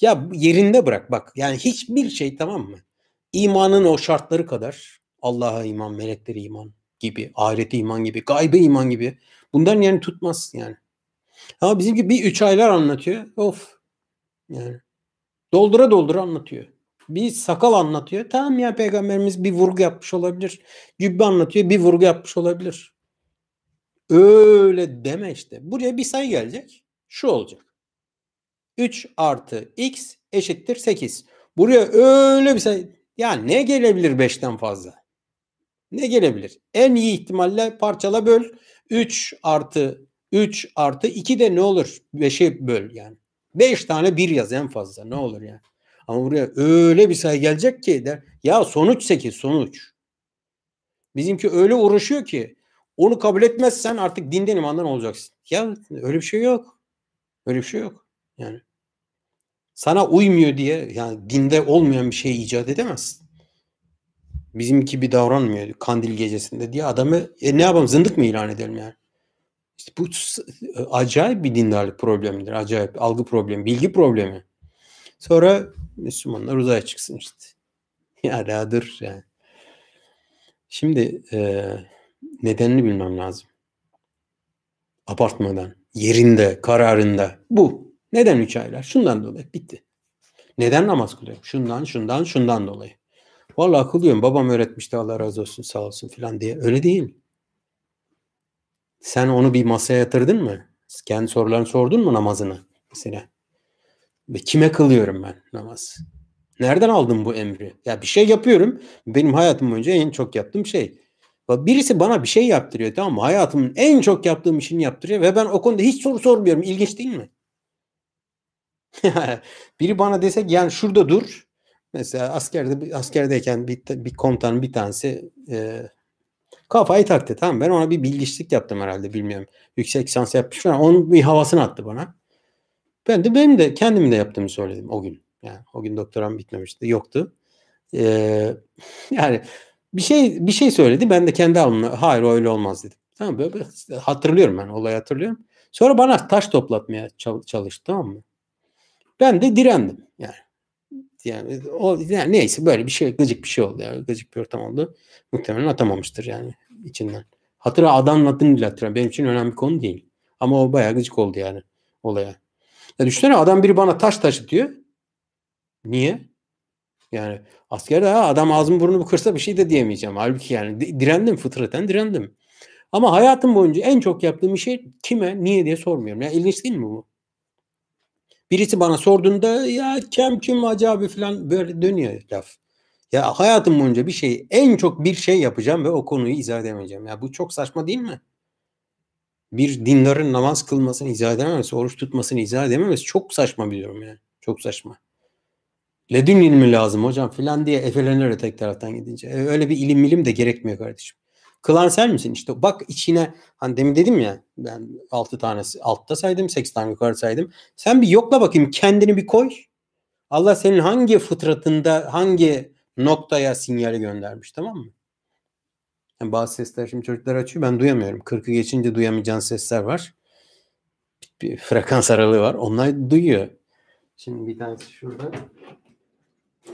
Ya yerinde bırak bak. Yani hiçbir şey tamam mı? İmanın o şartları kadar Allah'a iman, melekleri iman gibi, ahirete iman gibi, gaybe iman gibi. Bundan yani tutmaz yani. Ama bizimki bir üç aylar anlatıyor. Of. Yani doldura doldura anlatıyor. Bir sakal anlatıyor. Tamam ya peygamberimiz bir vurgu yapmış olabilir. Cübbe anlatıyor bir vurgu yapmış olabilir. Öyle deme işte. Buraya bir sayı gelecek. Şu olacak. 3 artı x eşittir 8. Buraya öyle bir sayı. Ya ne gelebilir 5'ten fazla? Ne gelebilir? En iyi ihtimalle parçala böl. 3 artı 3 artı 2 de ne olur? 5'e böl yani. 5 tane 1 yaz en fazla. Ne olur yani. Ama buraya öyle bir sayı gelecek ki der. Ya sonuç 8 sonuç. Bizimki öyle uğraşıyor ki onu kabul etmezsen artık dinden imandan olacaksın. Ya öyle bir şey yok. Öyle bir şey yok. Yani sana uymuyor diye yani dinde olmayan bir şey icat edemezsin. Bizimki bir davranmıyor kandil gecesinde diye adamı e, ne yapalım zındık mı ilan edelim yani? İşte bu acayip bir dindarlık problemidir. Acayip algı problemi, bilgi problemi. Sonra Müslümanlar uzaya çıksın işte. (laughs) Ya dur yani. Şimdi e, nedenini bilmem lazım. Apartmadan, yerinde, kararında. Bu. Neden üç aylar? Şundan dolayı. Bitti. Neden namaz kılıyorum? Şundan, şundan, şundan dolayı. Vallahi kılıyorum. Babam öğretmişti Allah razı olsun sağ olsun filan diye. Öyle değil. Sen onu bir masaya yatırdın mı? Kendi sorularını sordun mu namazını? Mesela. Ve kime kılıyorum ben namaz? Nereden aldım bu emri? Ya bir şey yapıyorum. Benim hayatım boyunca en çok yaptığım şey. Birisi bana bir şey yaptırıyor tamam mı? Hayatımın en çok yaptığım işini yaptırıyor ve ben o konuda hiç soru sormuyorum. İlginç değil mi? (laughs) Biri bana desek yani şurada dur. Mesela askerde askerdeyken bir, bir komutanın bir tanesi e, kafayı taktı tamam Ben ona bir bilgiçlik yaptım herhalde bilmiyorum. Yüksek lisans yapmış falan. Onun bir havasını attı bana. Ben de benim de kendim de yaptığımı söyledim o gün. Yani o gün doktoram bitmemişti. Yoktu. Ee, (laughs) yani bir şey bir şey söyledi. Ben de kendi alnımla hayır öyle olmaz dedim. Tamam böyle, hatırlıyorum ben olayı hatırlıyorum. Sonra bana taş toplatmaya çalıştı tamam mı? Ben de direndim yani. Yani o yani neyse böyle bir şey gıcık bir şey oldu yani gıcık bir ortam oldu. Muhtemelen atamamıştır yani içinden. Hatıra adam adını bile hatırlamıyorum. Benim için önemli bir konu değil. Ama o bayağı gıcık oldu yani olaya. Ya düşünsene adam biri bana taş taşıtıyor. Niye? Yani askerde ha, adam ağzımı burnumu kırsa bir şey de diyemeyeceğim. Halbuki yani direndim fıtraten direndim. Ama hayatım boyunca en çok yaptığım şey kime, niye diye sormuyorum. Ya ilginç değil mi bu? Birisi bana sorduğunda ya kem kim acaba falan böyle dönüyor laf. Ya hayatım boyunca bir şey en çok bir şey yapacağım ve o konuyu izah edemeyeceğim. Ya bu çok saçma değil mi? Bir dindarın namaz kılmasını izah edememesi, oruç tutmasını izah edememesi çok saçma bir durum yani. Çok saçma. Ledün ilmi lazım hocam filan diye efelenir tek taraftan gidince. E, öyle bir ilim milim de gerekmiyor kardeşim. Kılan sen misin? İşte bak içine hani demin dedim ya ben 6 tanesi altta saydım 8 tane yukarı saydım. Sen bir yokla bakayım kendini bir koy. Allah senin hangi fıtratında hangi noktaya sinyali göndermiş tamam mı? Yani bazı sesler şimdi çocuklar açıyor ben duyamıyorum. 40'ı geçince duyamayacağın sesler var. bir frekans aralığı var. Onlar duyuyor. Şimdi bir tanesi şurada.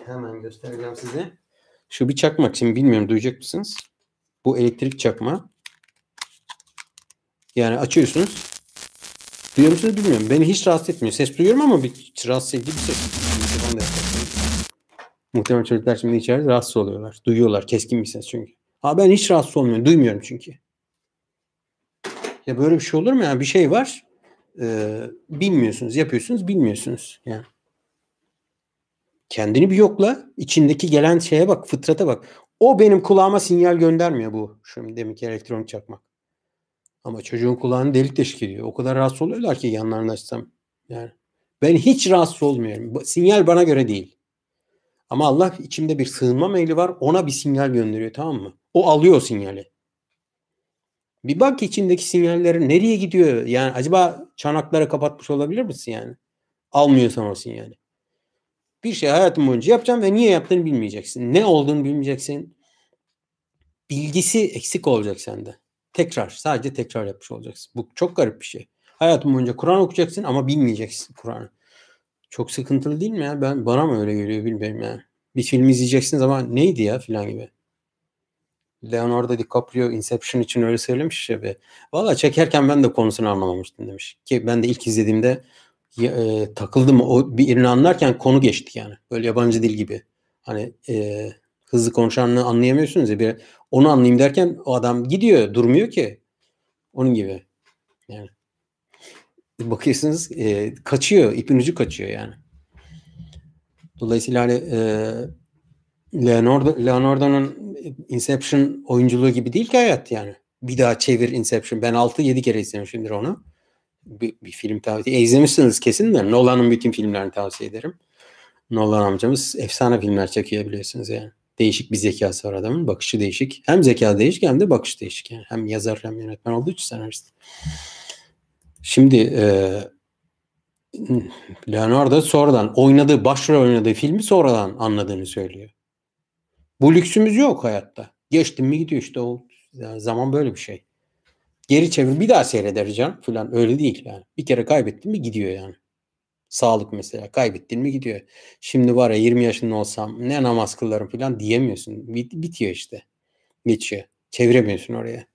Hemen göstereceğim size. Şu bir çakmak. Şimdi bilmiyorum duyacak mısınız? Bu elektrik çakma. Yani açıyorsunuz. Duyuyor musunuz bilmiyorum. Beni hiç rahatsız etmiyor. Ses duyuyorum ama bir rahatsız edici bir ses. Muhtemelen çocuklar şimdi içeride rahatsız oluyorlar. Duyuyorlar. Keskin bir ses çünkü. Ha ben hiç rahatsız olmuyorum. Duymuyorum çünkü. Ya böyle bir şey olur mu? Yani bir şey var. E, bilmiyorsunuz. Yapıyorsunuz. Bilmiyorsunuz. Yani. Kendini bir yokla. içindeki gelen şeye bak. Fıtrata bak. O benim kulağıma sinyal göndermiyor bu. Şimdi demek ki elektronik çakmak. Ama çocuğun kulağını delik deşik ediyor. O kadar rahatsız oluyorlar ki yanlarını açsam. Yani ben hiç rahatsız olmuyorum. Sinyal bana göre değil. Ama Allah içimde bir sığınma meyli var. Ona bir sinyal gönderiyor tamam mı? O alıyor o sinyali. Bir bak içindeki sinyalleri nereye gidiyor? Yani acaba çanakları kapatmış olabilir misin yani? Almıyorsan o sinyali. Bir şey hayatın boyunca yapacağım ve niye yaptığını bilmeyeceksin. Ne olduğunu bilmeyeceksin. Bilgisi eksik olacak sende. Tekrar, sadece tekrar yapmış olacaksın. Bu çok garip bir şey. Hayatın boyunca Kur'an okuyacaksın ama bilmeyeceksin Kur'an'ı. Çok sıkıntılı değil mi ya? Ben bana mı öyle geliyor bilmiyorum yani. Bir film izleyeceksiniz ama neydi ya filan gibi. Leonardo DiCaprio Inception için öyle söylemiş ya be. Valla çekerken ben de konusunu anlamamıştım demiş. Ki ben de ilk izlediğimde e, takıldım. O birini anlarken konu geçti yani. Böyle yabancı dil gibi. Hani e, hızlı konuşanını anlayamıyorsunuz ya. Bir, onu anlayayım derken o adam gidiyor. Durmuyor ki. Onun gibi. Yani. Bakıyorsunuz e, kaçıyor. ipin ucu kaçıyor yani. Dolayısıyla hani e, Leonardo, Leonardo'nun Inception oyunculuğu gibi değil ki hayat yani. Bir daha çevir Inception. Ben 6-7 kere izlemişimdir onu. Bir, bir film tavsiye. E, izlemişsiniz kesin de. Nolan'ın bütün filmlerini tavsiye ederim. Nolan amcamız efsane filmler çekiyor biliyorsunuz yani. Değişik bir zekası var adamın. Bakışı değişik. Hem zeka değişik hem de bakış değişik. Yani. Hem yazar hem yönetmen olduğu için senarist. Şimdi e, Leonardo sonradan oynadığı, başrol oynadığı filmi sonradan anladığını söylüyor. Bu lüksümüz yok hayatta. Geçtim mi gidiyor işte o zaman böyle bir şey. Geri çevir bir daha seyreder can falan öyle değil yani. Bir kere kaybettin mi gidiyor yani. Sağlık mesela kaybettin mi gidiyor. Şimdi var ya 20 yaşında olsam ne namaz kılarım falan diyemiyorsun. Bit bitiyor işte. Geçiyor. Çeviremiyorsun oraya.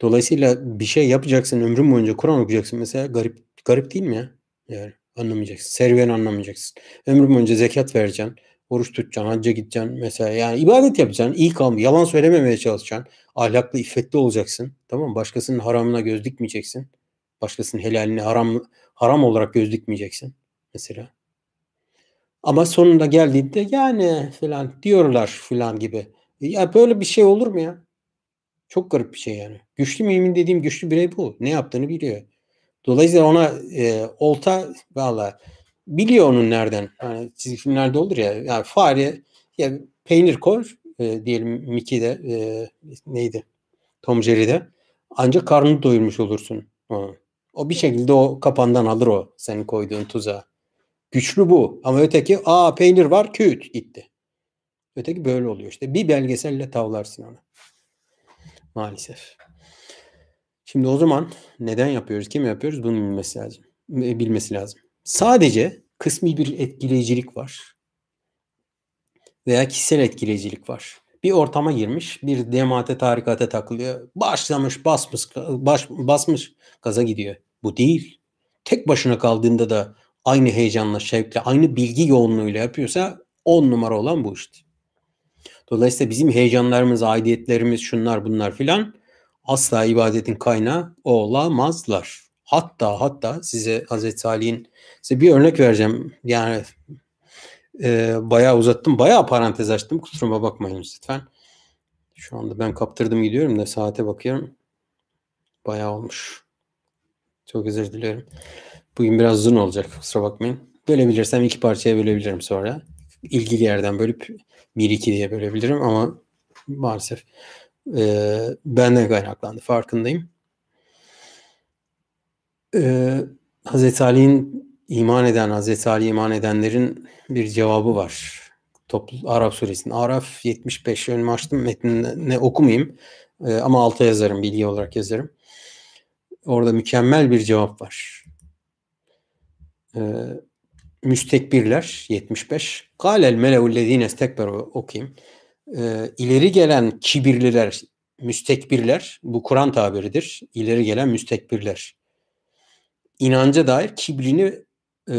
Dolayısıyla bir şey yapacaksın ömrün boyunca Kur'an okuyacaksın mesela garip garip değil mi ya? Yani anlamayacaksın. Serüveni anlamayacaksın. Ömrün boyunca zekat vereceksin. Oruç tutacaksın, hacca gideceksin mesela. Yani ibadet yapacaksın. iyi kalma. Yalan söylememeye çalışacaksın. Ahlaklı, iffetli olacaksın. Tamam mı? Başkasının haramına göz dikmeyeceksin. Başkasının helaline haram haram olarak göz dikmeyeceksin. Mesela. Ama sonunda geldiğinde yani falan diyorlar falan gibi. Ya böyle bir şey olur mu ya? Çok garip bir şey yani. Güçlü mümin dediğim güçlü birey bu. Ne yaptığını biliyor. Dolayısıyla ona e, olta valla biliyor onun nereden. Yani çizgi filmlerde olur ya. Yani fare ya peynir koy e, diyelim Mickey'de e, neydi? Tom Jerry'de. Ancak karnını doyurmuş olursun. O, o bir şekilde o kapandan alır o senin koyduğun tuzağı. Güçlü bu. Ama öteki aa peynir var küt gitti. Öteki böyle oluyor işte. Bir belgeselle tavlarsın onu. Maalesef. Şimdi o zaman neden yapıyoruz, kim yapıyoruz bunu bilmesi lazım. Bilmesi lazım. Sadece kısmi bir etkileyicilik var. Veya kişisel etkileyicilik var. Bir ortama girmiş, bir demate tarikata takılıyor. Başlamış, basmış, baş, basmış, gaza gidiyor. Bu değil. Tek başına kaldığında da aynı heyecanla, şevkle, aynı bilgi yoğunluğuyla yapıyorsa on numara olan bu işte. Dolayısıyla bizim heyecanlarımız, aidiyetlerimiz, şunlar bunlar filan asla ibadetin kaynağı olamazlar. Hatta hatta size Hazreti Salih'in size bir örnek vereceğim. Yani e, bayağı uzattım. Bayağı parantez açtım. Kusuruma bakmayın lütfen. Şu anda ben kaptırdım gidiyorum da saate bakıyorum. Bayağı olmuş. Çok özür diliyorum. Bugün biraz uzun olacak. Kusura bakmayın. Bölebilirsem iki parçaya bölebilirim sonra. İlgili yerden bölüp bir iki diye bölebilirim ama maalesef e, benden kaynaklandı. Farkındayım. E, Hazreti Ali'nin iman eden, Hazreti Ali iman edenlerin bir cevabı var. Toplu, Arap suresinin. Araf 75 önümü açtım. Metnini okumayayım. E, ama alta yazarım. Bilgi olarak yazarım. orada mükemmel bir cevap var. Ee, müstekbirler 75. Kâlel melevüllezîne istekberu okuyayım. Ee, ileri gelen kibirliler, müstekbirler, bu Kur'an tabiridir. İleri gelen müstekbirler. İnanca dair kibrini e,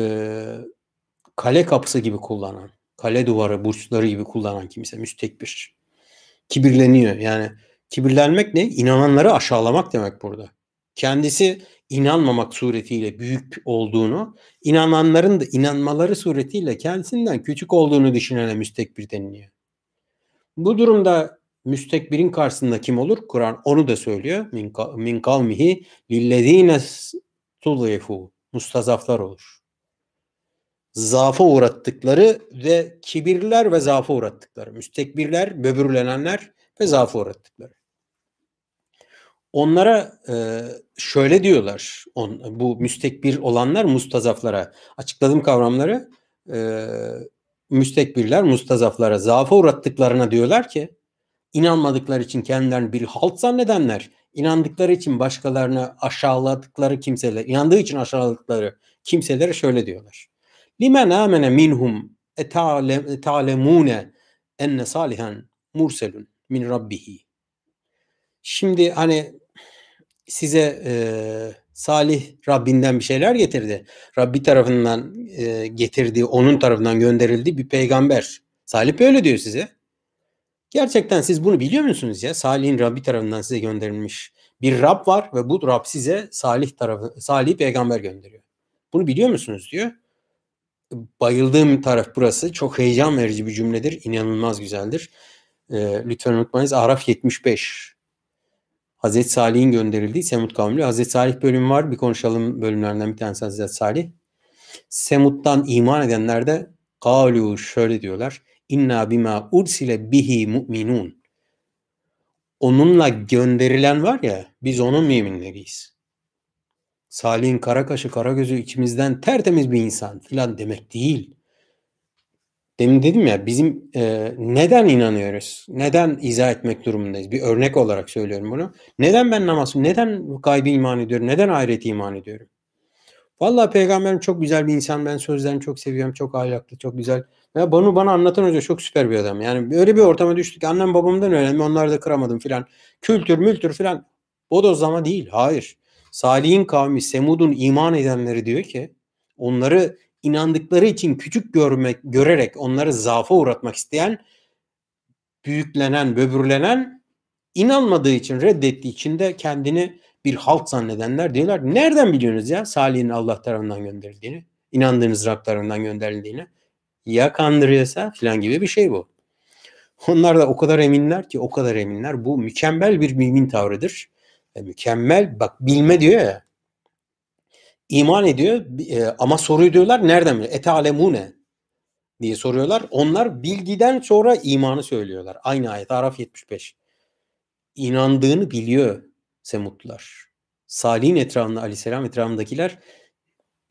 kale kapısı gibi kullanan, kale duvarı, burçları gibi kullanan kimse müstekbir. Kibirleniyor. Yani kibirlenmek ne? İnananları aşağılamak demek burada. Kendisi inanmamak suretiyle büyük olduğunu, inananların da inanmaları suretiyle kendisinden küçük olduğunu düşünene müstekbir deniliyor. Bu durumda müstekbirin karşısında kim olur? Kur'an onu da söylüyor. Min kavmihi lillezine tudhifu mustazaflar olur. Zafa uğrattıkları ve kibirler ve zafa uğrattıkları. Müstekbirler, böbürlenenler ve zafa uğrattıkları. Onlara e, şöyle diyorlar. On, bu müstekbir olanlar mustazaflara. Açıkladığım kavramları e, müstekbirler mustazaflara zaafa uğrattıklarına diyorlar ki inanmadıkları için kendilerini bir halt zannedenler, inandıkları için başkalarını aşağıladıkları kimseler, inandığı için aşağıladıkları kimselere şöyle diyorlar. Limen amene minhum etalemune enne salihan murselun min rabbihi. Şimdi hani size e, Salih Rabbinden bir şeyler getirdi. Rabbi tarafından e, getirdiği, onun tarafından gönderildiği bir peygamber. Salih böyle diyor size. Gerçekten siz bunu biliyor musunuz ya? Salih'in Rabbi tarafından size gönderilmiş bir Rab var ve bu Rab size Salih tarafı, Salih peygamber gönderiyor. Bunu biliyor musunuz diyor. Bayıldığım taraf burası. Çok heyecan verici bir cümledir. İnanılmaz güzeldir. E, lütfen unutmayınız. Araf 75. Hazreti Salih'in gönderildiği Semut kavmi. Hazreti Salih bölümü var. Bir konuşalım bölümlerden bir tanesi Hazreti Salih. Semut'tan iman edenler de kalu şöyle diyorlar. İnna bima ursile bihi mu'minun. Onunla gönderilen var ya biz onun müminleriyiz. Salih'in kara kaşı kara gözü içimizden tertemiz bir insan filan demek değil. Demin dedim ya bizim e, neden inanıyoruz? Neden izah etmek durumundayız? Bir örnek olarak söylüyorum bunu. Neden ben namaz, neden gaybı iman ediyorum? Neden ahireti iman ediyorum? Vallahi peygamberim çok güzel bir insan. Ben sözlerini çok seviyorum. Çok ahlaklı, çok güzel. Ya bunu bana anlatan hoca çok süper bir adam. Yani öyle bir ortama düştük. Annem babamdan öğrendim. Onları da kıramadım filan. Kültür, mültür filan. Bodozlama değil. Hayır. Salih'in kavmi, Semud'un iman edenleri diyor ki onları inandıkları için küçük görmek görerek onları zaafa uğratmak isteyen büyüklenen, böbürlenen inanmadığı için, reddettiği için de kendini bir halk zannedenler diyorlar. Nereden biliyorsunuz ya Salih'in Allah tarafından gönderildiğini, inandığınız Rab tarafından gönderildiğini? Ya kandırıyorsa filan gibi bir şey bu. Onlar da o kadar eminler ki o kadar eminler. Bu mükemmel bir mümin tavrıdır. E, mükemmel bak bilme diyor ya iman ediyor e, ama soruyu diyorlar nereden biliyor? Ete alemune diye soruyorlar. Onlar bilgiden sonra imanı söylüyorlar. Aynı ayet Araf 75. İnandığını biliyor Semutlular. Salih'in etrafında aleyhisselam etrafındakiler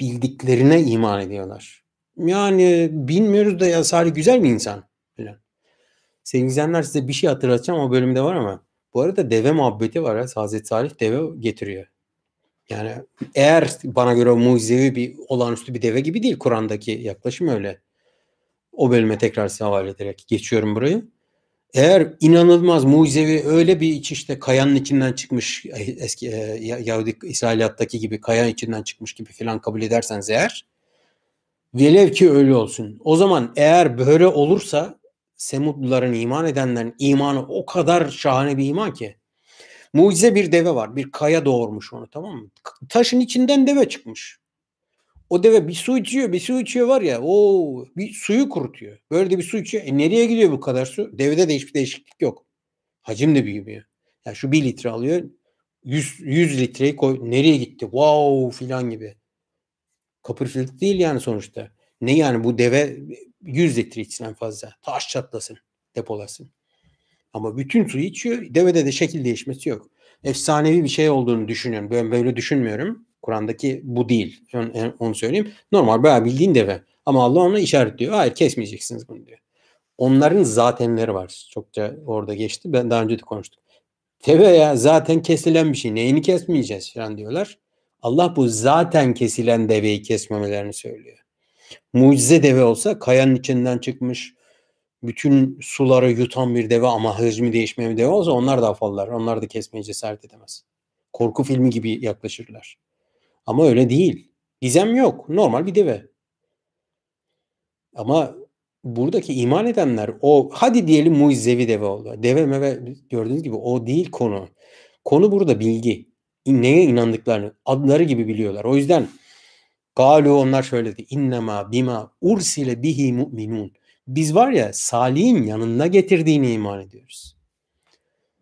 bildiklerine iman ediyorlar. Yani bilmiyoruz da ya Salih güzel bir insan. Sevgili izleyenler size bir şey hatırlatacağım o bölümde var ama bu arada deve muhabbeti var. Hazreti Salih deve getiriyor. Yani eğer bana göre mucizevi bir olağanüstü bir deve gibi değil Kur'an'daki yaklaşım öyle. O bölüme tekrar havale ederek geçiyorum burayı. Eğer inanılmaz mucizevi öyle bir iç işte kayanın içinden çıkmış eski e, Yahudi İsrailiyattaki gibi kayanın içinden çıkmış gibi falan kabul ederseniz eğer velev ki öyle olsun. O zaman eğer böyle olursa Semudluların iman edenlerin imanı o kadar şahane bir iman ki Mucize bir deve var. Bir kaya doğurmuş onu tamam mı? Taşın içinden deve çıkmış. O deve bir su içiyor, bir su içiyor var ya. O bir suyu kurutuyor. Böyle de bir su içiyor. E nereye gidiyor bu kadar su? Devede de hiçbir değişiklik yok. Hacim de büyümüyor. Yani şu bir litre alıyor. 100, 100 litreyi koy. Nereye gitti? Wow filan gibi. Kapırfılık değil yani sonuçta. Ne yani bu deve 100 litre içsin en fazla. Taş çatlasın, depolasın. Ama bütün suyu içiyor. Devede de şekil değişmesi yok. Efsanevi bir şey olduğunu düşünüyorum. Ben böyle düşünmüyorum. Kur'an'daki bu değil. Onu söyleyeyim. Normal bayağı bildiğin deve. Ama Allah ona işaretliyor. Hayır kesmeyeceksiniz bunu diyor. Onların zatenleri var. Çokça orada geçti. Ben daha önce de konuştuk. Deve ya zaten kesilen bir şey. Neyini kesmeyeceğiz falan diyorlar. Allah bu zaten kesilen deveyi kesmemelerini söylüyor. Mucize deve olsa kayanın içinden çıkmış bütün suları yutan bir deve ama hacmi değişmeyen bir deve olsa onlar da afallar. Onlar da kesmeye cesaret edemez. Korku filmi gibi yaklaşırlar. Ama öyle değil. Gizem yok. Normal bir deve. Ama buradaki iman edenler o hadi diyelim mucizevi deve oldu. Deve meve gördüğünüz gibi o değil konu. Konu burada bilgi. Neye inandıklarını adları gibi biliyorlar. O yüzden Galu onlar şöyle dedi. İnnema bima ursile bihi mu'minun. Biz var ya Salih'in yanında getirdiğini iman ediyoruz.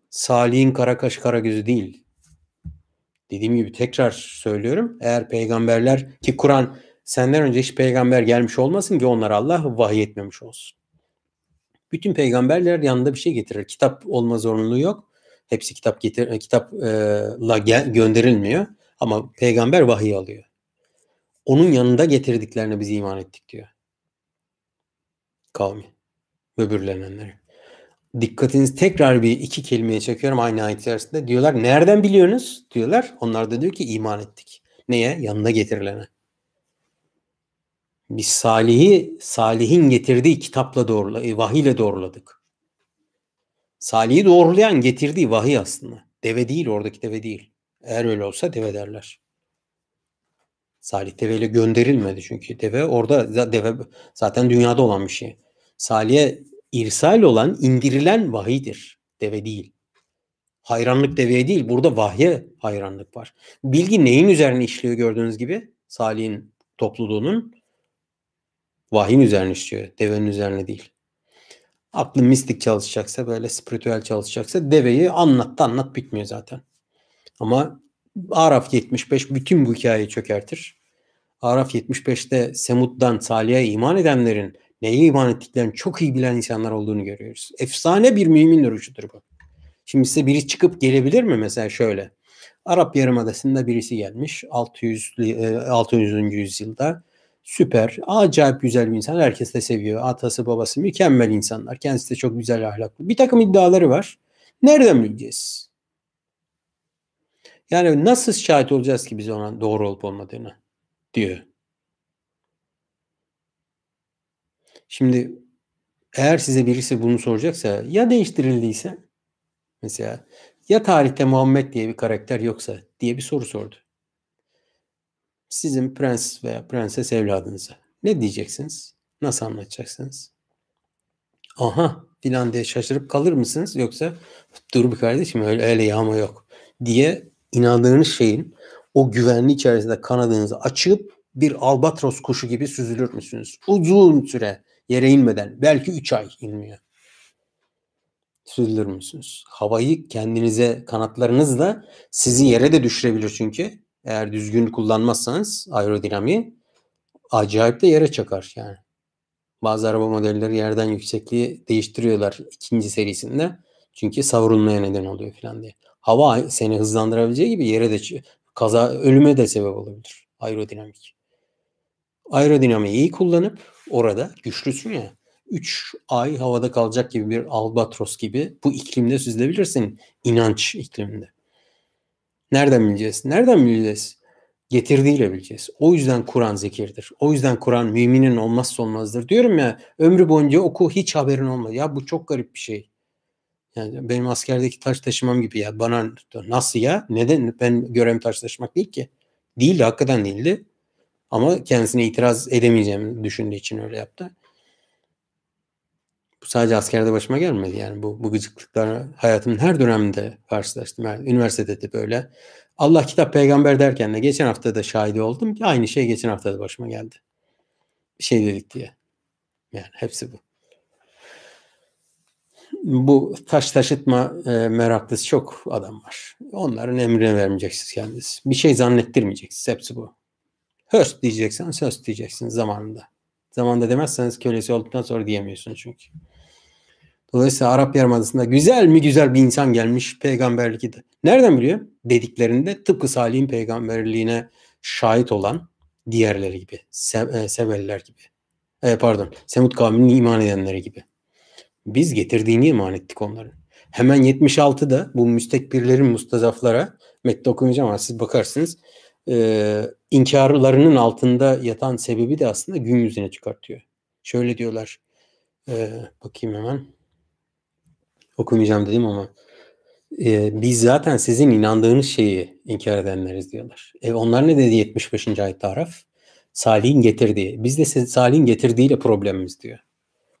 Salih'in kara kaş kara gözü değil. Dediğim gibi tekrar söylüyorum. Eğer peygamberler ki Kur'an senden önce hiç peygamber gelmiş olmasın ki onlara Allah vahiy etmemiş olsun. Bütün peygamberler yanında bir şey getirir. Kitap olma zorunluluğu yok. Hepsi kitap getir kitapla gel, gönderilmiyor ama peygamber vahiy alıyor. Onun yanında getirdiklerine biz iman ettik diyor. Kavmi. Böbürlenenleri. Dikkatinizi tekrar bir iki kelimeye çekiyorum aynı ayet içerisinde. Diyorlar nereden biliyorsunuz? Diyorlar. Onlar da diyor ki iman ettik. Neye? Yanına getirilene. Biz Salih'i Salih'in getirdiği kitapla doğrula, e, vahiyle doğruladık. Salih'i doğrulayan getirdiği vahiy aslında. Deve değil oradaki deve değil. Eğer öyle olsa deve derler. Salih deveyle gönderilmedi çünkü deve orada deve zaten dünyada olan bir şey. Salih'e irsal olan indirilen vahidir. Deve değil. Hayranlık deveye değil. Burada vahye hayranlık var. Bilgi neyin üzerine işliyor gördüğünüz gibi? Salih'in topluluğunun vahyin üzerine işliyor. Devenin üzerine değil. Aklın mistik çalışacaksa böyle spiritüel çalışacaksa deveyi anlat anlat bitmiyor zaten. Ama Araf 75 bütün bu hikayeyi çökertir. Araf 75'te Semud'dan Salih'e iman edenlerin neye iman ettiklerini çok iyi bilen insanlar olduğunu görüyoruz. Efsane bir mümin duruşudur bu. Şimdi size biri çıkıp gelebilir mi mesela şöyle. Arap Yarımadası'nda birisi gelmiş 600 600. yüzyılda. Süper, acayip güzel bir insan. Herkes de seviyor. Atası babası mükemmel insanlar. Kendisi de çok güzel ahlaklı. Bir takım iddiaları var. Nereden bileceğiz? Yani nasıl şahit olacağız ki biz ona doğru olup olmadığını diyor. Şimdi eğer size birisi bunu soracaksa ya değiştirildiyse mesela ya tarihte Muhammed diye bir karakter yoksa diye bir soru sordu. Sizin prens veya prenses evladınıza ne diyeceksiniz? Nasıl anlatacaksınız? Aha filan diye şaşırıp kalır mısınız? Yoksa dur bir kardeşim öyle, öyle yağma yok diye inandığınız şeyin o güvenli içerisinde kanadınızı açıp bir albatros kuşu gibi süzülür müsünüz? Uzun süre yere inmeden belki 3 ay inmiyor. Süzülür müsünüz? Havayı kendinize kanatlarınızla sizi yere de düşürebilir çünkü. Eğer düzgün kullanmazsanız aerodinamiği acayip de yere çakar yani. Bazı araba modelleri yerden yüksekliği değiştiriyorlar ikinci serisinde. Çünkü savrulmaya neden oluyor falan diye. Hava seni hızlandırabileceği gibi yere de kaza ölüme de sebep olabilir. Aerodinamik. Aerodinamiği iyi kullanıp orada güçlüsün ya 3 ay havada kalacak gibi bir albatros gibi bu iklimde süzülebilirsin. inanç ikliminde. Nereden bileceğiz? Nereden bileceğiz? Getirdiğiyle bileceğiz. O yüzden Kur'an zekirdir. O yüzden Kur'an müminin olmazsa olmazdır. Diyorum ya ömrü boyunca oku hiç haberin olmadı. Ya bu çok garip bir şey. Yani benim askerdeki taş taşımam gibi ya bana nasıl ya? Neden? Ben görevim taş taşımak değil ki. Değildi hakikaten değildi. Ama kendisine itiraz edemeyeceğimi düşündüğü için öyle yaptı. Bu sadece askerde başıma gelmedi yani bu, bu gıcıklıklar hayatımın her döneminde karşılaştım. Yani üniversitede de böyle. Allah kitap peygamber derken de geçen hafta da şahidi oldum ki aynı şey geçen hafta da başıma geldi. Bir şey dedik diye. Yani hepsi bu. Bu taş taşıtma e, meraklısı çok adam var. Onların emrine vermeyeceksiniz kendiniz. Bir şey zannettirmeyeceksiniz. Hepsi bu. Höst diyeceksiniz, höst diyeceksiniz zamanında. Zamanında demezseniz kölesi olduktan sonra diyemiyorsunuz çünkü. Dolayısıyla Arap Yarımadası'nda güzel mi güzel bir insan gelmiş peygamberlik de. Nereden biliyor? Dediklerinde tıpkı Salih'in peygamberliğine şahit olan diğerleri gibi. Se e, Sebeliler gibi. E, pardon. Semut kavminin iman edenleri gibi. Biz getirdiğini iman ettik onların. Hemen 76'da bu müstekbirlerin mustazaflara metni okumayacağım ama siz bakarsınız e, inkarlarının altında yatan sebebi de aslında gün yüzüne çıkartıyor. Şöyle diyorlar. E, bakayım hemen. Okumayacağım dedim ama e, biz zaten sizin inandığınız şeyi inkar edenleriz diyorlar. E, onlar ne dedi 75. ayet taraf? Salih'in getirdiği. Biz de Salih'in getirdiğiyle problemimiz diyor.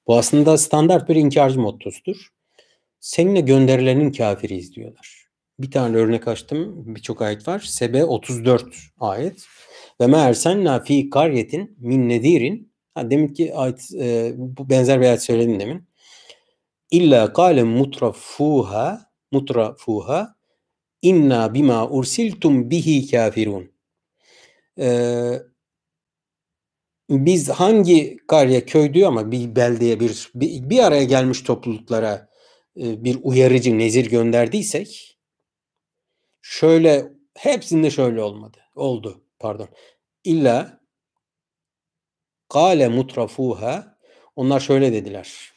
Bu aslında standart bir inkarcı mottosudur. Seninle gönderilenin kafiriyiz diyorlar. Bir tane örnek açtım. Birçok ayet var. Sebe 34 ayet. Ve me ersenna fi karyetin min nedirin. Ha, demin ki ayet, e, bu benzer bir ayet söyledim demin. İlla kâle mutrafuha mutrafuha inna bima ursiltum bihi kafirun. Ee, biz hangi karya köy diyor ama bir beldeye bir, bir, bir araya gelmiş topluluklara e, bir uyarıcı nezir gönderdiysek şöyle hepsinde şöyle olmadı. Oldu pardon. İlla kale mutrafuha onlar şöyle dediler.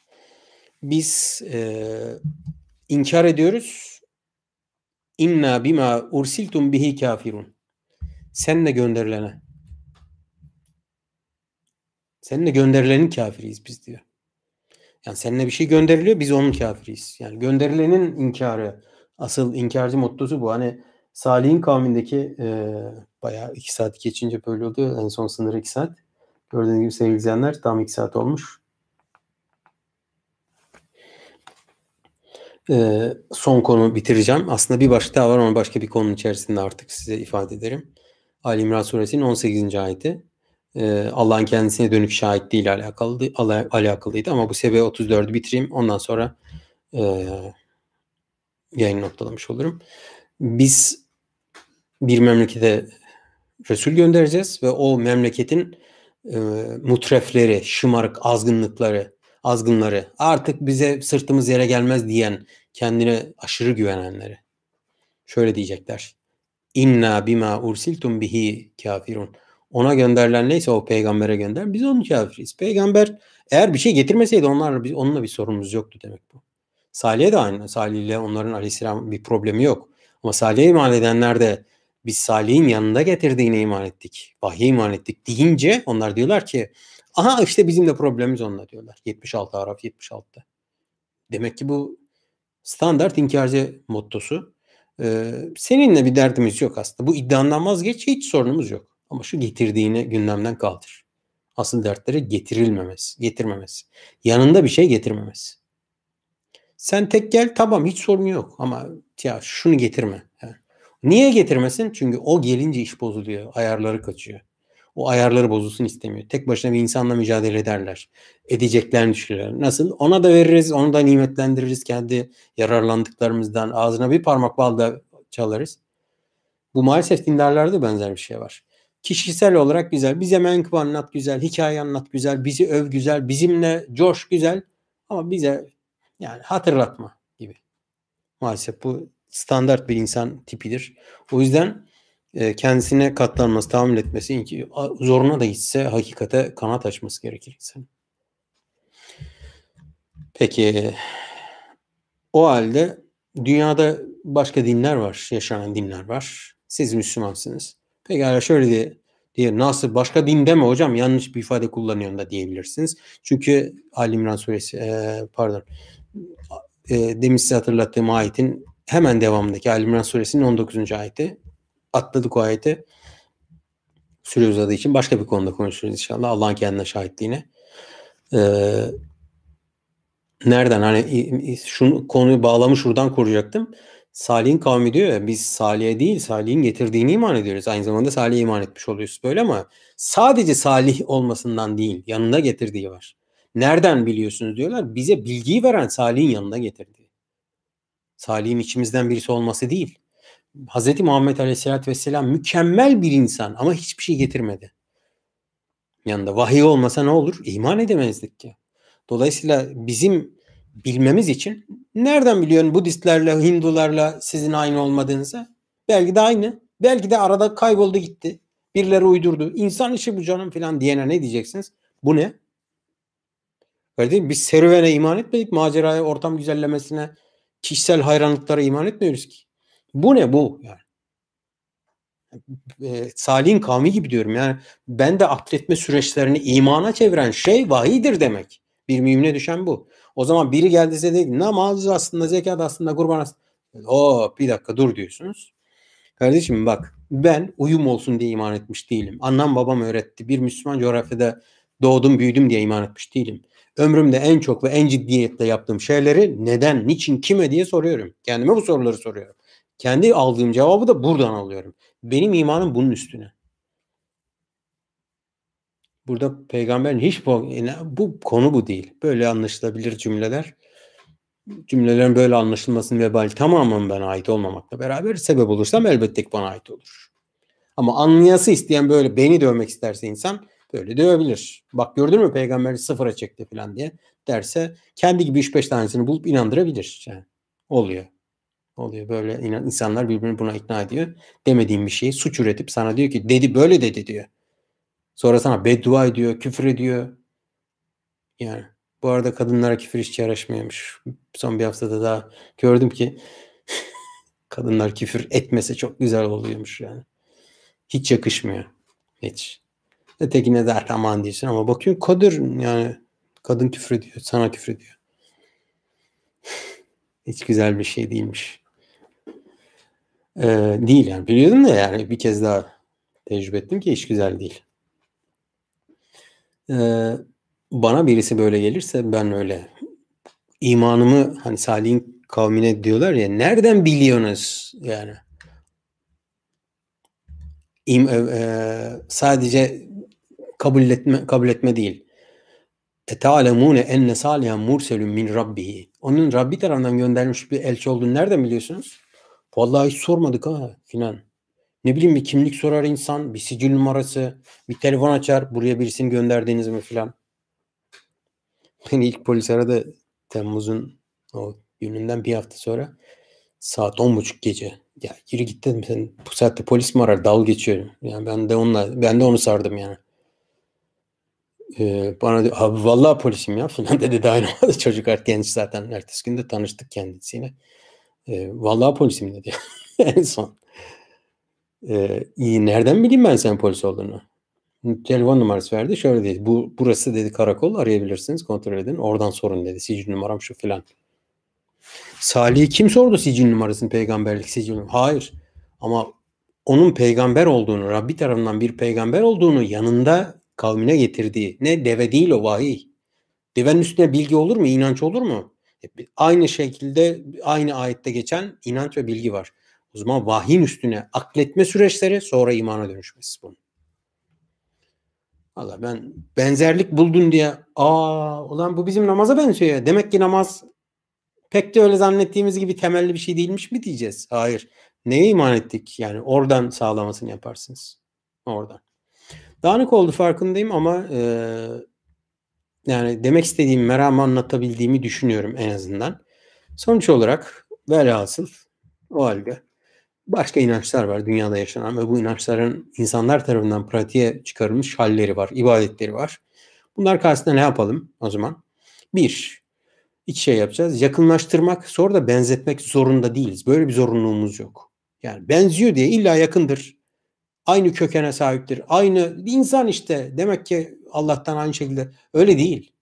Biz e, inkar ediyoruz. İnna bima ursiltum bihi kafirun. Senle gönderilene. Seninle gönderilenin kafiriyiz biz diyor. Yani seninle bir şey gönderiliyor biz onun kafiriyiz. Yani gönderilenin inkarı asıl inkarcı mottosu bu. Hani Salih'in kavmindeki e, bayağı iki saat geçince böyle oluyor. En son sınır iki saat. Gördüğünüz gibi sevgili izleyenler tam iki saat olmuş. E, son konu bitireceğim. Aslında bir başka daha var ama başka bir konunun içerisinde artık size ifade ederim. Ali İmran suresinin 18. ayeti e, Allah'ın kendisine dönük şahitliği ile alakalı, ala, alakalıydı. Ama bu Sebe 34'ü bitireyim. Ondan sonra e, yayın noktalamış olurum. Biz bir memlekete Resul göndereceğiz ve o memleketin e, mutrefleri, şımarık azgınlıkları, azgınları, artık bize sırtımız yere gelmez diyen, kendine aşırı güvenenleri. Şöyle diyecekler. İnna bima ursiltum bihi kafirun. Ona gönderilen neyse o peygambere gönder. Biz onun kafiriyiz. Peygamber eğer bir şey getirmeseydi onlarla biz onunla bir sorunumuz yoktu demek bu. Salih'e de aynı. Salih ile onların aleyhisselam bir problemi yok. Ama Salih'e iman edenler de biz Salih'in yanında getirdiğine iman ettik. Vahye iman ettik deyince onlar diyorlar ki aha işte bizim de problemimiz onunla diyorlar. 76 Araf 76'da. Demek ki bu standart inkarcı mottosu. Ee, seninle bir derdimiz yok aslında. Bu iddiandan vazgeç hiç sorunumuz yok. Ama şu getirdiğini gündemden kaldır. Asıl dertleri getirilmemesi, getirmemesi. Yanında bir şey getirmemesi. Sen tek gel tamam hiç sorun yok ama ya şunu getirme. Yani. Niye getirmesin? Çünkü o gelince iş bozuluyor. Ayarları kaçıyor. O ayarları bozulsun istemiyor. Tek başına bir insanla mücadele ederler. Edeceklerini düşünürler. Nasıl? Ona da veririz, onu da nimetlendiririz kendi yararlandıklarımızdan. Ağzına bir parmak bal da çalarız. Bu maalesef dindarlarda benzer bir şey var. Kişisel olarak güzel. Bize menkıbe anlat güzel. Hikaye anlat güzel. Bizi öv güzel. Bizimle coş güzel. Ama bize yani hatırlatma gibi. Maalesef bu standart bir insan tipidir. O yüzden e, kendisine katlanması, tahammül etmesi, zoruna da gitse hakikate kanat açması gerekir insan. Peki o halde dünyada başka dinler var, yaşanan dinler var. Siz Müslümansınız. Pekala şöyle diye, diye nasıl başka din deme hocam yanlış bir ifade kullanıyorsun da diyebilirsiniz. Çünkü Ali İmran suresi e, pardon e, demin size hatırlattığım ayetin hemen devamındaki Ali İmran suresinin 19. ayeti atladık o ayeti süre uzadığı için başka bir konuda konuşuruz inşallah Allah'ın kendine şahitliğine. Ee, nereden hani şunu konuyu bağlamış şuradan kuracaktım. Salih'in kavmi diyor ya biz Salih'e değil Salih'in getirdiğini iman ediyoruz. Aynı zamanda Salih'e iman etmiş oluyoruz böyle ama sadece Salih olmasından değil yanında getirdiği var. Nereden biliyorsunuz diyorlar. Bize bilgiyi veren Salih'in yanında getirdiği. Salih'in içimizden birisi olması değil. Hz. Muhammed Aleyhisselatü Vesselam mükemmel bir insan ama hiçbir şey getirmedi. Yanında vahiy olmasa ne olur? İman edemezdik ki. Dolayısıyla bizim bilmemiz için nereden biliyorsun Budistlerle, Hindularla sizin aynı olmadığınızı? Belki de aynı. Belki de arada kayboldu gitti. Birileri uydurdu. İnsan işi bu canım falan diyene ne diyeceksiniz? Bu ne? Mi? Biz serüvene iman etmedik. Maceraya, ortam güzellemesine kişisel hayranlıklara iman etmiyoruz ki. Bu ne bu yani? E, Salih'in kavmi gibi diyorum yani ben de akletme süreçlerini imana çeviren şey vahidir demek. Bir mümine düşen bu. O zaman biri geldi size dedi namaz aslında zekat aslında kurban aslında. O bir dakika dur diyorsunuz. Kardeşim bak ben uyum olsun diye iman etmiş değilim. Annem babam öğretti. Bir Müslüman coğrafyada doğdum büyüdüm diye iman etmiş değilim. Ömrümde en çok ve en ciddiyetle yaptığım şeyleri neden, niçin, kime diye soruyorum. Kendime bu soruları soruyorum. Kendi aldığım cevabı da buradan alıyorum. Benim imanım bunun üstüne. Burada peygamberin hiç bu, bu konu bu değil. Böyle anlaşılabilir cümleler. Cümlelerin böyle anlaşılmasının vebali tamamen bana ait olmamakla beraber sebep olursam elbette ki bana ait olur. Ama anlayası isteyen böyle beni dövmek isterse insan böyle dövebilir. Bak gördün mü peygamber sıfıra çekti falan diye derse kendi gibi 3-5 tanesini bulup inandırabilir. Yani oluyor. Oluyor böyle insanlar birbirini buna ikna ediyor. Demediğim bir şeyi suç üretip sana diyor ki dedi böyle dedi diyor. Sonra sana beddua ediyor, küfür ediyor. Yani bu arada kadınlara küfür hiç yaraşmıyormuş. Son bir haftada daha gördüm ki (laughs) kadınlar küfür etmese çok güzel oluyormuş yani. Hiç yakışmıyor. Hiç. Ötekine de aman diyorsun ama bakıyorsun kadın yani kadın küfür ediyor, sana küfür ediyor. (sighs) Hiç güzel bir şey değilmiş. Ee, değil yani. Biliyordum da yani bir kez daha tecrübe ettim ki hiç güzel değil. Bana birisi böyle gelirse ben öyle imanımı hani Salih'in kavmine diyorlar ya nereden biliyorsunuz yani İm, e, sadece kabul etme kabul etme değil. Eta'lemune enne salihan murselun min rabbihi. Onun Rabbi tarafından göndermiş bir elçi olduğunu nereden biliyorsunuz? Vallahi hiç sormadık ha filan. Ne bileyim bir kimlik sorar insan, bir sicil numarası, bir telefon açar, buraya birisini gönderdiniz mi filan. (laughs) Beni ilk polis aradı Temmuz'un o gününden bir hafta sonra saat on buçuk gece. Ya yürü git dedim sen bu saatte polis mi arar dal geçiyorum. Yani ben de onunla ben de onu sardım yani. Ee, bana diyor abi vallahi polisim ya (laughs) falan dedi dayanamadı çocuk artık genç zaten ertesi günde tanıştık kendisiyle. Ee, vallahi polisim dedi (laughs) en son. Ee, iyi nereden bileyim ben sen polis olduğunu? Telefon numarası verdi. Şöyle dedi. Bu burası dedi karakol arayabilirsiniz. Kontrol edin. Oradan sorun dedi. Sicil numaram şu filan. Salih kim sordu sicil numarasını peygamberlik sicil? Hayır. Ama onun peygamber olduğunu, Rabbi tarafından bir peygamber olduğunu yanında kavmine getirdiği ne deve değil o vahiy. Devenin üstüne bilgi olur mu? İnanç olur mu? Aynı şekilde aynı ayette geçen inanç ve bilgi var. O zaman vahyin üstüne akletme süreçleri sonra imana dönüşmesi bunun. Valla ben benzerlik buldun diye aa ulan bu bizim namaza benziyor Demek ki namaz pek de öyle zannettiğimiz gibi temelli bir şey değilmiş mi diyeceğiz? Hayır. Neye iman ettik? Yani oradan sağlamasını yaparsınız. Oradan. Dağınık oldu farkındayım ama e, yani demek istediğim meramı anlatabildiğimi düşünüyorum en azından. Sonuç olarak velhasıl o halde başka inançlar var dünyada yaşanan ve bu inançların insanlar tarafından pratiğe çıkarılmış halleri var, ibadetleri var. Bunlar karşısında ne yapalım o zaman? Bir, iki şey yapacağız. Yakınlaştırmak, sonra da benzetmek zorunda değiliz. Böyle bir zorunluluğumuz yok. Yani benziyor diye illa yakındır. Aynı kökene sahiptir. Aynı insan işte. Demek ki Allah'tan aynı şekilde. Öyle değil.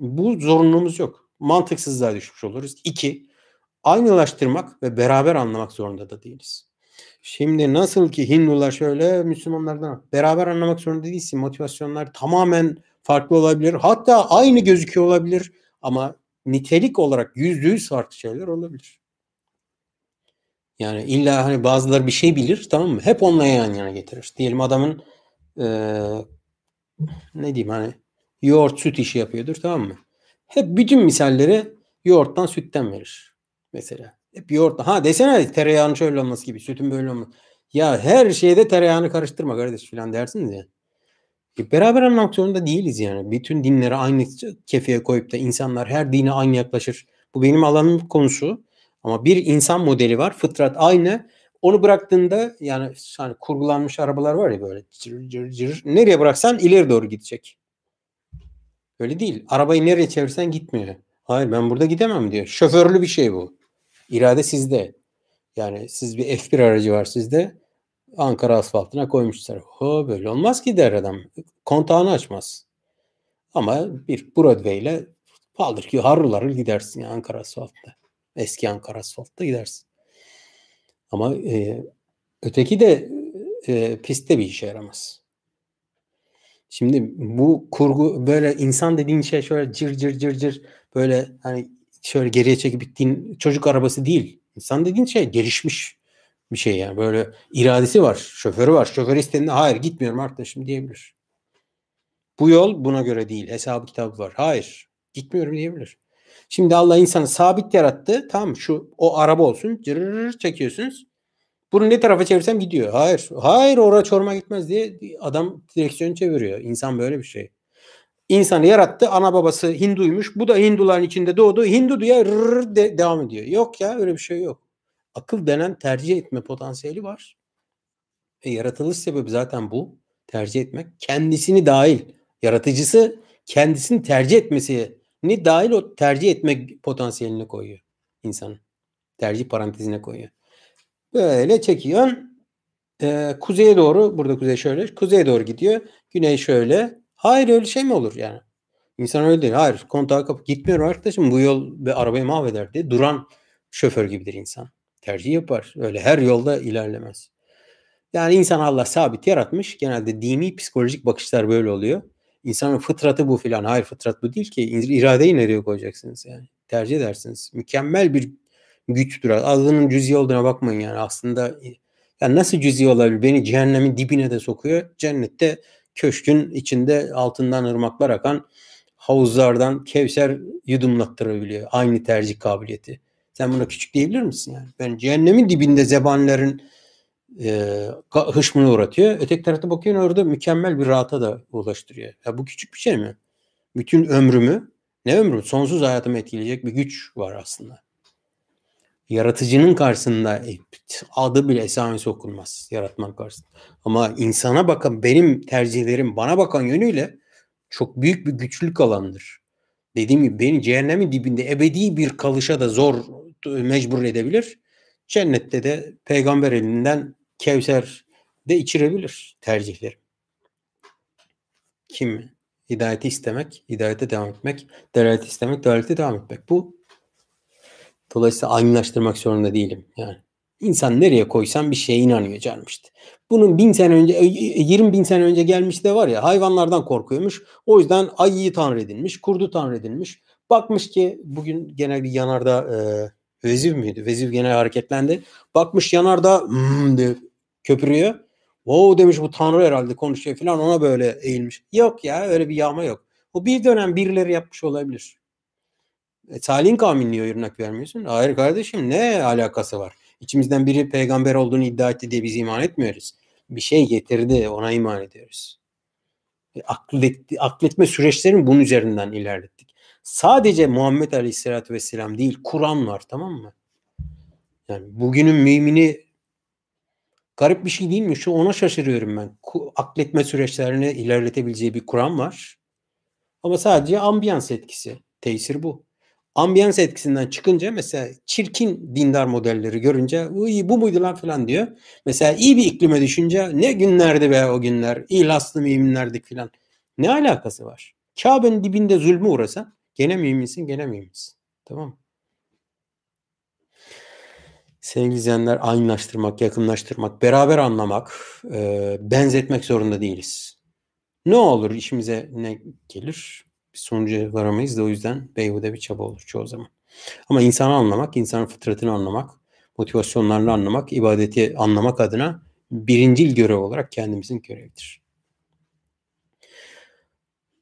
Bu zorunluluğumuz yok. Mantıksızlığa düşmüş oluruz. İki, aynılaştırmak ve beraber anlamak zorunda da değiliz. Şimdi nasıl ki Hindular şöyle Müslümanlardan beraber anlamak zorunda değilsin. Motivasyonlar tamamen farklı olabilir. Hatta aynı gözüküyor olabilir ama nitelik olarak yüzde yüz farklı şeyler olabilir. Yani illa hani bazıları bir şey bilir tamam mı? Hep onunla yan yana getirir. Diyelim adamın ee, ne diyeyim hani yoğurt süt işi yapıyordur tamam mı? Hep bütün misalleri yoğurttan sütten verir. Mesela. Hep yoğurt. Ha desene tereyağının şöyle olması gibi. Sütün böyle olması. Ya her şeyde tereyağını karıştırma kardeş falan dersiniz ya. E, beraber anlamak zorunda değiliz yani. Bütün dinleri aynı kefeye koyup da insanlar her dine aynı yaklaşır. Bu benim alanım konusu. Ama bir insan modeli var. Fıtrat aynı. Onu bıraktığında yani hani kurgulanmış arabalar var ya böyle cır cır cır. Nereye bıraksan ileri doğru gidecek. Öyle değil. Arabayı nereye çevirsen gitmiyor. Hayır ben burada gidemem diyor. Şoförlü bir şey bu. İrade sizde. Yani siz bir F1 aracı var sizde. Ankara asfaltına koymuşlar. O böyle olmaz ki der adam. Kontağını açmaz. Ama bir Broadway ile paldır ki harıl harıl gidersin ya Ankara asfaltta. Eski Ankara asfaltta gidersin. Ama e, öteki de e, pistte bir işe yaramaz. Şimdi bu kurgu böyle insan dediğin şey şöyle cır cır cır cır böyle hani şöyle geriye çekip bittiğin çocuk arabası değil. İnsan dediğin şey gelişmiş bir şey yani. Böyle iradesi var. Şoförü var. Şoför istediğinde hayır gitmiyorum arkadaşım diyebilir. Bu yol buna göre değil. Hesabı kitabı var. Hayır. Gitmiyorum diyebilir. Şimdi Allah insanı sabit yarattı. Tamam şu o araba olsun. Cırır çekiyorsunuz. Bunu ne tarafa çevirsem gidiyor. Hayır. Hayır oraya çorma gitmez diye adam direksiyonu çeviriyor. İnsan böyle bir şey. İnsanı yarattı. Ana babası Hinduymuş. Bu da Hinduların içinde doğdu. Hindu diye rrr de, devam ediyor. Yok ya öyle bir şey yok. Akıl denen tercih etme potansiyeli var. E, yaratılış sebebi zaten bu. Tercih etmek. Kendisini dahil. Yaratıcısı kendisini tercih etmesini dahil o tercih etmek potansiyeline koyuyor insanın. Tercih parantezine koyuyor. Böyle çekiyorsun. Ee, kuzeye doğru burada kuzey şöyle. Kuzeye doğru gidiyor. Güney şöyle. Hayır öyle şey mi olur yani? İnsan öyle değil. Hayır kontağı kapı gitmiyorum arkadaşım bu yol ve arabayı mahveder diye duran şoför gibidir insan. Tercih yapar. Öyle her yolda ilerlemez. Yani insan Allah sabit yaratmış. Genelde dini psikolojik bakışlar böyle oluyor. İnsanın fıtratı bu filan. Hayır fıtrat bu değil ki. İradeyi nereye koyacaksınız yani? Tercih edersiniz. Mükemmel bir güçtür. Adının cüzi olduğuna bakmayın yani. Aslında yani nasıl cüzi olabilir? Beni cehennemin dibine de sokuyor. Cennette köşkün içinde altından ırmaklar akan havuzlardan Kevser yudumlattırabiliyor. Aynı tercih kabiliyeti. Sen buna küçük diyebilir misin yani? Ben cehennemin dibinde zebanilerin e, hışmını uğratıyor. Öteki tarafta bakıyorsun orada mükemmel bir rahata da ulaştırıyor. Ya bu küçük bir şey mi? Bütün ömrümü, ne ömrü? Sonsuz hayatımı etkileyecek bir güç var aslında. Yaratıcının karşısında e, adı bile esamesi okunmaz yaratman karşısında. Ama insana bakan benim tercihlerim bana bakan yönüyle çok büyük bir güçlük alandır. Dediğim gibi beni cehennemin dibinde ebedi bir kalışa da zor mecbur edebilir. Cennette de peygamber elinden Kevser de içirebilir tercihleri. Kim? Hidayeti istemek, hidayete devam etmek, delaleti istemek, delalete devam etmek. Bu dolayısıyla aynılaştırmak zorunda değilim. Yani insan nereye koysan bir şeye inanıyor canım. Bunun bin sene önce, 20 e, bin sene önce gelmiş de var ya hayvanlardan korkuyormuş. O yüzden ayıyı tanrı edilmiş, kurdu tanrı edilmiş. Bakmış ki bugün genel bir yanarda e, Veziv miydi? Veziv gene hareketlendi. Bakmış yanarda hmm diye köpürüyor. O demiş bu tanrı herhalde konuşuyor falan ona böyle eğilmiş. Yok ya öyle bir yağma yok. O bir dönem birileri yapmış olabilir. E, Salih'in kavmini niye örnek vermiyorsun? Hayır kardeşim ne alakası var? İçimizden biri peygamber olduğunu iddia etti diye biz iman etmiyoruz. Bir şey getirdi ona iman ediyoruz. E, akletti, akletme süreçlerini bunun üzerinden ilerlettik. Sadece Muhammed Aleyhisselatü Vesselam değil Kur'an var tamam mı? Yani bugünün mümini garip bir şey değil mi? Şu ona şaşırıyorum ben. Akletme süreçlerini ilerletebileceği bir Kur'an var. Ama sadece ambiyans etkisi. Tesir bu. Ambiyans etkisinden çıkınca mesela çirkin dindar modelleri görünce bu muydu lan falan diyor. Mesela iyi bir iklime düşünce ne günlerdi be o günler. İhlaslı müminlerdik falan. Ne alakası var? Kabe'nin dibinde zulmü uğrasan gene müminsin gene müminsin. Tamam Sevgili izleyenler aynılaştırmak, yakınlaştırmak, beraber anlamak, e, benzetmek zorunda değiliz. Ne olur işimize ne gelir? Bir sonuca varamayız da o yüzden beyhude bir çaba olur çoğu zaman. Ama insanı anlamak, insanın fıtratını anlamak, motivasyonlarını anlamak, ibadeti anlamak adına birincil görev olarak kendimizin görevidir.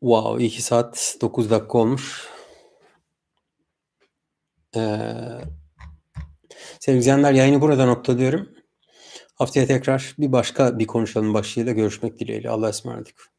Wow, 2 saat 9 dakika olmuş. Ee, Sevgili izleyenler yayını burada noktalıyorum. Haftaya tekrar bir başka bir konuşalım başlığıyla görüşmek dileğiyle. Allah'a ısmarladık.